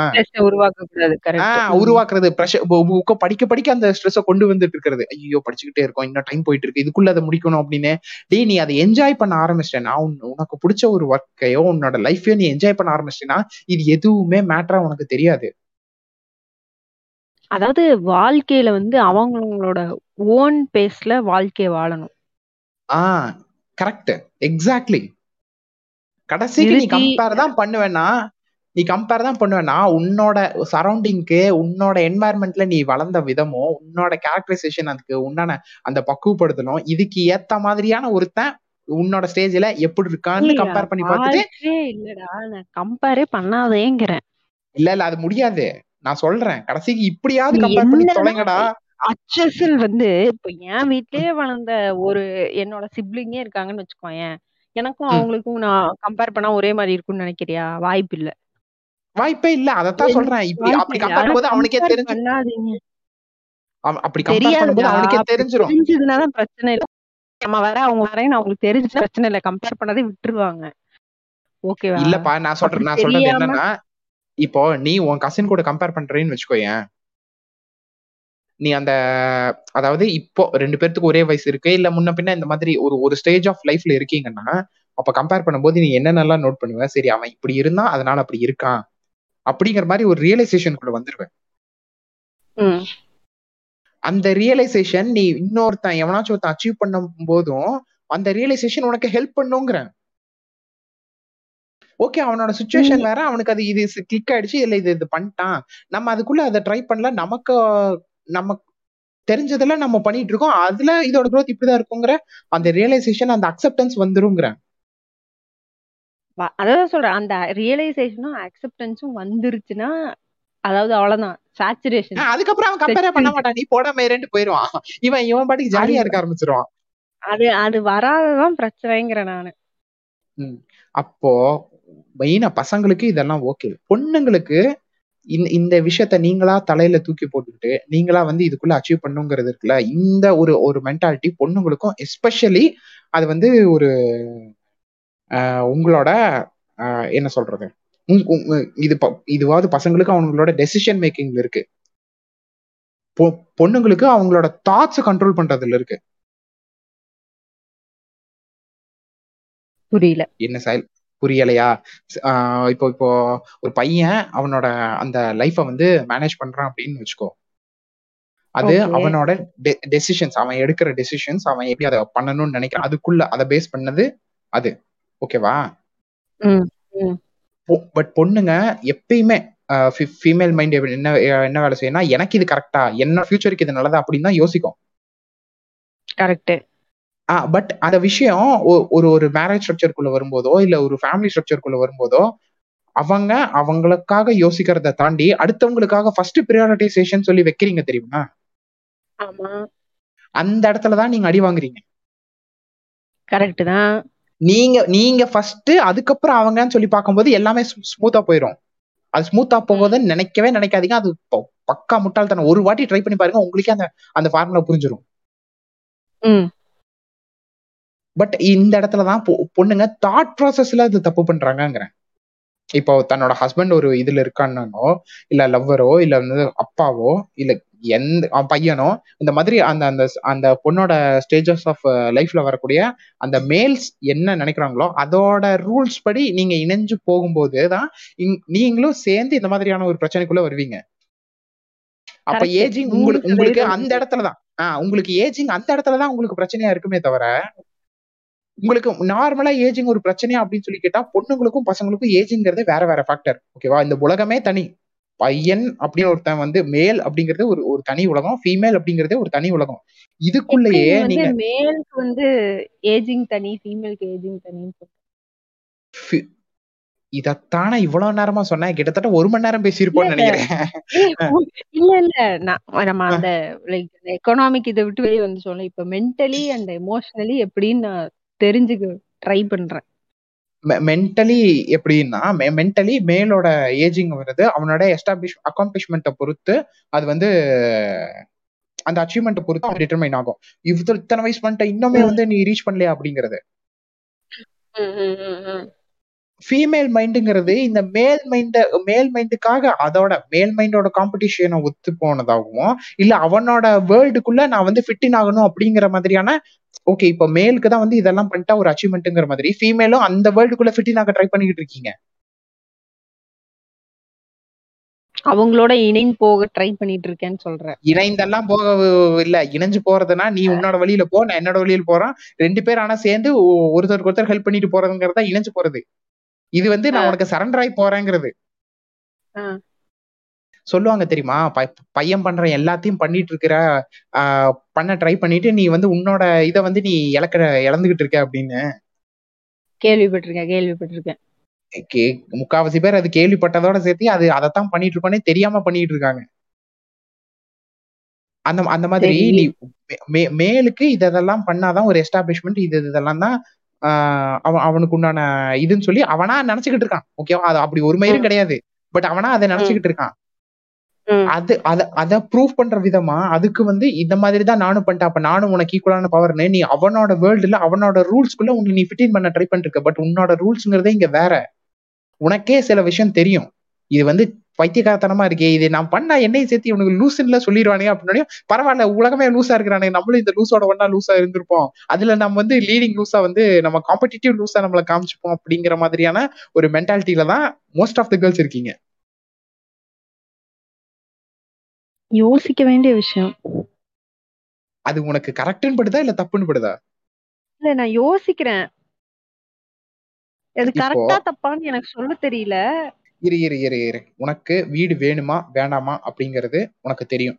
S1: உருவாக்குறது புக்க படிக்க படிக்க அந்த ஸ்ட்ரெஸ் கொண்டு வந்துட்டு இருக்கிறது. ஐயோ படிச்சுக்கிட்டே இருக்கோம் இன்னும் டைம் போயிட்டு இருக்கு இதுக்குள்ள அதை முடிக்கணும் அப்படின்னு. டே நீ அதை என்ஜாய் பண்ண ஆரம்பிச்சிட்டேன் நான் உனக்கு பிடிச்ச ஒரு ஒர்க்கையோ உன்னோட லைஃபையோ நீ என்ஜாய் பண்ண ஆரம்பிச்சிட்டேன்னா இது எதுவுமே மேட்டரா உனக்கு தெரியாது.
S2: அதாவது வாழ்க்கையில வந்து அவங்களோட ஓன் பேஸ்ல வாழ்க்கைய வாழணும்.
S1: ஆ கரெக்ட் எக்ஸாக்ட்லி கடைசிக்கு நீ கம்பேர் தான் பண்ணுவேன்னா நீ கம்பேர் தான் பண்ணுவேன்னா உன்னோட சரௌண்டிங்க்கு உன்னோட என்வாயர்மெண்ட்ல நீ வளர்ந்த விதமும் உன்னோட கேரக்டரைசேஷன் அதுக்கு உண்டான அந்த பக்குவப்படுத்தணும் இதுக்கு ஏத்த மாதிரியான ஒருத்தன் உன்னோட ஸ்டேஜ்ல எப்படி இருக்கான்னு கம்பேர் பண்ணி பார்த்துட்டு
S2: இல்லடா நான் கம்பேரே பண்ணாதேங்கிறேன்.
S1: இல்ல இல்ல அது முடியாது. நான் சொல்றேன் கடைசிக்கு இப்படியாவது கம்பேர் பண்ணி தொலைங்கடா
S2: அச்சசல் வந்து இப்ப என் வீட்லயே வளர்ந்த ஒரு என்னோட சிப்லிங்கே இருக்காங்கன்னு வச்சுக்கோயேன். எனக்கும் அவங்களுக்கும் நான் கம்பேர் பண்ணா ஒரே மாதிரி இருக்கும்னு நினைக்கிறியா? வாய்ப்பு இல்ல.
S1: வாய்ப்பே இல்ல. அதத்தான் சொல்றேன். இப்படி அப்படி கம்பேர் பண்ணும்போது அவனுக்கே தெரிஞ்சு. அப்படி கம்பேர் பண்ணும்போது அவனுக்கே தெரிஞ்சிரும்.
S2: தெரிஞ்சதுனா தான் பிரச்சனை இல்ல. நம்ம வர அவங்க வரேன்னு அவங்களுக்கு தெரிஞ்சு பிரச்சனை இல்ல. கம்பேர் பண்ணாதே விட்டுருவாங்க. ஓகேவா?
S1: இல்லப்பா நான் சொல்றேன் நான் சொல்றது என்னன்னா, இப்போ நீ உன் கசின் கூட கம்பேர் பண்றேன்னு வச்சுக்கோயேன். நீ அந்த அதாவது இப்போ ரெண்டு பேர்த்துக்கு ஒரே வயசு இருக்கு. இல்ல முன்ன பின்ன இந்த மாதிரி ஒரு ஒரு ஸ்டேஜ் ஆஃப் லைஃப்ல இருக்கீங்கன்னா, அப்ப கம்பேர் பண்ணும்போது நீ என்னென்னலாம் நோட் பண்ணுவ? சரி அவன் இப்படி இருந்தான், அதனால அப்படி இருக்கான். அப்படிங்கிற மாதிரி ஒரு ரியலைசேஷனுக்குள்ள வந்துருவேன். அந்த ரியலைசேஷன் நீ இன்னொருத்தன் எவனாச்சும் ஒருத்தன் அச்சீவ் பண்ணும் போதும் அந்த ரியலைசேஷன் உனக்கு ஹெல்ப் பண்ணுங்கிறேன். ஓகே அவனோட சுச்சுவேஷன் வேற. அவனுக்கு அது இது கிளிக் ஆயிடுச்சு. இல்ல இது இது பண்ணிட்டான். நம்ம அதுக்குள்ள அதை ட்ரை பண்ணல. நமக்கு நம்ம தெரிஞ்சதெல்லாம் நம்ம பண்ணிட்டு இருக்கோம். அதுல இதோட க்ரோத் இப்படிதான் இருக்குங்கிற அந்த ரியலைசேஷன் அந்த அக்செப்டன்ஸ் வந்துருங்கிறேன்
S2: அதான் சொல்றேன். அந்த ரியலைசேஷனும் அக்செப்டன்ஸும் வந்துருச்சுன்னா அதாவது அவ்வளவுதான். சாச்சுரேஷன்
S1: அதுக்கப்புறம் அவன் கம்பேரே பண்ண மாட்டான். நீ போட மேரேன்ட்டு போயிருவான் இவன் இவன் பாட்டுக்கு ஜாலியா இருக்க ஆரம்பிச்சிருவான்.
S2: அது அது வராததான் பிரச்சனைங்கிறேன் நானு.
S1: அப்போ மெயினா பசங்களுக்கு இதெல்லாம் ஓகே பொண்ணுங்களுக்கு இந்த இந்த விஷயத்த நீங்களா தலையில தூக்கி போட்டுக்கிட்டு நீங்களா வந்து இதுக்குள்ள அச்சீவ் பண்ணுங்கிறது இருக்குல்ல இந்த ஒரு ஒரு மென்டாலிட்டி பொண்ணுங்களுக்கும் எஸ்பெஷலி அது வந்து ஒரு உங்களோட என்ன சொல்றது? இது இதுவாவது பசங்களுக்கு அவங்களோட டெசிஷன் மேக்கிங்ல இருக்கு. பொண்ணுங்களுக்கு அவங்களோட தாட்ஸ் கண்ட்ரோல் பண்றதுல இருக்கு.
S2: புரியல.
S1: என்ன செயல் புரியலையா? இப்போ இப்போ ஒரு பையன் அவனோட அந்த லைஃப வந்து மேனேஜ் பண்றான் அப்படின்னு வச்சுக்கோ. அது அவனோட டெசிஷன்ஸ் அவன் எடுக்கிற டெசிஷன்ஸ் அவன் எப்படி அதை பண்ணணும்னு நினைக்கிறான் அதுக்குள்ள அதை பேஸ் பண்ணது அது. ஓகேவா பட் பொண்ணுங்க எப்பயுமே ஃபீமேல் மைண்ட் என்ன என்ன வேலை செய்யணும் எனக்கு இது கரெக்டா என்ன ஃபியூச்சருக்கு இது நல்லதா அப்படின்னு தான் யோசிக்கும்.
S2: கரெக்ட்
S1: பட் அந்த விஷயம் ஒரு ஒரு மேரேஜ் ஸ்ட்ரக்சருக்குள்ள வரும்போதோ இல்ல ஒரு ஃபேமிலி ஸ்ட்ரக்சருக்குள்ள வரும்போதோ அவங்க அவங்களுக்காக யோசிக்கிறத தாண்டி அடுத்தவங்களுக்காக ஃபர்ஸ்ட் ப்ரியாரிட்டைசேஷன் சொல்லி வைக்கிறீங்க தெரியுமா? அந்த இடத்துல தான் நீங்க அடி வாங்குறீங்க.
S2: கரெக்ட் தான்.
S1: நீங்க நீங்க ஃபர்ஸ்ட் அதுக்கப்புறம் அவங்கன்னு சொல்லி பார்க்கும்போது எல்லாமே ஸ்மூத்தா போயிடும் அது ஸ்மூத்தா போகுதுன்னு நினைக்கவே நினைக்காதீங்க. அது பக்கா முட்டாள்தனம். ஒரு வாட்டி ட்ரை பண்ணி பாருங்க உங்களுக்கே அந்த அந்த ஃபார்முலா புரிஞ்சிடும் பட் இந்த இடத்துல தான் பொண்ணுங்க தாட் ப்ராசஸ்ல அது தப்பு பண்றாங்கிறேன் இப்போ தன்னோட ஹஸ்பண்ட் ஒரு இதுல இருக்கானோ இல்ல லவ்வரோ இல்ல வந்து அப்பாவோ இல்ல எந்த பையனோ இந்த மாதிரி அந்த அந்த அந்த பொண்ணோட ஸ்டேஜஸ் ஆஃப் லைஃப்ல வரக்கூடிய அந்த மேல்ஸ் என்ன நினைக்கிறாங்களோ அதோட ரூல்ஸ் படி நீங்க இணைஞ்சு போகும்போது தான் நீங்களும் சேர்ந்து இந்த மாதிரியான ஒரு பிரச்சனைக்குள்ள வருவீங்க. அப்ப ஏஜிங் உங்களுக்கு உங்களுக்கு அந்த இடத்துலதான் ஆஹ் உங்களுக்கு ஏஜிங் அந்த இடத்துலதான் உங்களுக்கு பிரச்சனையா இருக்குமே தவிர உங்களுக்கு நார்மலா ஏஜிங் ஒரு பிரச்சனையா அப்படின்னு சொல்லி கேட்டா பொண்ணுங்களுக்கும் பசங்களுக்கும் ஏஜிங்கிறது வேற வேற ஃபேக்டர் ஓகேவா இந்த உலகமே தனி. பையன் அப்படின்னு ஒருத்தன் வந்து மேல் அப்படிங்கறது ஒரு ஒரு தனி உலகம். ஃபீமேல் அப்படிங்கறதே ஒரு தனி உலகம். இதுக்குள்ளேயே நீங்க
S2: மேலுக்கு வந்து ஏஜிங் தனி ஃபீமேலுக்கு ஏஜிங் தனி
S1: இதத்தானே இவ்வளவு நேரமா சொன்னேன். கிட்டத்தட்ட ஒரு மணி நேரம் பேசியிருப்போம்னு நினைக்கிறேன்.
S2: இல்ல இல்ல. நம்ம அந்த லைக் எக்கனாமிக் இதை விட்டு வெளியே வந்து சொல்ல இப்ப மென்டலி அண்ட் எமோஷனலி எப்படின்னு நான் தெரிஞ்சுக்க ட்ரை பண்றேன்.
S1: மென்டலி எப்படின்னா மென்டலி மேலோட ஏஜிங் வருது. அவனோட எஸ்டாப்ளிஷ் அக்காம்ப்ளிஷ்மெண்ட்டை பொறுத்து அது வந்து அந்த அச்சீவ்மெண்ட்டை பொறுத்து அவன் டிட்டர்மைன் ஆகும். இவ்வளவு இத்தனை வயசு பண்ணிட்ட இன்னுமே வந்து நீ ரீச் பண்ணலையா அப்படிங்கறது. ஃபீமேல் மைண்டுங்கிறது இந்த மேல் மைண்ட மேல் மைண்டுக்காக அதோட மேல் மைண்டோட காம்படிஷனை ஒத்து போனதாகவும் இல்ல அவனோட வேர்ல்டுக்குள்ள நான் வந்து ஃபிட்டின் ஆகணும் அப்படிங்கிற மாதிரியான ஓகே இப்போ மேலுக்கு தான் வந்து இதெல்லாம் பண்ணிட்டா ஒரு அச்சீவ்மெண்ட்டுங்கிற மாதிரி ஃபீமேலும் அந்த வேர்ல்டுக்குள்ள ஃபிட்டின் ஆக ட்ரை பண்ணிக்கிட்டு இருக்கீங்க?
S2: அவங்களோட இணைந்து போக ட்ரை பண்ணிட்டு இருக்கேன்னு சொல்றேன்
S1: இணைந்தெல்லாம் போக இல்ல இணைஞ்சு போறதுன்னா நீ உன்னோட வழியில போ நான் என்னோட வழியில போறேன். ரெண்டு பேர் ஆனா சேர்ந்து ஒருத்தருக்கு ஒருத்தர் ஹெல்ப் பண்ணிட்டு போறதுங்கிறதா இணைஞ்சு போறது. இது வந்து நான் உனக்கு சரண்டர் ஆகி போறேங்கிறது. சொல்லுவாங்க தெரியுமா? பையன் பண்ற எல்லாத்தையும் பண்ணிட்டு இருக்கிற பண்ண ட்ரை பண்ணிட்டு நீ வந்து உன்னோட இத வந்து நீ இழக்க இழந்துகிட்டு இருக்க அப்படின்னு.
S2: கேள்விப்பட்டிருக்கேன் கேள்விப்பட்டிருக்கேன்.
S1: முக்காவாசி பேர் அது கேள்விப்பட்டதோட சேர்த்து அது அதைத்தான் பண்ணிட்டு இருக்கோன்னே தெரியாம பண்ணிட்டு இருக்காங்க அந்த அந்த மாதிரி. நீ மேலுக்கு இதெல்லாம் பண்ணாதான் ஒரு எஸ்டாப்ளிஷ்மெண்ட் இது இதெல்லாம் தான் அவன் அவனுக்கு உண்டான இதுன்னு சொல்லி அவனா நினைச்சுக்கிட்டு இருக்கான் ஓகேவா அது அப்படி ஒரு மயிரும் கிடையாது. பட் அவனா அதை நினைச்சுக்கிட்டு இருக்கான். அது அத அத ப்ரூவ் பண்ற விதமா அதுக்கு வந்து இந்த மாதிரி தான் நானும் பண்ணிட்டேன் அப்ப நானும் உனக்கு ஈக்குவலான பவர்னு நீ அவனோட வேர்ல்டுல அவனோட ரூல்ஸ்க்குள்ள உன்னை நீ ஃபிட்டின் பண்ண ட்ரை பண்ணிருக்க. பட் உன்னோட ரூல்ஸ்ங்கிறதே இங்க வேற. உனக்கே சில விஷயம் தெரியும். இது வந்து பைத்தியக்காரத்தனமா இருக்கே இது நான் பண்ணா என்னையும் சேர்த்து இவனுக்கு லூசுல சொல்லிடுவானுங்க அப்படின்னு பரவாயில்ல உலகமே லூசா இருக்கிறானுங்க நம்மளும் இந்த லூஸோட ஒன்னா லூசா இருந்திருப்போம். அதுல நம்ம வந்து லீடிங் லூஸா வந்து நம்ம காம்படிட்டிவ் லூஸா நம்மள காமிச்சுப்போம் அப்படிங்கிற மாதிரியான ஒரு மென்டாலிட்டியில தான் மோஸ்ட் ஆஃப் த கேர்ள்ஸ் இருக்கீங்க.
S2: யோசிக்க வேண்டிய விஷயம்.
S1: அது உனக்கு கரெக்ட்னு படுதா இல்ல தப்புன்னு படுதா?
S2: இல்ல நான் யோசிக்கிறேன். அது கரெக்டா தப்பான்னு எனக்கு சொல்ல தெரியல.
S1: இரு இரு இரு இரு. உனக்கு வீடு வேணுமா வேண்டாமா அப்படிங்கிறது உனக்கு தெரியும்.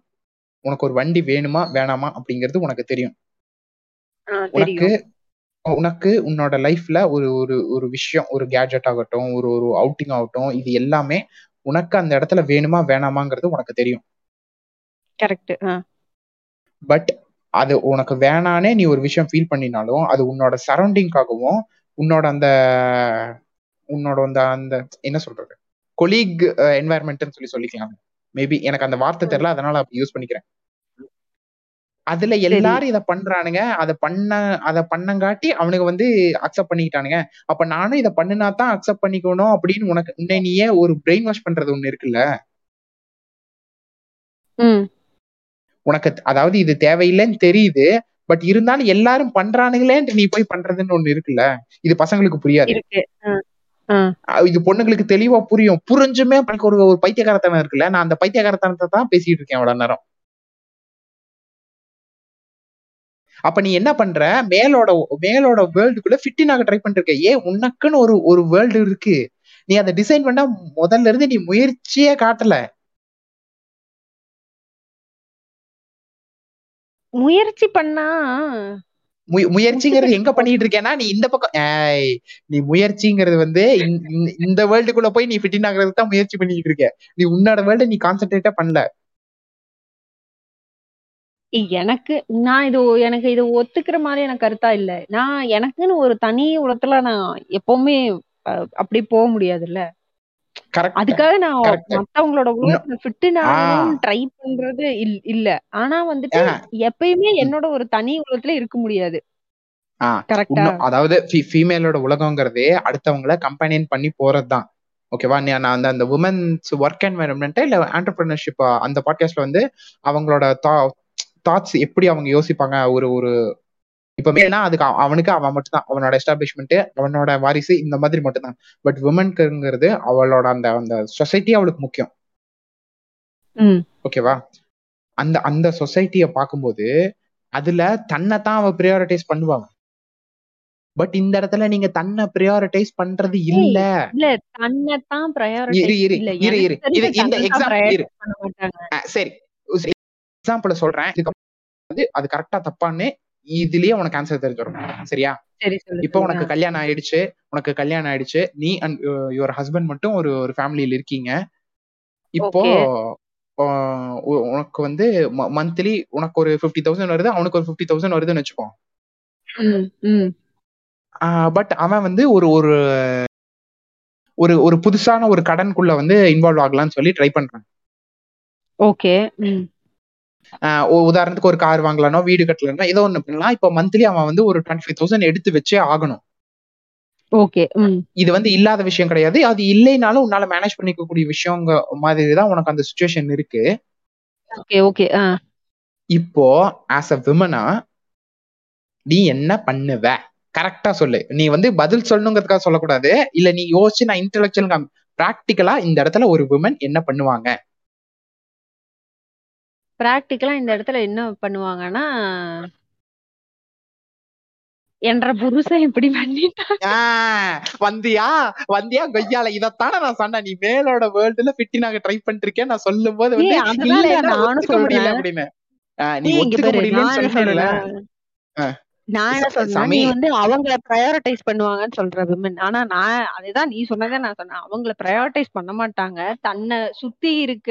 S1: உனக்கு ஒரு வண்டி வேணுமா வேணாமா அப்படிங்கிறது உனக்கு தெரியும். உனக்கு உனக்கு உன்னோட லைஃப்ல ஒரு ஒரு ஒரு விஷயம் ஒரு கேஜெட் ஆகட்டும் ஒரு ஒரு அவுட்டிங் ஆகட்டும் இது எல்லாமே உனக்கு அந்த இடத்துல வேணுமா வேணாமாங்கிறது உனக்கு தெரியும்.
S2: கரெக்ட்
S1: பட் அது உனக்கு வேணானே நீ ஒரு விஷயம் ஃபீல் பண்ணினாலும் அது உன்னோட சரௌண்டிங்காகவும் உன்னோட அந்த உன்னோட அந்த அந்த என்ன சொல்றது? கொலீக் என்வாயர்மெண்ட்னு சொல்லி சொல்லிக்கலாம். மேபி எனக்கு அந்த வார்த்தை தெரியல அதனால அப்படி யூஸ் பண்ணிக்கிறேன். அதுல எல்லாரும் இத பண்றானுங்க. அத பண்ண அத பண்ணங்காட்டி அவனுங்க வந்து அக்செப்ட் பண்ணிக்கிட்டானுங்க. அப்ப நானும் இத பண்ணுனா தான் அக்செப்ட் பண்ணிக்கணும் அப்படின்னு உனக்கு உன்னை நீயே ஒரு பிரெயின் வாஷ் பண்றது ஒண்ணு இருக்குல்ல? உனக்கு அதாவது இது தேவையில்லைன்னு தெரியுது பட் இருந்தாலும் எல்லாரும் பண்றானுங்களேன்ட்டு நீ போய் பண்றதுன்னு ஒண்ணு இருக்குல்ல? இது பசங்களுக்கு புரியாது. இது பொண்ணுங்களுக்கு தெளிவா புரியும். புரிஞ்சுமே எனக்கு ஒரு ஒரு பைத்தியகாரத்தனம் இருக்குல்ல நான் அந்த பைத்தியகாரத்தனத்தை தான் பேசிட்டு இருக்கேன் அவ்வளவு நேரம். அப்ப நீ என்ன பண்ற? மேலோட மேலோட வேர்ல்டுக்குள்ள ஃபிட்டின் ஆக ட்ரை பண்ணிருக்க ஏன் உனக்குன்னு ஒரு ஒரு வேர்ல்டு இருக்கு. நீ அதை டிசைன் பண்ணா முதல்ல இருந்து நீ முயற்சியே காட்டல.
S2: முயற்சி பண்ணா
S1: முயற்சிங்கிறது எங்க பண்ணிட்டு இருக்கேன்னா நீ இந்த பக்கம் ஏய் நீ முயற்சிங்கிறது வந்து இந்த- இந்த- வேர்ல்டுக்குள்ள போய் நீ ஃபிட்டின் ஆகுறதுக்கு தான் முயற்சி பண்ணிட்டு இருக்க நீ உன்னோட வேர்ல்டு நீ கான்சென்ட்ரேட்டா பண்ணல.
S2: எனக்கு நான் இது எனக்கு இது ஒத்துக்கிற மாதிரி எனக்கு கருத்தா இல்ல. நான் எனக்குன்னு ஒரு தனி உலகத்துல நான் எப்பவுமே அஹ், அப்படி போக முடியாதுல்ல. அதுக்காக நான். மத்தவங்களோட உலகத்துல ஃபிட்டு. நான் ட்ரை பண்றது இல்- இல்ல. ஆனா வந்துட்டு எப்பயுமே என்னோட ஒரு தனி உலகத்துல இருக்க முடியாது.
S1: அதாவது ஃபீமேலோட உலகங்கிறதே அடுத்தவங்கள கம்பெனியன் பண்ணி போறதுதான். ஓகேவா நான் அந்த அந்த உமன்ஸ் ஒர்க் என்வரன்மெண்ட் இல்ல ஆண்டர்பிரினர்ஷிப் அந்த பாட்காஸ்ட்ல வந்து அவங்களோட தாட்ஸ் எப்படி அவங்க யோசிப்பாங்க? ஒரு ஒரு இப்ப மேல்னா அதுக்கு அவ- அவனுக்கு அவன் மட்டும்தான். அவனோட எஸ்டாப்ளிஷ்மெண்ட் அவனோட வாரிசு இந்த மாதிரி மட்டும்தான். பட் உமனுக்குங்கிறது அவளோட அந்த அந்த சொசைட்டி அவளுக்கு முக்கியம். ஓகேவா அந்த அந்த சொசைட்டிய பார்க்கும்போது அதுல தன்னை தான் அவ ப்ரியாரிட்டைஸ் பண்ணுவாங்க. பட் இந்த இடத்துல நீங்க தன்னை ப்ரியாரிட்டைஸ் பண்றது இல்ல.
S2: இல்ல தன்னைத்தான்
S1: இரு
S2: ப்ரையாரிட்டி
S1: இரு இரு. இரு இது இந்த
S2: தன்னைத்தான்
S1: எக்ஸாம்பிள் இரு. சரி. எக்ஸாம்பிள் சொல்றேன். வந்து அது கரெக்டா தப்பான்னு இதுலயே உனக்கு ஆன்சர் தெரிஞ்சிடும் சரியா? இப்போ. உனக்கு கல்யாணம் ஆயிடுச்சு. உனக்கு கல்யாணம் ஆயிடுச்சு. நீ அண்ட் யுவர் ஹஸ்பண்ட் மட்டும் ஒரு ஒரு ஃபேமிலியில இருக்கீங்க. இப்போ உனக்கு வந்து மந்த்லி உனக்கு ஒரு ஃபிஃப்டி தௌசண்ட் வருது? அவனுக்கு ஒரு ஃபிஃப்டி தௌசண்ட் வருதுன்னு வச்சுக்கோ. பட் அவன் வந்து ஒரு ஒரு ஒரு ஒரு புதுசான ஒரு கடனுக்குள்ள வந்து இன்வால்வ் ஆகலாம்னு சொல்லி ட்ரை பண்றான்.
S2: ஓகே
S1: உதாரணத்துக்கு ஒரு கார் வாங்கலானோ வீடு கட்டலானோ ஏதோ ஒண்ணு பண்ணலாம். இப்போ மந்த்லி அவன் வந்து ஒரு டுவெண்ட்டி ஃபைவ் தௌசண்ட் எடுத்து வச்சே ஆகணும்.
S2: ஓகே
S1: இது வந்து இல்லாத விஷயம் கிடையாது. அது இல்லைனாலும் உன்னால மேனேஜ் பண்ணிக்கக்கூடிய விஷயங்க மாதிரி தான் உனக்கு அந்த சுச்சுவேஷன் இருக்கு.
S2: ஓகே ஓகே
S1: இப்போ ஆஸ் அ விமனா நீ என்ன பண்ணுவ? கரெக்டா சொல்லு. நீ வந்து பதில் சொல்லணுங்கிறதுக்காக சொல்லக்கூடாது. இல்ல நீ யோசிச்சு நான் இன்டெலக்சுவல் பிராக்டிக்கலா இந்த இடத்துல ஒரு விமன் என்ன பண்ணுவாங்க?
S2: பிராக்டிக்கலா இந்த இடத்துல என்ன பண்ணுவாங்கன்னா என்ற புருஷன் இப்படி பண்ணிட்டான்
S1: வந்தியா? வந்தியா கொய்யால இதத்தானே நான் சொன்னேன். நீ மேலோட வேர்ல்டுல ஃபிட்டினாக ட்ரை பண்ணிட்டு இருக்கேன் நான் சொல்லும் போது
S2: நானும் சொல்றேன்.
S1: அப்படின்னு. நீ ஒத்துக்க முடியலன்னு
S2: நான் என்ன சொல்றேன். நீ வந்து அவங்கள ப்ரையாரிட்டைஸ் பண்ணுவாங்கன்னு சொல்ற விமன் ஆனா நான் அதுதான் நீ சொன்னதே நான் சொன்னேன். அவங்கள ப்ரையாரிட்டைஸ் பண்ண மாட்டாங்க. தன்னை சுத்தி இருக்க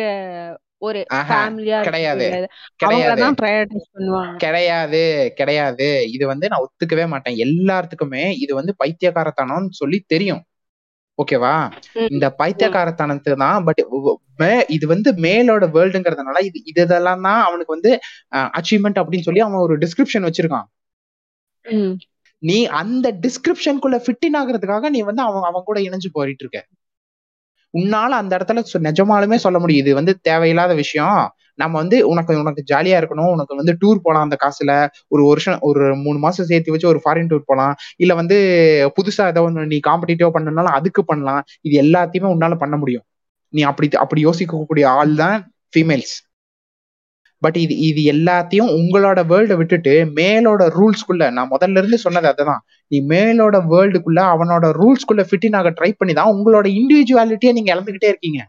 S2: ஒரு ஃபேமிலியா
S1: கிடையாது. கிடையாது. கிடையாது கிடையாது. இது வந்து நான் ஒத்துக்கவே மாட்டேன். எல்லாத்துக்குமே இது வந்து பைத்தியக்காரத்தனம்னு சொல்லி தெரியும். ஓகேவா? இந்த பைத்தியக்காரத்தனத்துக்கு தான் பட் இது வந்து மேலோட வேர்ல்டுங்கிறதுனால இது இது இதெல்லாம் தான் அவனுக்கு வந்து அச்சீவ்மெண்ட் அப்படின்னு சொல்லி அவன் ஒரு டிஸ்கிரிப்ஷன் வச்சிருக்கான். நீ அந்த டிஸ்கிரிப்ஷனுக்குள்ள ஃபிட்டின் ஆகுறதுக்காக நீ வந்து அவன் அவன் கூட இணைஞ்சு போயிட்டு இருக்க. உன்னால அந்த இடத்துல சொ- நிஜமாலுமே சொல்ல முடியும். இது வந்து தேவையில்லாத விஷயம். நம்ம வந்து உனக்கு உனக்கு ஜாலியா இருக்கணும். உனக்கு வந்து டூர் போலாம் அந்த காசுல. ஒரு வருஷம் ஒரு மூணு மாசம் சேர்த்து வச்சு ஒரு ஃபாரின் டூர் போலாம். இல்ல வந்து புதுசா ஏதோ ஒன்று நீ காம்படிட்டிவா பண்ணனாலும் அதுக்கு பண்ணலாம். இது எல்லாத்தையுமே உன்னால பண்ண முடியும். நீ அப்படி அப்படி யோசிக்கக்கூடிய ஆள் தான் ஃபீமேல்ஸ் பட் இது இது எல்லாத்தையும் உங்களோட வேர்ல்டை விட்டுட்டு மேலோட ரூல்ஸ்குள்ள நான் முதல்ல இருந்து சொன்னது அதுதான். நீ மேலோட வேர்ல்டுக்குள்ள அவனோட ரூல்ஸ்குள்ள ஃபிட்டின் ஆக ட்ரை பண்ணி தான் உங்களோட இண்டிவிஜுவாலிட்டியை நீங்க இழந்துகிட்டே இருக்கீங்க.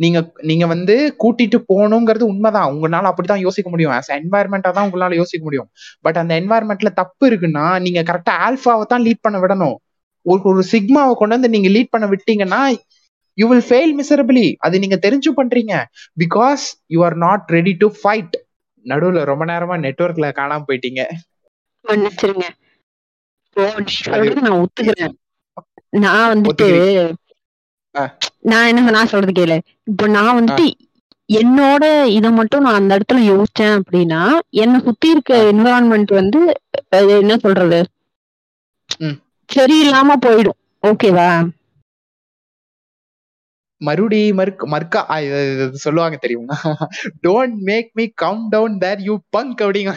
S1: நீங்க நீங்க வந்து கூட்டிட்டு போகணுங்கிறது உண்மைதான். உங்களால அப்படிதான் யோசிக்க முடியும். ஆஸ் என்வாயர்மெண்டா தான் உங்களால யோசிக்க முடியும். பட் அந்த என்வாயர்மெண்ட்ல தப்பு இருக்குன்னா நீங்க கரெக்டா ஆல்பாவை தான் லீட் பண்ண விடணும். ஒரு ஒரு சிக்மாவை கொண்டு வந்து நீங்க லீட் பண்ண விட்டீங்கன்னா யூ வில் ஃபெயில் மிசரபிளி அது நீங்க தெரிஞ்சு பண்றீங்க. Because you are not ready to fight நடுவுல ரொம்ப நேரமா நெட்வொர்க்ல காணாம போயிட்டீங்க.
S2: மன்னிச்சிருங்க. நான் ஒத்துக்கிறேன். நான் வந்துட்டு. நான் என்ன நான் சொல்றது கேளு. இப்போ நான் வந்துட்டு என்னோட இத மட்டும் நான் அந்த இடத்துல யோசிச்சேன் அப்படின்னா என்னை சுத்தி இருக்க என்விரான்மெண்ட் வந்து என்ன சொல்றது. சரியில்லாம போயிடும். ஓகேவா
S1: மறுபடி மறுக்க மறுக்கா சொல்லுவாங்க தெரியுமா? Don't make me come down there you punk அப்படிங்க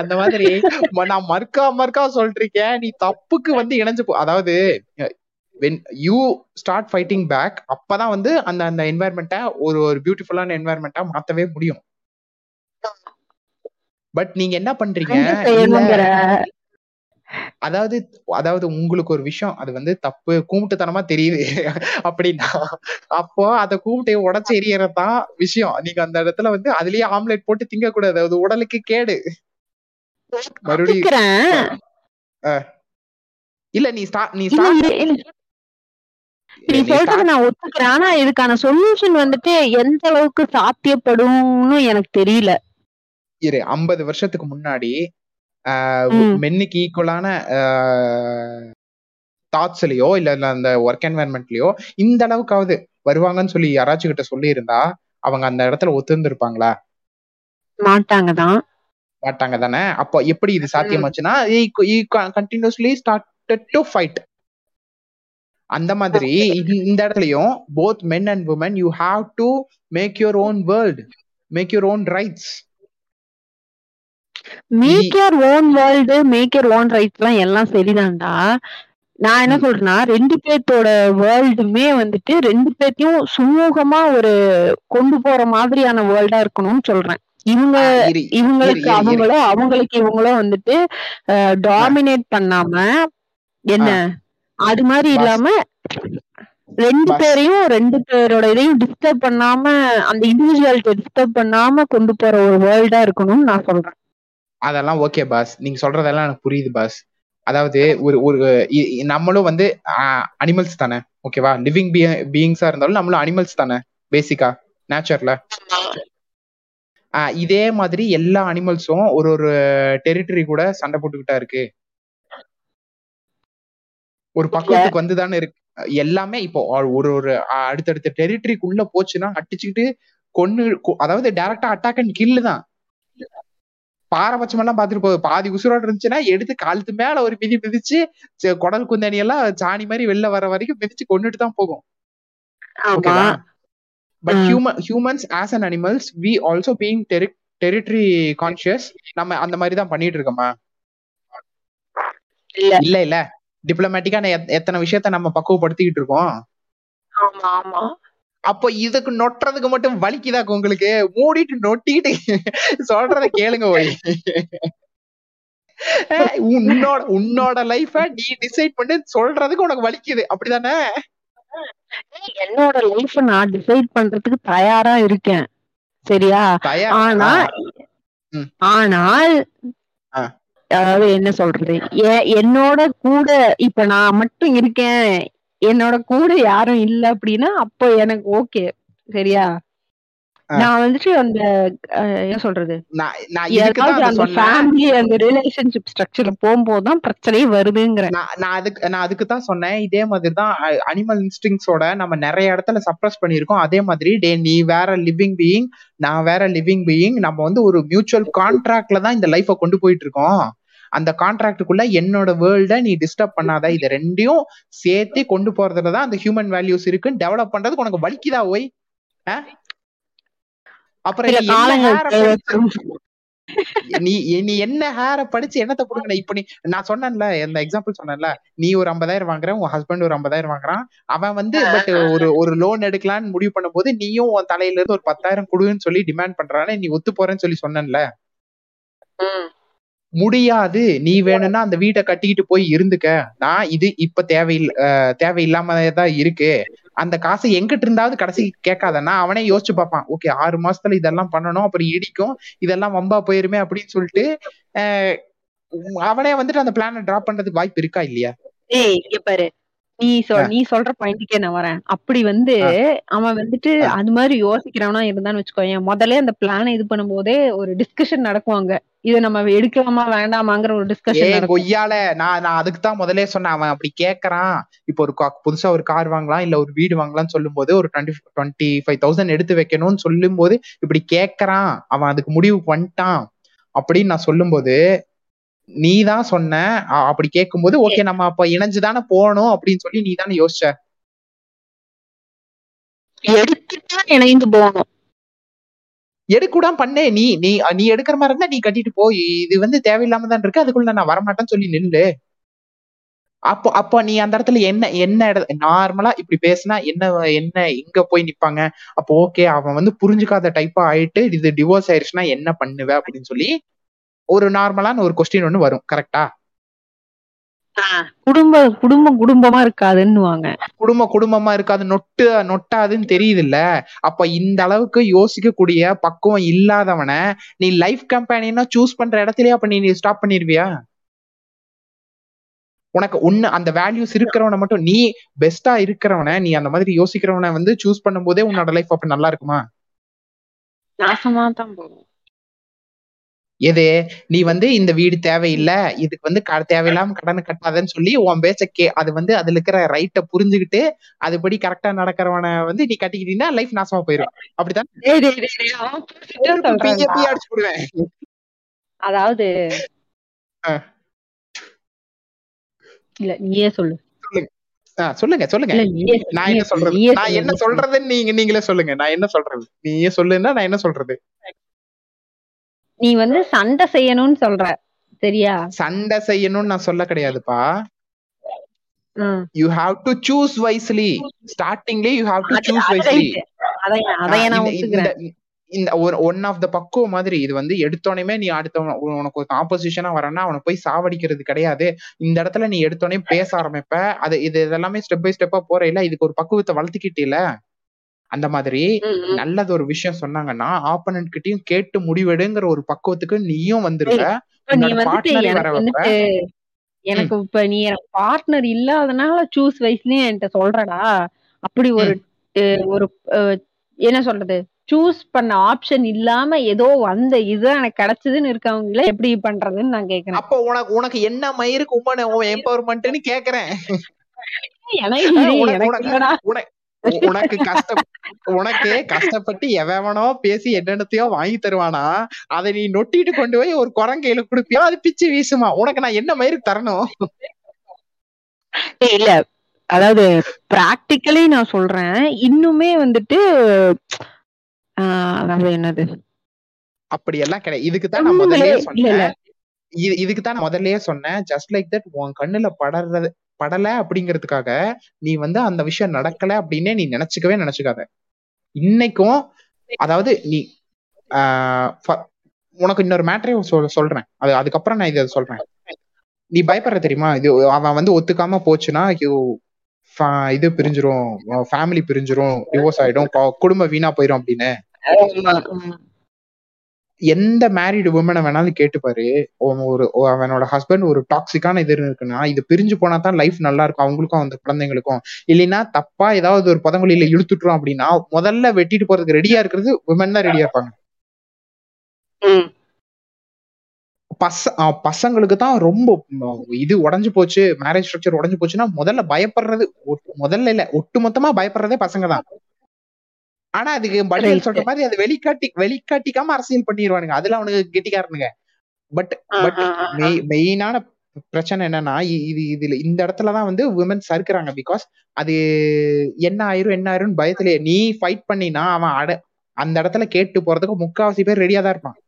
S1: அந்த மாதிரி நான் மறுக்கா மறுக்கா சொல்றீங்க நீ தப்புக்கு வந்து இணைஞ்சு போ அதாவது when you start fighting back அப்பதான் வந்து அந்த அந்த என்வாயர்மெண்ட்டை ஒரு ஒரு பியூட்டிஃபுல்லான என்வாயர்மெண்ட்டா மாத்தவே முடியும். பட் நீங்க என்ன பண்றீங்க? அதாவது அதாவது உங்களுக்கு ஒரு விஷயம் அது வந்து தப்பு கூமுட்டுத்தனமா தெரியுது அப்படின்னா அப்போ அந்த கூமுட்டையை உடைச்சு எரியறதுதான் விஷயம். நீங்க அந்த இடத்துல வந்து அதுலயே ஆம்லெட் போட்டு திங்க கூடாது அது உடலுக்கு கேடு. மறுபடியும் இல்ல நீ ஸ்டார்ட் நீ
S2: நீ சொல்றது நான் ஒத்துக்கிறேன். ஆனா இதுக்கான சொல்யூஷன் வந்துட்டு எந்த அளவுக்கு சாத்தியப்படும்னு எனக்கு தெரியல.
S1: இரு ஐம்பது வருஷத்துக்கு முன்னாடி. மென்னுக்கு ஈக்குவலான தாட்ஸ்லயோ இல்ல அந்த ஒர்க் என்வாயன்மெண்ட்லயோ இந்த அளவுக்காவது வருவாங்கன்னு சொல்லி யாராச்சும் கிட்ட சொல்லி இருந்தா அவங்க அந்த இடத்துல ஒத்துந்திருப்பாங்களா
S2: மாட்டாங்க தான்
S1: மாட்டாங்க தானே அப்போ எப்படி இது சாத்தியமாச்சுன்னா கண்டினியூஸ்லி ஸ்டார்டட் டு ஃபைட் அந்த மாதிரி இந்த- இந்த இடத்துலயும் both men and women you have to make your own world make your own rights
S2: make your own world make your own rights எல்லாம் எல்லாம் சரிதான்டா நான் என்ன
S1: ம்.
S2: சொல்றேன்னா ரெண்டு பேர்த்தோட வேர்ல்டுமே வந்துட்டு ரெண்டு பேர்த்தையும் சுமூகமா ஒரு கொண்டு போற மாதிரியான வேர்ல்டா இருக்கணும்னு சொல்றேன் இவங்க
S1: இரு
S2: இவங்களுக்கு
S1: இரு, இரு.
S2: அவங்களோ அவங்களுக்கு இவங்களோ வந்துட்டு டாமினேட் பண்ணாம என்ன அது மாதிரி
S1: பாஸ்.
S2: இல்லாம ரெண்டு
S1: பாஸ்.
S2: பேரையும் ரெண்டு பேரோட இதையும் டிஸ்டர்ப் பண்ணாம அந்த இண்டிவிஜுவாலிட்டி டிஸ்டர்ப் பண்ணாம கொண்டு போற ஒரு வேர்ல்டா இருக்கணும்னு நான் சொல்றேன்
S1: அதெல்லாம் ஓகே பாஸ் நீங்க சொல்றதெல்லாம் எனக்கு புரியுது பாஸ் அதாவது ஒரு ஒரு நம்மளும் வந்து அனிமல்ஸ் தானே? ஓகேவா லிவிங் பீயிங்ஸா இருந்தாலும் நம்மளும் அனிமல்ஸ் தானே? பேசிக்கா நேச்சர்ல இதே மாதிரி எல்லா அனிமல்ஸும் ஒரு ஒரு டெரிட்டரி கூட சண்டை போட்டுக்கிட்டா இருக்கு. ஒரு பக்குவத்துக்கு வந்து தானே இருக்கு. எல்லாமே இப்போ ஒரு ஒரு அடுத்தடுத்த டெரிட்டரிக்குள்ள போச்சுன்னா அடிச்சுக்கிட்டு கொன்னு அதாவது டைரக்டா அட்டாக் அண்ட் கில்லு தான். பாரபட்சம் எல்லாம் பாத்துட்டு போகுது பாதி உசுரோட இருந்துச்சுன்னா எடுத்து காலத்து மேல ஒரு மிதி மிதிச்சு குடல் குந்தணி எல்லாம் சாணி மாதிரி வெளில வர வரைக்கும் மிதிச்சு கொண்டுட்டு தான் போகும். But. Human humans as an animals we also being territory conscious நம்ம அந்த மாதிரி தான் பண்ணிட்டு இருக்கோமா?
S2: இல்ல.
S1: இல்ல இல்ல. டிப்ளமேட்டிக்கா எத்தனை விஷயத்த நம்ம பக்குவப்படுத்திக்கிட்டு இருக்கோம்?
S2: ஆமா ஆமா.
S1: அப்போ இதுக்கு நொட்டுறதுக்கு மட்டும் வலிக்குதாக்கு உங்களுக்கு? மூடிட்டு நொட்டிட்டு சொல்றத கேளுங்க ஏய், உன்னோட உன்னோட லைஃப நீ டிசைட் பண்ணி சொல்றதுக்கு உனக்கு வலிக்குது. அப்படிதானே?
S2: என்னோட லைஃப் நான் டிசைட் பண்றதுக்கு தயாரா இருக்கேன். சரியா? ஆனா. ஆனால். அதாவது என்ன சொல்றது? என்னோட கூட இப்ப நான் மட்டும் இருக்கேன். என்னோட கூட யாரும் இல்ல அப்படின்னா அப்போ எனக்கு ஓகே சரியா? நான் வந்துட்டு அந்த என்ன சொல்றது? அந்த ஃபேமிலி அந்த ரிலேஷன்ஷிப் ஸ்ட்ரக்சர்ல போகும்போது தான் பிரச்சனையே வருதுங்கிற.
S1: நான் நான் அதுக்கு நான் அதுக்கு தான் சொன்னேன். இதே மாதிரி தான் அனிமல் இன்ஸ்டிங்ஸோட நம்ம நிறைய இடத்துல சப்ரஸ் பண்ணியிருக்கோம். அதே மாதிரி டே நீ வேற லிவிங் பீயிங் நான் வேற லிவிங் பீயிங் நம்ம வந்து ஒரு மியூச்சுவல் கான்ட்ராக்ட்ல தான் இந்த லைஃபை கொண்டு போயிட்டு இருக்கோம். அந்த கான்ட்ராக்டுக்குள்ள என்னோட வேர்ல்ட நீ டிஸ்டர்ப் பண்ணாத. இதை ரெண்டையும் சேர்த்து கொண்டு போறதுல தான் அந்த ஹியூமன் வேல்யூஸ் இருக்குன்னு டெவலப் பண்றதுக்கு உனக்கு வலிக்குதா ஓய்? அப்புறம் நீ நீ என்ன ஹேர படிச்சு என்னத்த புடுங்க இப்ப நீ நான் சொன்னேன்ல இந்த எக்ஸாம்பிள் சொன்னேன்ல. நீ ஒரு ஐம்பதாயிரம் வாங்குற உன் ஹஸ்பண்ட் ஒரு ஐம்பதாயிரம் வாங்குறான். அவன் வந்து பட் ஒரு ஒரு லோன் எடுக்கலாம்னு முடிவு பண்ணும்போது நீயும் உன் தலையில இருந்து ஒரு பத்தாயிரம் கொடுன்னு சொல்லி டிமாண்ட் பண்றானே நீ ஒத்து போறேன்னு சொல்லி சொன்னேன்ல. முடியாது. நீ வேணும்னா அந்த வீட்டை கட்டிக்கிட்டு போய் இருந்துக்க. நான் இது இப்ப தேவையில்ல தேவையில்லாம தான் இருக்கு. அந்த காசை எங்கிட்ட இருந்தாவது கடைசி கேட்காதன்னா அவனே யோசிச்சு பார்ப்பான். ஓகே ஆறு மாசத்துல இதெல்லாம் பண்ணணும் அப்புறம் இடிக்கும் இதெல்லாம் வம்பா போயிருமே அப்படின்னு சொல்லிட்டு அவனே வந்துட்டு அந்த பிளான டிராப் பண்றதுக்கு வாய்ப்பு இருக்கா இல்லையா?
S2: ஏய் இங்க பாரு. நீ சொல் நீ சொல்ற பாயிண்ட்டுக்கே நான் வரேன். அப்படி வந்து அவன் வந்துட்டு அது மாதிரி யோசிக்கிறவனா இருந்தான்னு வச்சுக்கோயேன் முதல்ல அந்த பிளான இது பண்ணும் போதே ஒரு டிஸ்கஷன் நடக்குவாங்க இத நம்ம எடுக்கலாமா வேண்டாமாங்கிற ஒரு டிஸ்கஷன்
S1: கொய்யால நான் நான் அதுக்கு தான் முதல்ல சொன்னேன் அவன் அப்படி கேக்குறான். இப்போ ஒரு புதுசா ஒரு கார் வாங்கலாம் இல்ல ஒரு வீடு வாங்கலாம்னு சொல்லும் போது ஒரு டுவெண்ட்டி டுவெண்ட்டி ஃபைவ் தௌசண்ட் எடுத்து வைக்கணும்னு சொல்லும் போது இப்படி கேக்குறான். அவன் அதுக்கு முடிவு பண்ணிட்டான் அப்படின்னு நான் சொல்லும் போது நீ தான் சொன்ன அப்படி கேட்கும்போது ஓகே நம்ம அப்ப இணைஞ்சுதானே போகணும் அப்படின்னு சொல்லி நீ தானே யோசிச்ச.
S2: எடுத்துதான் இணைந்து போகணும்.
S1: எடுக்கூடாம பண்ணே நீ நீ நீ எடுக்கிற மாதிரி இருந்தா நீ கட்டிட்டு போய் இது வந்து தேவையில்லாம தான் இருக்கு அதுக்குள்ள நான் வரமாட்டேன்னு சொல்லி நில்லு. அப்போ அப்போ நீ அந்த இடத்துல என்ன என்ன இட நார்மலா இப்படி பேசினா என்ன என்ன எங்க போய் நிப்பாங்க? அப்போ ஓகே அவன் வந்து புரிஞ்சுக்காத டைப்பா ஆயிட்டு இது டிவோர்ஸ் ஆயிடுச்சுன்னா என்ன பண்ணுவ? அப்படின்னு சொல்லி ஒரு நார்மலான ஒரு கொஸ்டின் ஒண்ணு வரும் கரெக்டா
S2: குடும்ப குடும்பம் குடும்பமா இருக்காதுன்னு
S1: குடும்ப குடும்பமா இருக்காது நொட்டு நொட்டாதுன்னு தெரியுது இல்ல அப்ப இந்த அளவுக்கு யோசிக்கக்கூடிய பக்குவம் இல்லாதவன நீ லைஃப் கம்பெனினா சூஸ் பண்ற இடத்துலயே அப்ப நீ ஸ்டாப் பண்ணிருவியா? உனக்கு ஒண்ணு அந்த வேல்யூஸ் இருக்கிறவன மட்டும் நீ பெஸ்டா இருக்கிறவன நீ அந்த மாதிரி யோசிக்கிறவன வந்து சூஸ் பண்ணும் போதே உன்னோட லைஃப் அப்ப நல்லா இருக்குமா?
S2: நாசமா தான் போகும்.
S1: எது? நீ வந்து இந்த வீடு தேவையில்லை இதுக்கு வந்து தேவையில்லாம கடன் கட்டாதன்னு சொல்லி உன் பேச்ச கே அது வந்து அதுல இருக்கிற ரைட்ட புரிஞ்சுக்கிட்டு அதுபடி கரெக்டா நடக்கிறவன வந்து நீ கட்டிக்கிட்டீங்கன்னா லைஃப் நாசமா போயிடும் அப்படித்தான்
S2: அதாவது இல்ல நீயே சொல்லு.
S1: சொல்லுங்க. சொல்லுங்க நான் என்ன சொல்றது? நான் என்ன சொல்றதுன்னு நீங்க நீங்களே சொல்லுங்க. நான் என்ன சொல்றது? நீயே சொல்லுன்னா நான் என்ன சொல்றது?
S2: நீ வந்து சண்டை செய்யணும்னு சொல்ற சரியா?
S1: சண்டை செய்யணும்னு நான் சொல்ல கிடையாதுப்பா. You have to choose wisely ஸ்டார்டிங்லயே you have to choose wisely இந்த ஒரு ஒன் ஆஃப் த பக்குவ மாதிரி இது வந்து எடுத்தோடனே நீ அடுத்த உனக்கு ஒரு ஆப்போசிஷனா வரனா அவனை போய் சாவடிக்கிறது கிடையாது. இந்த இடத்துல நீ எடுத்தோடனே பேச ஆரம்பிப்ப. அது இது இதெல்லாமே ஸ்டெப் பை ஸ்டெப்பா போறையில இதுக்கு ஒரு பக்குவத்தை வளர்த்துக்கிட்டே அந்த மாதிரி நல்லது ஒரு விஷயம் சொன்னாங்கன்னா ஆப்பனன்ட் கிட்டயும் கேட்டு முடிவெடுங்கிற ஒரு பக்குவத்துக்கு நீயும் வந்துருக்க
S2: எனக்கு இப்ப நீ எனக்கு பார்ட்னர் இல்லாதனால சூஸ் வைஸ்லயே என்கிட்ட சொல்றடா. அப்படி ஒரு ஒரு என்ன சொல்றது? சூஸ் பண்ண ஆப்ஷன் இல்லாம ஏதோ வந்த இது எனக்கு கிடைச்சதுன்னு இருக்கவங்கள எப்படி பண்றதுன்னு நான் கேக்குறேன்.
S1: அப்ப உனக்கு உனக்கு என்ன மயிருக்கு உமன் எம்பவர்மெண்ட்னு கேக்குறேன்.
S2: எனக்கு
S1: உனக்கு கஷ்டம் உனக்கு கஷ்டப்பட்டு எவனோ பேசி என்னென்னத்தையோ வாங்கி தருவானா அதை நீ நொட்டிட்டு கொண்டு போய் ஒரு குரங்கையில குடுப்பியோ அது பிச்சு வீசுமா? உனக்கு நான் என்ன மாதிரி தரணும்?
S2: இல்ல. அதாவது பிராக்டிக்கலி நான் சொல்றேன். இன்னுமே வந்துட்டு அதாவது என்னது?
S1: அப்படி எல்லாம் கிடையாது. இதுக்கு தான் நான் முதல்லயே சொன்னேன். இதுக்கு தான் நான் முதல்லயே சொன்னேன். ஜஸ்ட் லைக் தட் உன் கண்ணுல படறது படல அப்படிங்கிறதுக்காக நீ வந்து அந்த விஷயம் நடக்கல அப்படின்னே நீ நினைச்சுக்கவே நினைச்சுக்காத. இன்னைக்கும் அதாவது நீ உனக்கு இன்னொரு மேட்டரே சொல்றேன். அது அதுக்கப்புறம் நான் இதை சொல்றேன். நீ பயப்படுற தெரியுமா? இது அவன் வந்து ஒத்துக்காம போச்சுன்னா இது பிரிஞ்சிரும் ஃபேமிலி பிரிஞ்சிரும் டிவோர்ஸ் ஆயிடும் குடும்பம் வீணா போயிரும் அப்படின்னு. எந்த மேரிடு உமனை வேணாலும் கேட்டுப்பாரு. ஒரு அவனோட ஹஸ்பண்ட் ஒரு டாக்ஸிக்கான இது இருக்குன்னா இது பிரிஞ்சு போனா தான் லைஃப் நல்லா இருக்கும். அவங்களுக்கும் அந்த குழந்தைங்களுக்கும். இல்லைன்னா தப்பா ஏதாவது ஒரு பதங்கொழியில இழுத்துட்டுரும் அப்படின்னா முதல்ல வெட்டிட்டு போறதுக்கு ரெடியா இருக்கிறது உமன் தான் ரெடியா இருப்பாங்க. பச பசங்களுக்கு தான் ரொம்ப இது உடஞ்சு போச்சு மேரேஜ் ஸ்ட்ரக்சர் உடஞ்சு போச்சுன்னா முதல்ல பயப்படுறது முதல்ல இல்ல ஒட்டு மொத்தமா பயப்படுறதே பசங்க தான். ஆனா அதுக்கு பட்டியல் சொல்ற மாதிரி அதை வெளிக்காட்டி வெளிக்காட்டிக்காம அரசியல் பண்ணிடுவானுங்க அதுல அவனுக்கு கெட்டிக்காரனுங்க. பட் பட் மெயினான பிரச்சனை என்னன்னா இது இதுல இந்த இடத்துலதான் வந்து உமன்ஸ் சறுக்குறாங்க. பிகாஸ் அது என்ன ஆயிரும் என்ன ஆயிரும் பயத்திலே நீ ஃபைட் பண்ணினா அவன் அட அந்த இடத்துல கேட்டு போறதுக்கு முக்காவாசி பேர் ரெடியா தான் இருப்பான்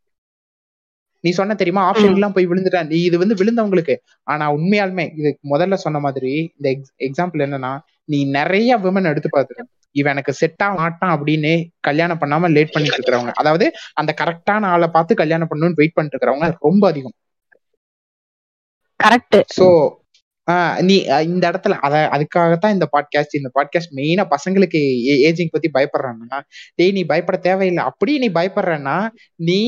S1: நீ சொன்ன தெரியுமா? ஆப்ஷன் எல்லாம் போய் விழுந்துட்டான் நீ இது வந்து விழுந்தவங்களுக்கு. ஆனா உண்மையாலுமே இது முதல்ல சொன்ன மாதிரி இந்த எக்ஸாம்பிள் என்னன்னா நீ நிறைய விமன் எடுத்து பார்த்துரு இவன் எனக்கு செட் ஆக மாட்டான் அப்படின்னு கல்யாணம் பண்ணாம லேட் பண்ணிட்டு இருக்கிறவங்க. அதாவது அந்த கரெக்டான ஆளை பார்த்து கல்யாணம் பண்ணணும்னு வெயிட் பண்ணிட்டு இருக்கிறவங்க ரொம்ப அதிகம்.
S2: கரெக்ட்
S1: சோ நீ இந்த இடத்துல அத அதுக்காகத்தான் இந்த பாட்காஸ்ட் இந்த பாட்காஸ்ட் மெயினா பசங்களுக்கு ஏஜிங் பத்தி பயப்படுறாங்கன்னா டேய் நீ பயப்பட தேவையில்லை. அப்படி நீ பயப்படுறன்னா நீ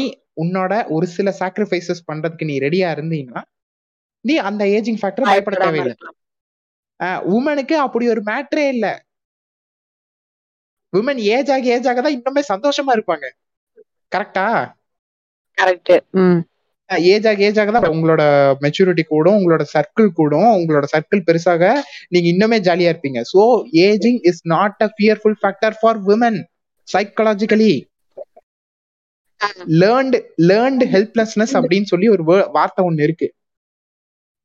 S1: உன்னோட ஒரு சில சாக்ரிஃபைசஸ் பண்றதுக்கு நீ ரெடியா இருந்தீங்கன்னா நீ அந்த ஏஜிங் ஃபேக்டர் பயப்பட தேவையில்லை. உமனுக்கு அப்படி ஒரு மேட்ரே இல்ல. உமன் ஏஜ் ஆகி ஏஜ் ஆக தான் இன்னுமே சந்தோஷமா இருப்பாங்க. கரெக்டா
S2: கரெக்ட்
S1: ஏஜ் ஆக ஏஜ் ஆக தான் உங்களோட மெச்சூரிட்டி கூடும் உங்களோட சர்க்கிள் கூடும் உங்களோட சர்க்கிள் பெருசாக நீங்க இன்னுமே ஜாலியா இருப்பீங்க. So ageing is not a fearful factor for women psychologically learned learned helplessness அப்படின்னு சொல்லி ஒரு வார்த்தை ஒண்ணு இருக்கு.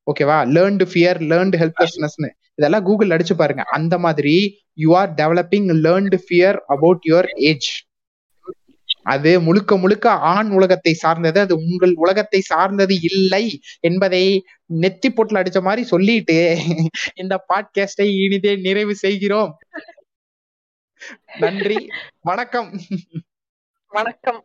S1: ஓகேவா லேர்ன்டு ஃபியர் லேர்ன்டு ஹெல்ப்லெஸ்னஸ்னு இதெல்லாம் கூகுள் அடிச்சு பாருங்க. அந்த மாதிரி you are developing learned fear about your age அது முழுக்க முழுக்க ஆண் உலகத்தை சார்ந்தது. அது உங்கள் உலகத்தை சார்ந்தது இல்லை என்பதை நெத்தி பொட்டில் அடிச்ச மாதிரி சொல்லிட்டு இந்த பாட்காஸ்டை இனிதே நிறைவு செய்கிறோம். நன்றி. வணக்கம்.
S2: வணக்கம்.